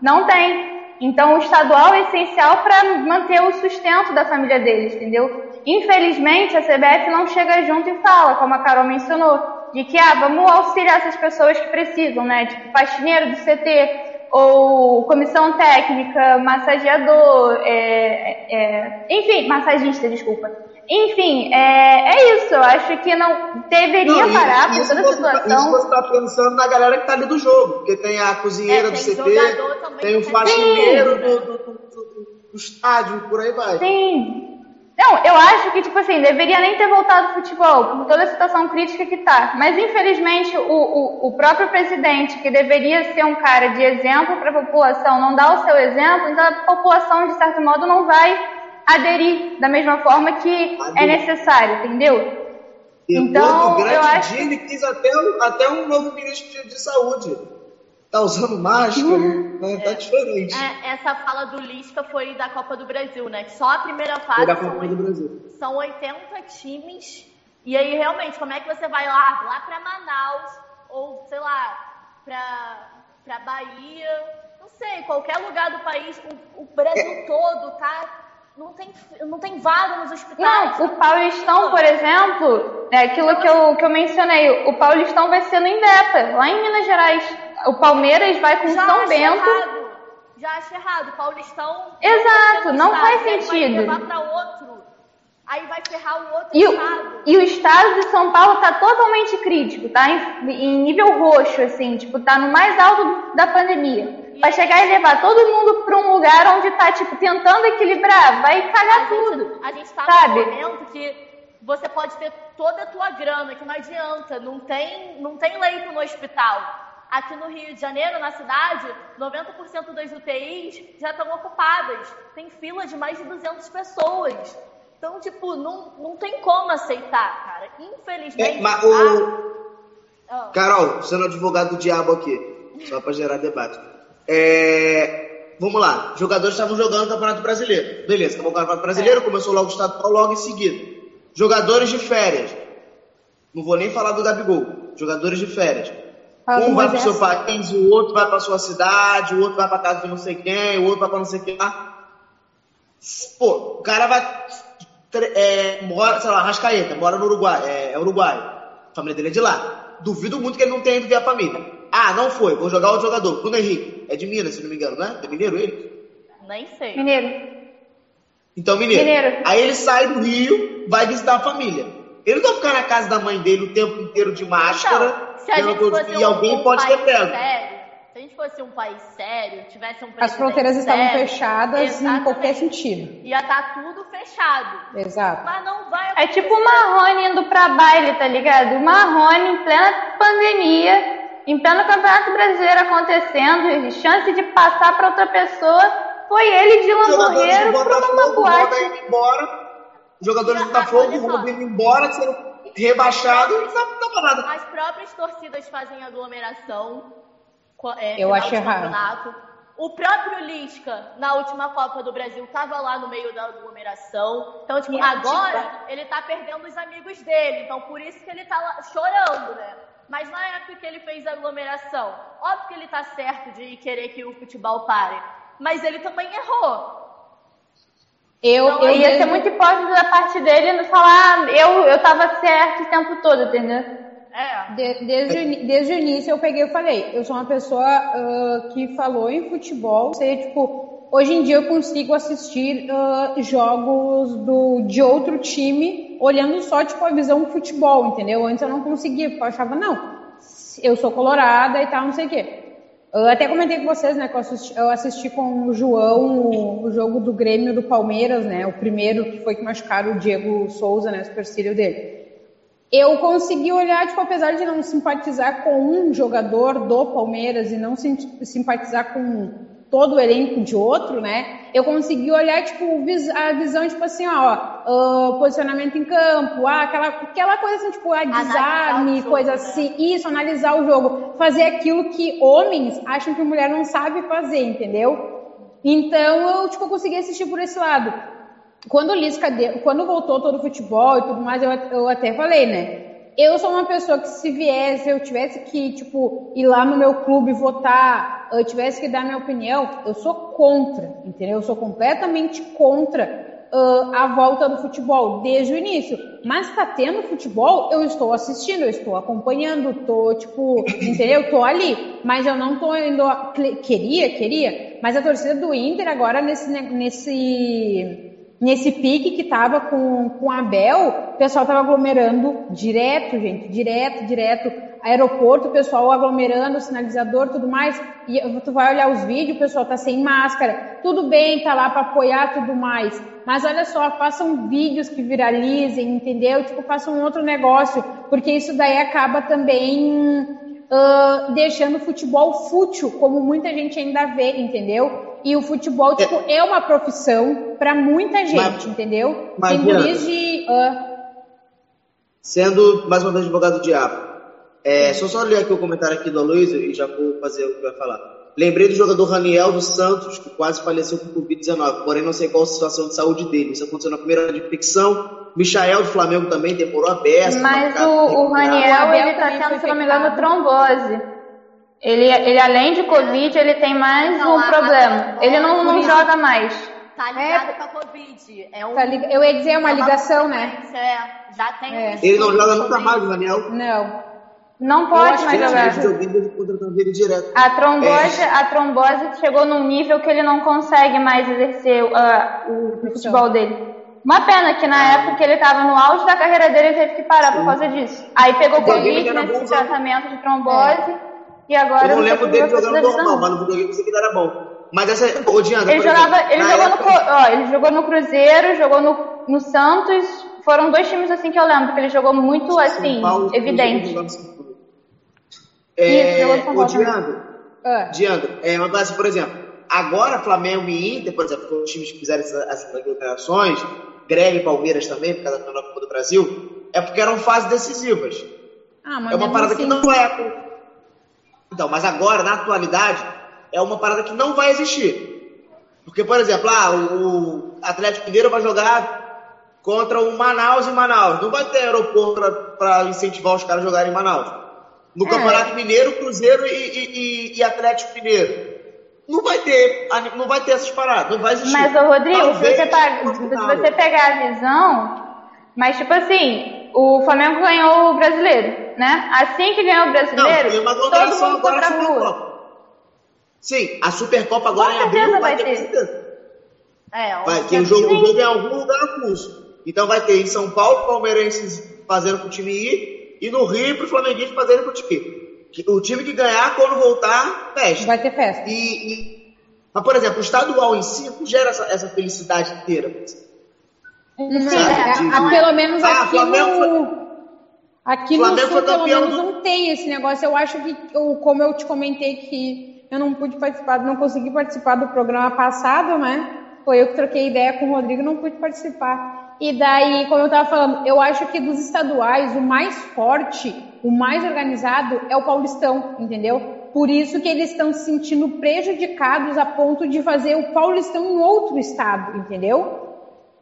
S8: não tem. Então o estadual é essencial para manter o sustento da família deles, entendeu? Infelizmente a CBF não chega junto e fala, como a Carol mencionou, de que ah, vamos auxiliar essas pessoas que precisam, né? Tipo faxineiro do CT, ou comissão técnica, massageador, é, é, enfim, massagista, desculpa. Enfim, é, é isso. Eu acho que não deveria
S2: Não,
S8: parar por toda a
S2: tá-
S8: situação.
S2: Isso você tá pensando na galera que tá ali do jogo, porque tem a cozinheira
S4: É,
S2: do
S4: tem
S2: CT,
S4: jogador também
S2: tem o
S4: que faz
S2: faxineiro do, do, do- do- do estádio, por aí vai.
S8: Sim. Não, eu acho que, tipo assim, deveria nem ter voltado ao futebol, por toda a situação crítica que tá. Mas, infelizmente, o, o, o próprio presidente, que deveria ser um cara de exemplo para a população, não dá o seu exemplo, então a população, de certo modo, não vai aderir da mesma forma que é necessário, entendeu?
S2: Depois
S8: Então,
S2: do grande
S8: eu acho
S2: ele quis até, um- até um novo ministro de saúde. Tá usando máscara,
S8: Uhum.
S2: né? tá diferente.
S4: É, essa fala do Lisca foi da Copa do Brasil, né? Que só a primeira
S2: Foi
S4: fase
S2: da
S4: são,
S2: Copa do Brasil.
S4: são 80 times. E aí, realmente, como é que você vai lá, lá pra Manaus, ou sei lá, pra, pra Bahia, não sei, qualquer lugar do país, o, o Brasil todo tá. Não tem, não tem vaga nos hospitais.
S8: Não, o Paulistão, por exemplo, é aquilo que eu, que eu mencionei, o Paulistão vai ser no Indepa, lá em Minas Gerais. O Palmeiras vai com
S4: Já
S8: São
S4: acho
S8: Bento.
S4: errado. Já acho errado. Paulistão.
S8: Exato, não
S4: estado,
S8: faz sentido.
S4: Vai levar pra outro. Aí vai ferrar o outro
S8: E o,
S4: estado.
S8: e o estado de São Paulo tá totalmente crítico, tá em, em nível roxo, assim, tipo, tá no mais alto da pandemia. Vai chegar e levar todo mundo pra um lugar onde tá, tipo, tentando equilibrar, vai cagar
S4: a
S8: tudo.
S4: gente, a gente tá
S8: sabe?
S4: num momento que você pode ter toda a tua grana, que não adianta, não tem, não tem leito no hospital. Aqui no Rio de Janeiro, na cidade, 90% das UTIs já estão ocupadas. Tem fila de mais de 200 pessoas. Então, tipo, não, não tem como aceitar, cara. Infelizmente.
S2: É, mas o-
S4: Ah,
S2: Carol, sendo advogado do diabo aqui, só pra gerar debate. É, Vamos lá, jogadores estavam jogando o Campeonato Brasileiro. Beleza, acabou o Campeonato Brasileiro, começou logo o estadual logo em seguida. Jogadores de férias. Não vou nem falar do Gabigol. Jogadores de férias. Um vai pro
S9: Moisés.
S2: seu país, o outro vai pra sua cidade, o outro vai pra casa de não sei quem, o outro vai pra não sei quem lá. Pô, o cara vai. É, mora, sei lá, Rascaeta, mora no Uruguai, é, é Uruguai. A família dele é de lá. Duvido muito que ele não tenha ido ver a família. Ah, não foi, vou jogar outro jogador. Bruno Henrique. É de Minas, se não me engano, né? É mineiro ele?
S4: nem sei.
S8: Mineiro.
S2: Então, mineiro.
S8: Mineiro.
S2: Aí ele sai do Rio, vai visitar a família. Ele não ficar na casa da mãe dele o tempo inteiro de máscara.
S4: Então, se a gente
S2: vendo-
S4: fosse
S2: e
S4: um,
S2: alguém
S4: um
S2: pode ter
S4: país
S2: pego.
S4: sério, se a gente fosse um país sério, tivesse um
S9: As fronteiras estavam
S4: sério,
S9: fechadas em
S4: exatamente,
S9: qualquer sentido.
S4: Ia estar tudo fechado.
S9: Exato.
S4: Mas não vai
S8: É tipo o Marrone indo pra baile, tá ligado? O Marrone em plena pandemia, em pleno Campeonato Brasileiro acontecendo, chance de passar pra outra pessoa, foi ele de lamborreiro pra uma
S2: Botafogo, Roda
S8: boate.
S2: embora. Os jogadores do Botafogo,
S4: só.
S2: Roda indo embora, sendo rebaixado, não dá nada.
S4: As próprias torcidas fazem aglomeração. é,
S9: Eu acho errado.
S4: O próprio Lisca, na última Copa do Brasil, estava lá no meio da aglomeração. Então, tipo, agora ele tá perdendo os amigos dele. Então, por isso que ele tá lá chorando, né? Mas na época que ele fez a aglomeração, óbvio que ele tá certo de querer que o futebol pare. Mas ele também errou.
S9: Eu,
S4: Não,
S9: eu
S8: Ia ser muito hipócrita da parte dele não falar, ah, eu, eu tava certo o tempo todo, entendeu?
S4: É.
S9: De- desde, desde o início eu peguei e falei, eu sou uma pessoa ah, que falou em futebol, sei, tipo, hoje em dia eu consigo assistir ah, jogos do, de outro time olhando só, tipo, a visão do futebol, entendeu? Antes eu não conseguia, porque eu achava, não, eu sou colorada e tal, não sei o quê. Eu até comentei com vocês, né, que eu assisti, eu assisti com o João o, o jogo do Grêmio do Palmeiras, né, o primeiro que foi que machucaram o Diego Souza, né, o supercílio dele. Eu consegui olhar, tipo, apesar de não simpatizar com um jogador do Palmeiras e não sim- simpatizar com todo o elenco de outro, né? Eu consegui olhar, tipo, a visão, tipo assim, ó, ah, posicionamento em campo, ah, aquela, aquela coisa assim, tipo, a
S4: Analisar
S9: desarme,
S4: jogo,
S9: coisa
S4: né?
S9: assim, isso, analisar o jogo, fazer aquilo que homens acham que mulher não sabe fazer, entendeu? Então, eu, tipo, consegui assistir por esse lado quando o Lisca deu, quando voltou todo o futebol e tudo mais, eu, eu até falei, né? Eu sou uma pessoa que se viesse, eu tivesse que, tipo, ir lá no meu clube votar, eu tivesse que dar minha opinião, eu sou contra, entendeu? Eu sou completamente contra uh, a volta do futebol desde o início. Mas tá tendo futebol, eu estou assistindo, eu estou acompanhando, tô, tipo, entendeu? Tô ali. Mas eu não tô indo. Queria, queria. Mas a torcida do Inter agora nesse. nesse nesse pique que tava com, com a Abel, o pessoal tava aglomerando direto, gente, direto, direto. Aeroporto, o pessoal aglomerando, sinalizador, tudo mais. E tu vai olhar os vídeos, o pessoal tá sem máscara. Tudo bem, tá lá para apoiar tudo mais. Mas olha só, façam vídeos que viralizem, entendeu? Tipo, façam outro negócio, porque isso daí acaba também uh, deixando o futebol fútil, como muita gente ainda vê, entendeu? E o futebol, tipo, é, é uma profissão para muita gente, mas, entendeu? Mas, Tem guris de. Uh...
S2: Sendo mais uma vez advogado do diabo, é, só só ler aqui o comentário aqui do Luiz e já vou fazer o que vai falar. Lembrei do jogador Raniel dos Santos, que quase faleceu com Covid-19, porém não sei qual a situação de saúde dele. Isso aconteceu na primeira infecção. Michael do Flamengo também temporou aberto.
S8: Mas o, o Raniel, ele tá tendo, se não me engano, trombose. Ele, ele além de Covid, ele tem mais não, um a, problema. A, ele não, não joga mais.
S4: Tá ligado é, com a Covid. É um,
S9: tá lig... Eu ia dizer, é uma, é uma ligação, né?
S4: É, já tem
S2: é. Ele não joga nunca mais, Daniel.
S9: Não.
S8: Não pode mais jogar. A trombose, é. a trombose chegou num nível que ele não consegue mais exercer uh, o futebol dele. Uma pena que na ah. época que ele estava no auge da carreira dele, ele teve que parar Sim. por causa disso. Aí pegou Covid nesse tratamento de trombose é. E agora.
S2: Eu não lembro dele jogando normal, mas no videogame eu sei que ele era bom. Mas essa. Ô, Diana,
S8: ele, jogava, exemplo, ele, jogou época... no, ó, ele jogou no Cruzeiro, jogou no, no Santos. Foram dois times assim que eu lembro, que ele jogou muito assim, Paulo, evidente.
S2: É, o Diandro, ah. Diandro, é, mas, por exemplo, agora Flamengo e Inter, por exemplo, os times que fizeram essas declarações, Grêmio e Palmeiras também, por causa da Copa do Brasil, é porque eram fases decisivas. Ah, é uma parada assim... que não é. Então, mas agora, na atualidade, é uma parada que não vai existir. Porque, por exemplo, ah, o Atlético Mineiro vai jogar contra o Manaus em Manaus. Não vai ter aeroporto para incentivar os caras a jogarem em Manaus no é. Campeonato Mineiro, Cruzeiro e, e, e, Atlético Mineiro. Não vai ter, não vai ter essas paradas, não vai existir.
S8: Mas, Rodrigo, Talvez, se você, se você pegar a visão, mas tipo assim, o Flamengo ganhou o brasileiro, né? Assim que ganhou o brasileiro, não, todo mundo foi pra rua.
S2: Sim, a Supercopa agora
S8: Com
S2: em abril
S8: vai, ter. ter.
S2: É, vai ter o jogo, o jogo em algum lugar curso. Então vai ter em São Paulo, palmeirenses fazendo com o time ir, e no Rio para o Flamenguista fazerem com o time. O time que ganhar, quando voltar, festa.
S9: Vai ter festa.
S2: E, e... Mas, por exemplo, o estadual em si não gera essa, essa felicidade inteira.
S9: Sim, é, pelo menos ah, aqui Flamengo no... Aqui Flamengo no Sul, pelo menos, do... não tem esse negócio. Eu acho que, como eu te comentei que eu não pude participar, não consegui participar do programa passado, né? Foi eu que troquei ideia com o Rodrigo, não pude participar. E daí, como eu estava falando, eu acho que dos estaduais, o mais forte, o mais organizado é o Paulistão, entendeu? Por isso que eles estão se sentindo prejudicados a ponto de fazer o Paulistão em outro estado, entendeu?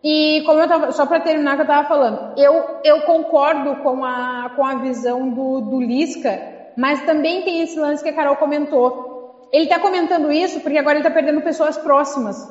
S9: E como eu tava, só para terminar que eu estava falando, eu, eu concordo com a, com a visão do, do Lisca, mas também tem esse lance que a Carol comentou. Ele está comentando isso porque agora ele está perdendo pessoas próximas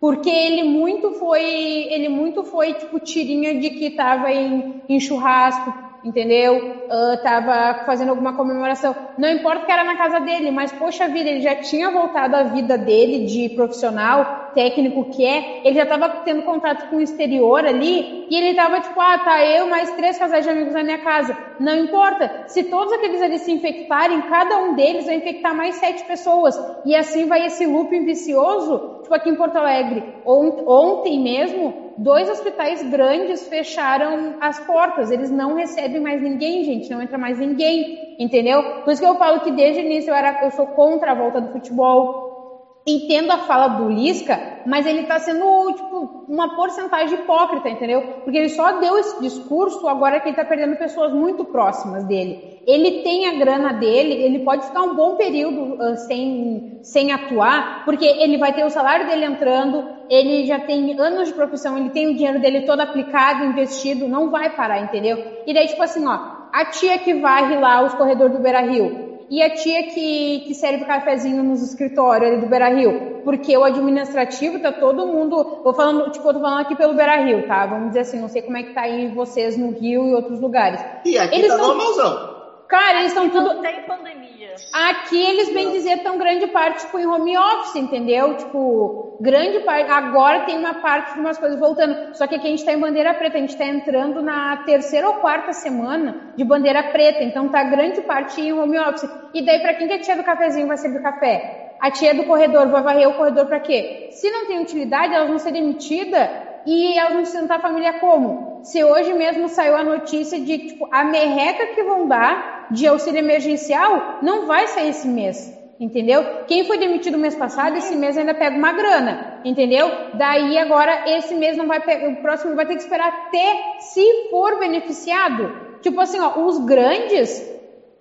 S9: porque ele muito foi, ele muito foi tipo tirinha de que estava em, em churrasco, entendeu? Uh, tava fazendo alguma comemoração. Não importa que era na casa dele, mas poxa vida, ele já tinha voltado à vida dele de profissional, técnico que é, ele já estava tendo contato com o exterior ali, e ele estava tipo, ah, tá eu mais três casais de amigos na minha casa. Não importa, se todos aqueles ali se infectarem, cada um deles vai infectar mais sete pessoas, e assim vai esse looping vicioso, tipo aqui em Porto Alegre. Ontem mesmo, dois hospitais grandes fecharam as portas, eles não recebem mais ninguém, gente, não entra mais ninguém, entendeu? Por isso que eu falo que desde o início eu, era, eu sou contra a volta do futebol, entendo a fala do Lisca, mas ele está sendo tipo uma porcentagem hipócrita, entendeu? Porque ele só deu esse discurso agora que ele está perdendo pessoas muito próximas dele. Ele tem a grana dele, ele pode ficar um bom período uh, sem, sem atuar, porque ele vai ter o salário dele entrando, ele já tem anos de profissão, ele tem o dinheiro dele todo aplicado, investido, não vai parar, entendeu? E daí, tipo assim, ó, a tia que varre lá os corredores do Beira Rio e a tia que, que serve cafezinho nos escritórios ali do Beira Rio, porque o administrativo tá todo mundo, vou falando, tipo, eu tô falando aqui pelo Beira Rio, tá? Vamos dizer assim, não sei como é que tá aí vocês no Rio e outros lugares.
S2: E aqui
S9: Eles
S2: tá
S9: tão-
S2: normalzão.
S9: Cara, eles estão tudo,
S4: Não tem pandemia.
S9: Aqui eles bem dizer estão grande parte tipo, em home office, entendeu? Tipo, grande parte. Agora tem uma parte de umas coisas voltando. Só que aqui a gente está em bandeira preta, a gente está entrando na terceira ou quarta semana de bandeira preta. Então tá grande parte em home office. E daí, para quem que é tia do cafezinho vai servir café? A tia do corredor vai varrer o corredor para quê? Se não tem utilidade, elas vão ser demitidas e elas vão sustentar a família como? Se hoje mesmo saiu a notícia de tipo, a merreca que vão dar de auxílio emergencial não vai sair esse mês, entendeu? Quem foi demitido mês passado, esse mês ainda pega uma grana, entendeu? Daí agora esse mês não vai pegar, o próximo vai ter que esperar até se for beneficiado. Tipo assim, ó, os grandes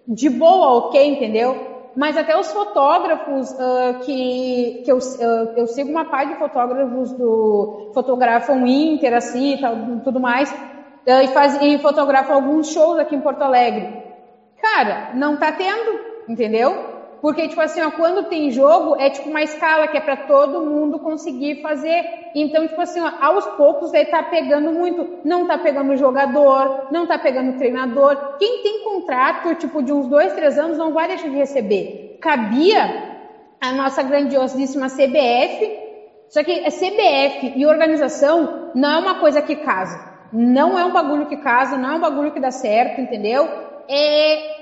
S9: de boa, ok, entendeu? Mas até os fotógrafos ah, que, que eu, ah, eu sigo uma parte de fotógrafos do fotografam Inter, assim, e tal, tudo mais, ah, e, faz, e fotografam alguns shows aqui em Porto Alegre. Cara, não tá tendo, entendeu? Porque, tipo assim, ó, quando tem jogo, é tipo uma escala que é para todo mundo conseguir fazer. Então, tipo assim, ó, aos poucos aí tá pegando muito. Não tá pegando jogador, não tá pegando treinador. Quem tem contrato, tipo, de uns dois, três anos, não vai deixar de receber. Cabia a nossa grandiosíssima CBF, só que a CBF e organização não é uma coisa que casa. Não é um bagulho que casa, não é um bagulho que dá certo, entendeu? É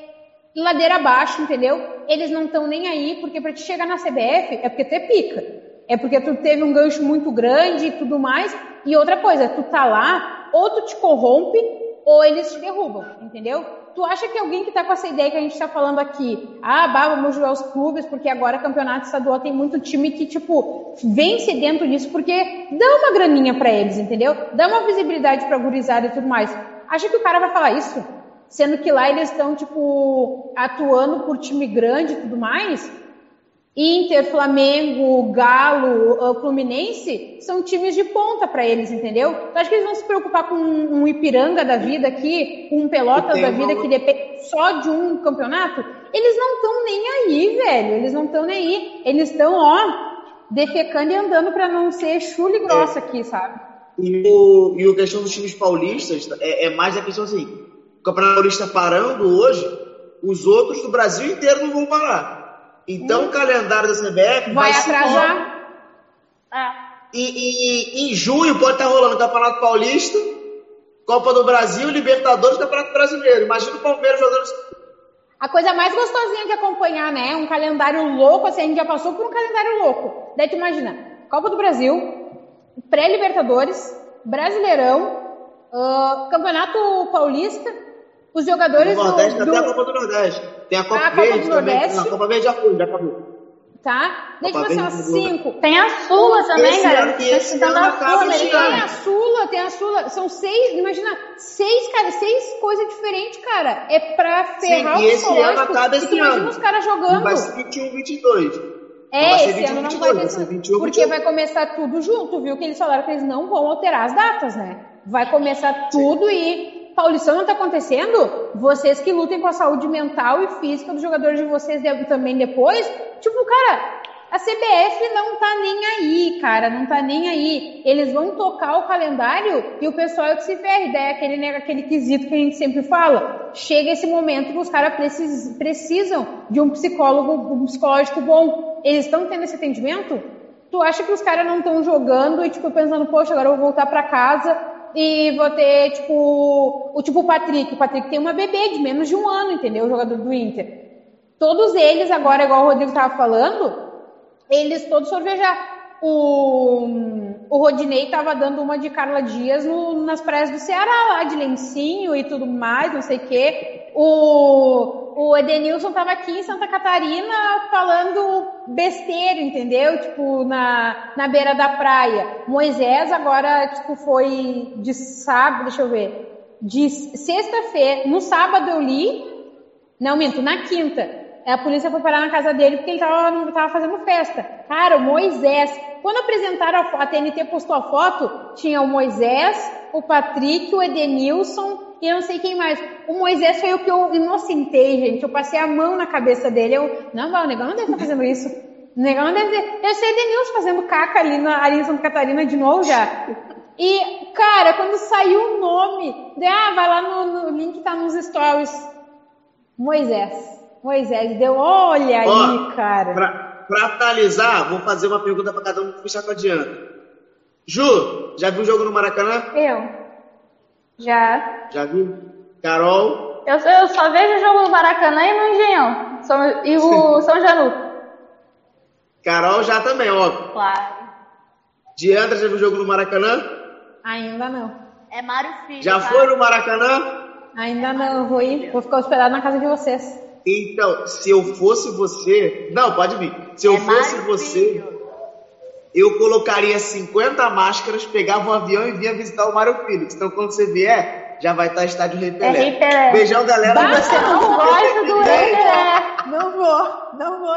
S9: ladeira abaixo, entendeu? Eles não estão nem aí, porque para te chegar na CBF é porque tu é pica. É porque tu teve um gancho muito grande e tudo mais. E outra coisa, tu tá lá, ou tu te corrompe, ou eles te derrubam, entendeu? Tu acha que alguém que tá com essa ideia que a gente tá falando aqui, ah, bah, vamos jogar os clubes, porque agora campeonato estadual tem muito time que, tipo, vence dentro disso, porque dá uma graninha pra eles, entendeu? Dá uma visibilidade pra gurizada e tudo mais. Acha que o cara vai falar isso? Sendo que lá eles estão, tipo, atuando por time grande e tudo mais. Inter, Flamengo, Galo, uh, Fluminense são times de ponta para eles, entendeu? Tu acha que eles vão se preocupar com um, Ipiranga da vida aqui, com um Pelotas da
S2: uma-
S9: vida que depende só de um campeonato? Eles não estão nem aí, velho. Eles não estão nem aí. Eles estão, ó, defecando e andando para não ser chule grossa aqui, sabe?
S2: E o, e o questão dos times paulistas é, é mais a questão assim: Campeonato Paulista parando hoje, os outros do Brasil inteiro não vão parar. Então o calendário da CBF
S9: Hum. Vai
S2: se
S9: atrasar.
S4: Ah,
S2: E, e- em junho pode estar rolando o Campeonato Paulista, Copa do Brasil, Libertadores, Campeonato Brasileiro. Imagina o Palmeiras jogando.
S9: A coisa mais gostosinha de acompanhar, né? Um calendário louco, assim, a gente já passou por um calendário louco. Daí tu imagina, Copa do Brasil, pré-Libertadores, Brasileirão, ah, Campeonato Paulista, os jogadores
S2: No Nordeste
S9: do,
S2: até a
S9: do-
S2: Copa do Nordeste. Tem a Copa
S9: Ah, a Copa
S2: Verde
S9: do
S2: também.
S9: Nordeste.
S2: Não, a Copa Verde já foi, já acabou.
S9: tá? Tipo assim, ó,
S2: Verde do
S9: cinco.
S5: Tem a Sula também,
S2: Esse
S5: galera.
S2: ano-
S5: Tá
S2: esse ano
S5: a Sula
S9: Tem a Sula, tem a Sula, são seis, imagina, seis, cara, seis coisas diferentes, cara. É pra ferrar
S2: Sim,
S9: o
S2: e esse ano
S9: psicológico.
S2: acaba
S9: E
S2: esse
S9: imagina
S2: ano.
S9: os caras
S2: Não
S9: jogando.
S2: vai ser 21, 22.
S9: É,
S2: Não vai ser
S9: esse
S2: 21,
S9: ano não
S2: 22,
S9: vai
S2: vai
S9: ter
S2: ser
S9: isso,
S2: 21,
S9: porque
S2: 22.
S9: vai começar tudo junto, viu? Que eles falaram que eles não vão alterar as datas, né? Vai começar tudo e Paulistão não tá acontecendo? Vocês que lutem com a saúde mental e física dos jogadores de vocês também depois, tipo, cara, a CBF não tá nem aí, cara, não tá nem aí. Eles vão tocar o calendário e o pessoal é que se ferre. Daí é aquele, né, aquele quesito que a gente sempre fala. Chega esse momento que os caras precis- precisam de um psicólogo, um psicológico bom. Eles estão tendo esse atendimento? Tu acha que os caras não estão jogando e, tipo, pensando, poxa, agora eu vou voltar pra casa e vou ter, tipo, o tipo Patrick. O Patrick tem uma bebê de menos de um ano, entendeu? O jogador do Inter. Todos eles, agora, igual o Rodrigo tava falando, eles todos foram viajar. O, o Rodinei tava dando uma de Carla Dias no- nas praias do Ceará, lá de lencinho e tudo mais, não sei o quê. O, o Edenilson tava aqui em Santa Catarina falando besteira, entendeu? Tipo, na, na beira da praia. Moisés agora, tipo, foi de sábado, deixa eu ver, de sexta-feira, no sábado eu li, não, minto, na quinta. A polícia foi parar na casa dele porque ele tava, tava fazendo festa. Cara, o Moisés. Quando apresentaram a a TNT postou a foto, tinha o Moisés, o Patrick, o Edenilson e eu não sei quem mais. O Moisés foi o que eu inocentei, gente. Eu passei a mão na cabeça dele. Eu, não, o negão não deve estar fazendo isso. O negão não deve ter... Eu sei Denilson fazendo caca ali, na, ali em Santa Catarina de novo já. E, cara, quando saiu o nome, daí, ah, vai lá no, no link, tá nos stories. Moisés. Moisés deu, olha
S2: Ó,
S9: aí, cara.
S2: Pra, pra atualizar, vou fazer uma pergunta pra cada um puxar com a Diana. Ju, já viu o jogo no Maracanã?
S8: Eu. Já.
S2: Já viu? Carol?
S8: Eu, eu só vejo o jogo no Maracanã e no Engenhão. São- e o São Januto.
S2: Carol já também, ó.
S4: Claro.
S2: Diandra já viu o jogo no Maracanã?
S9: Ainda não.
S4: É Mário Filho.
S2: Já
S4: tá?
S2: foi no Maracanã?
S9: Ainda não, eu vou ir. Vou ficar hospedado na casa de vocês.
S2: Então, se eu fosse você. Não, pode vir. Se eu
S4: É
S2: fosse
S4: Mário
S2: você,
S4: Filho.
S2: Eu colocaria 50 máscaras, pegava um avião e vinha visitar o Mário Filho. Então, quando você vier, já vai estar estádio Rei Pelé.
S8: Rei Pelé.
S2: Beijão, galera.
S8: Você não gosta do Pelé.
S9: Não vou, não vou.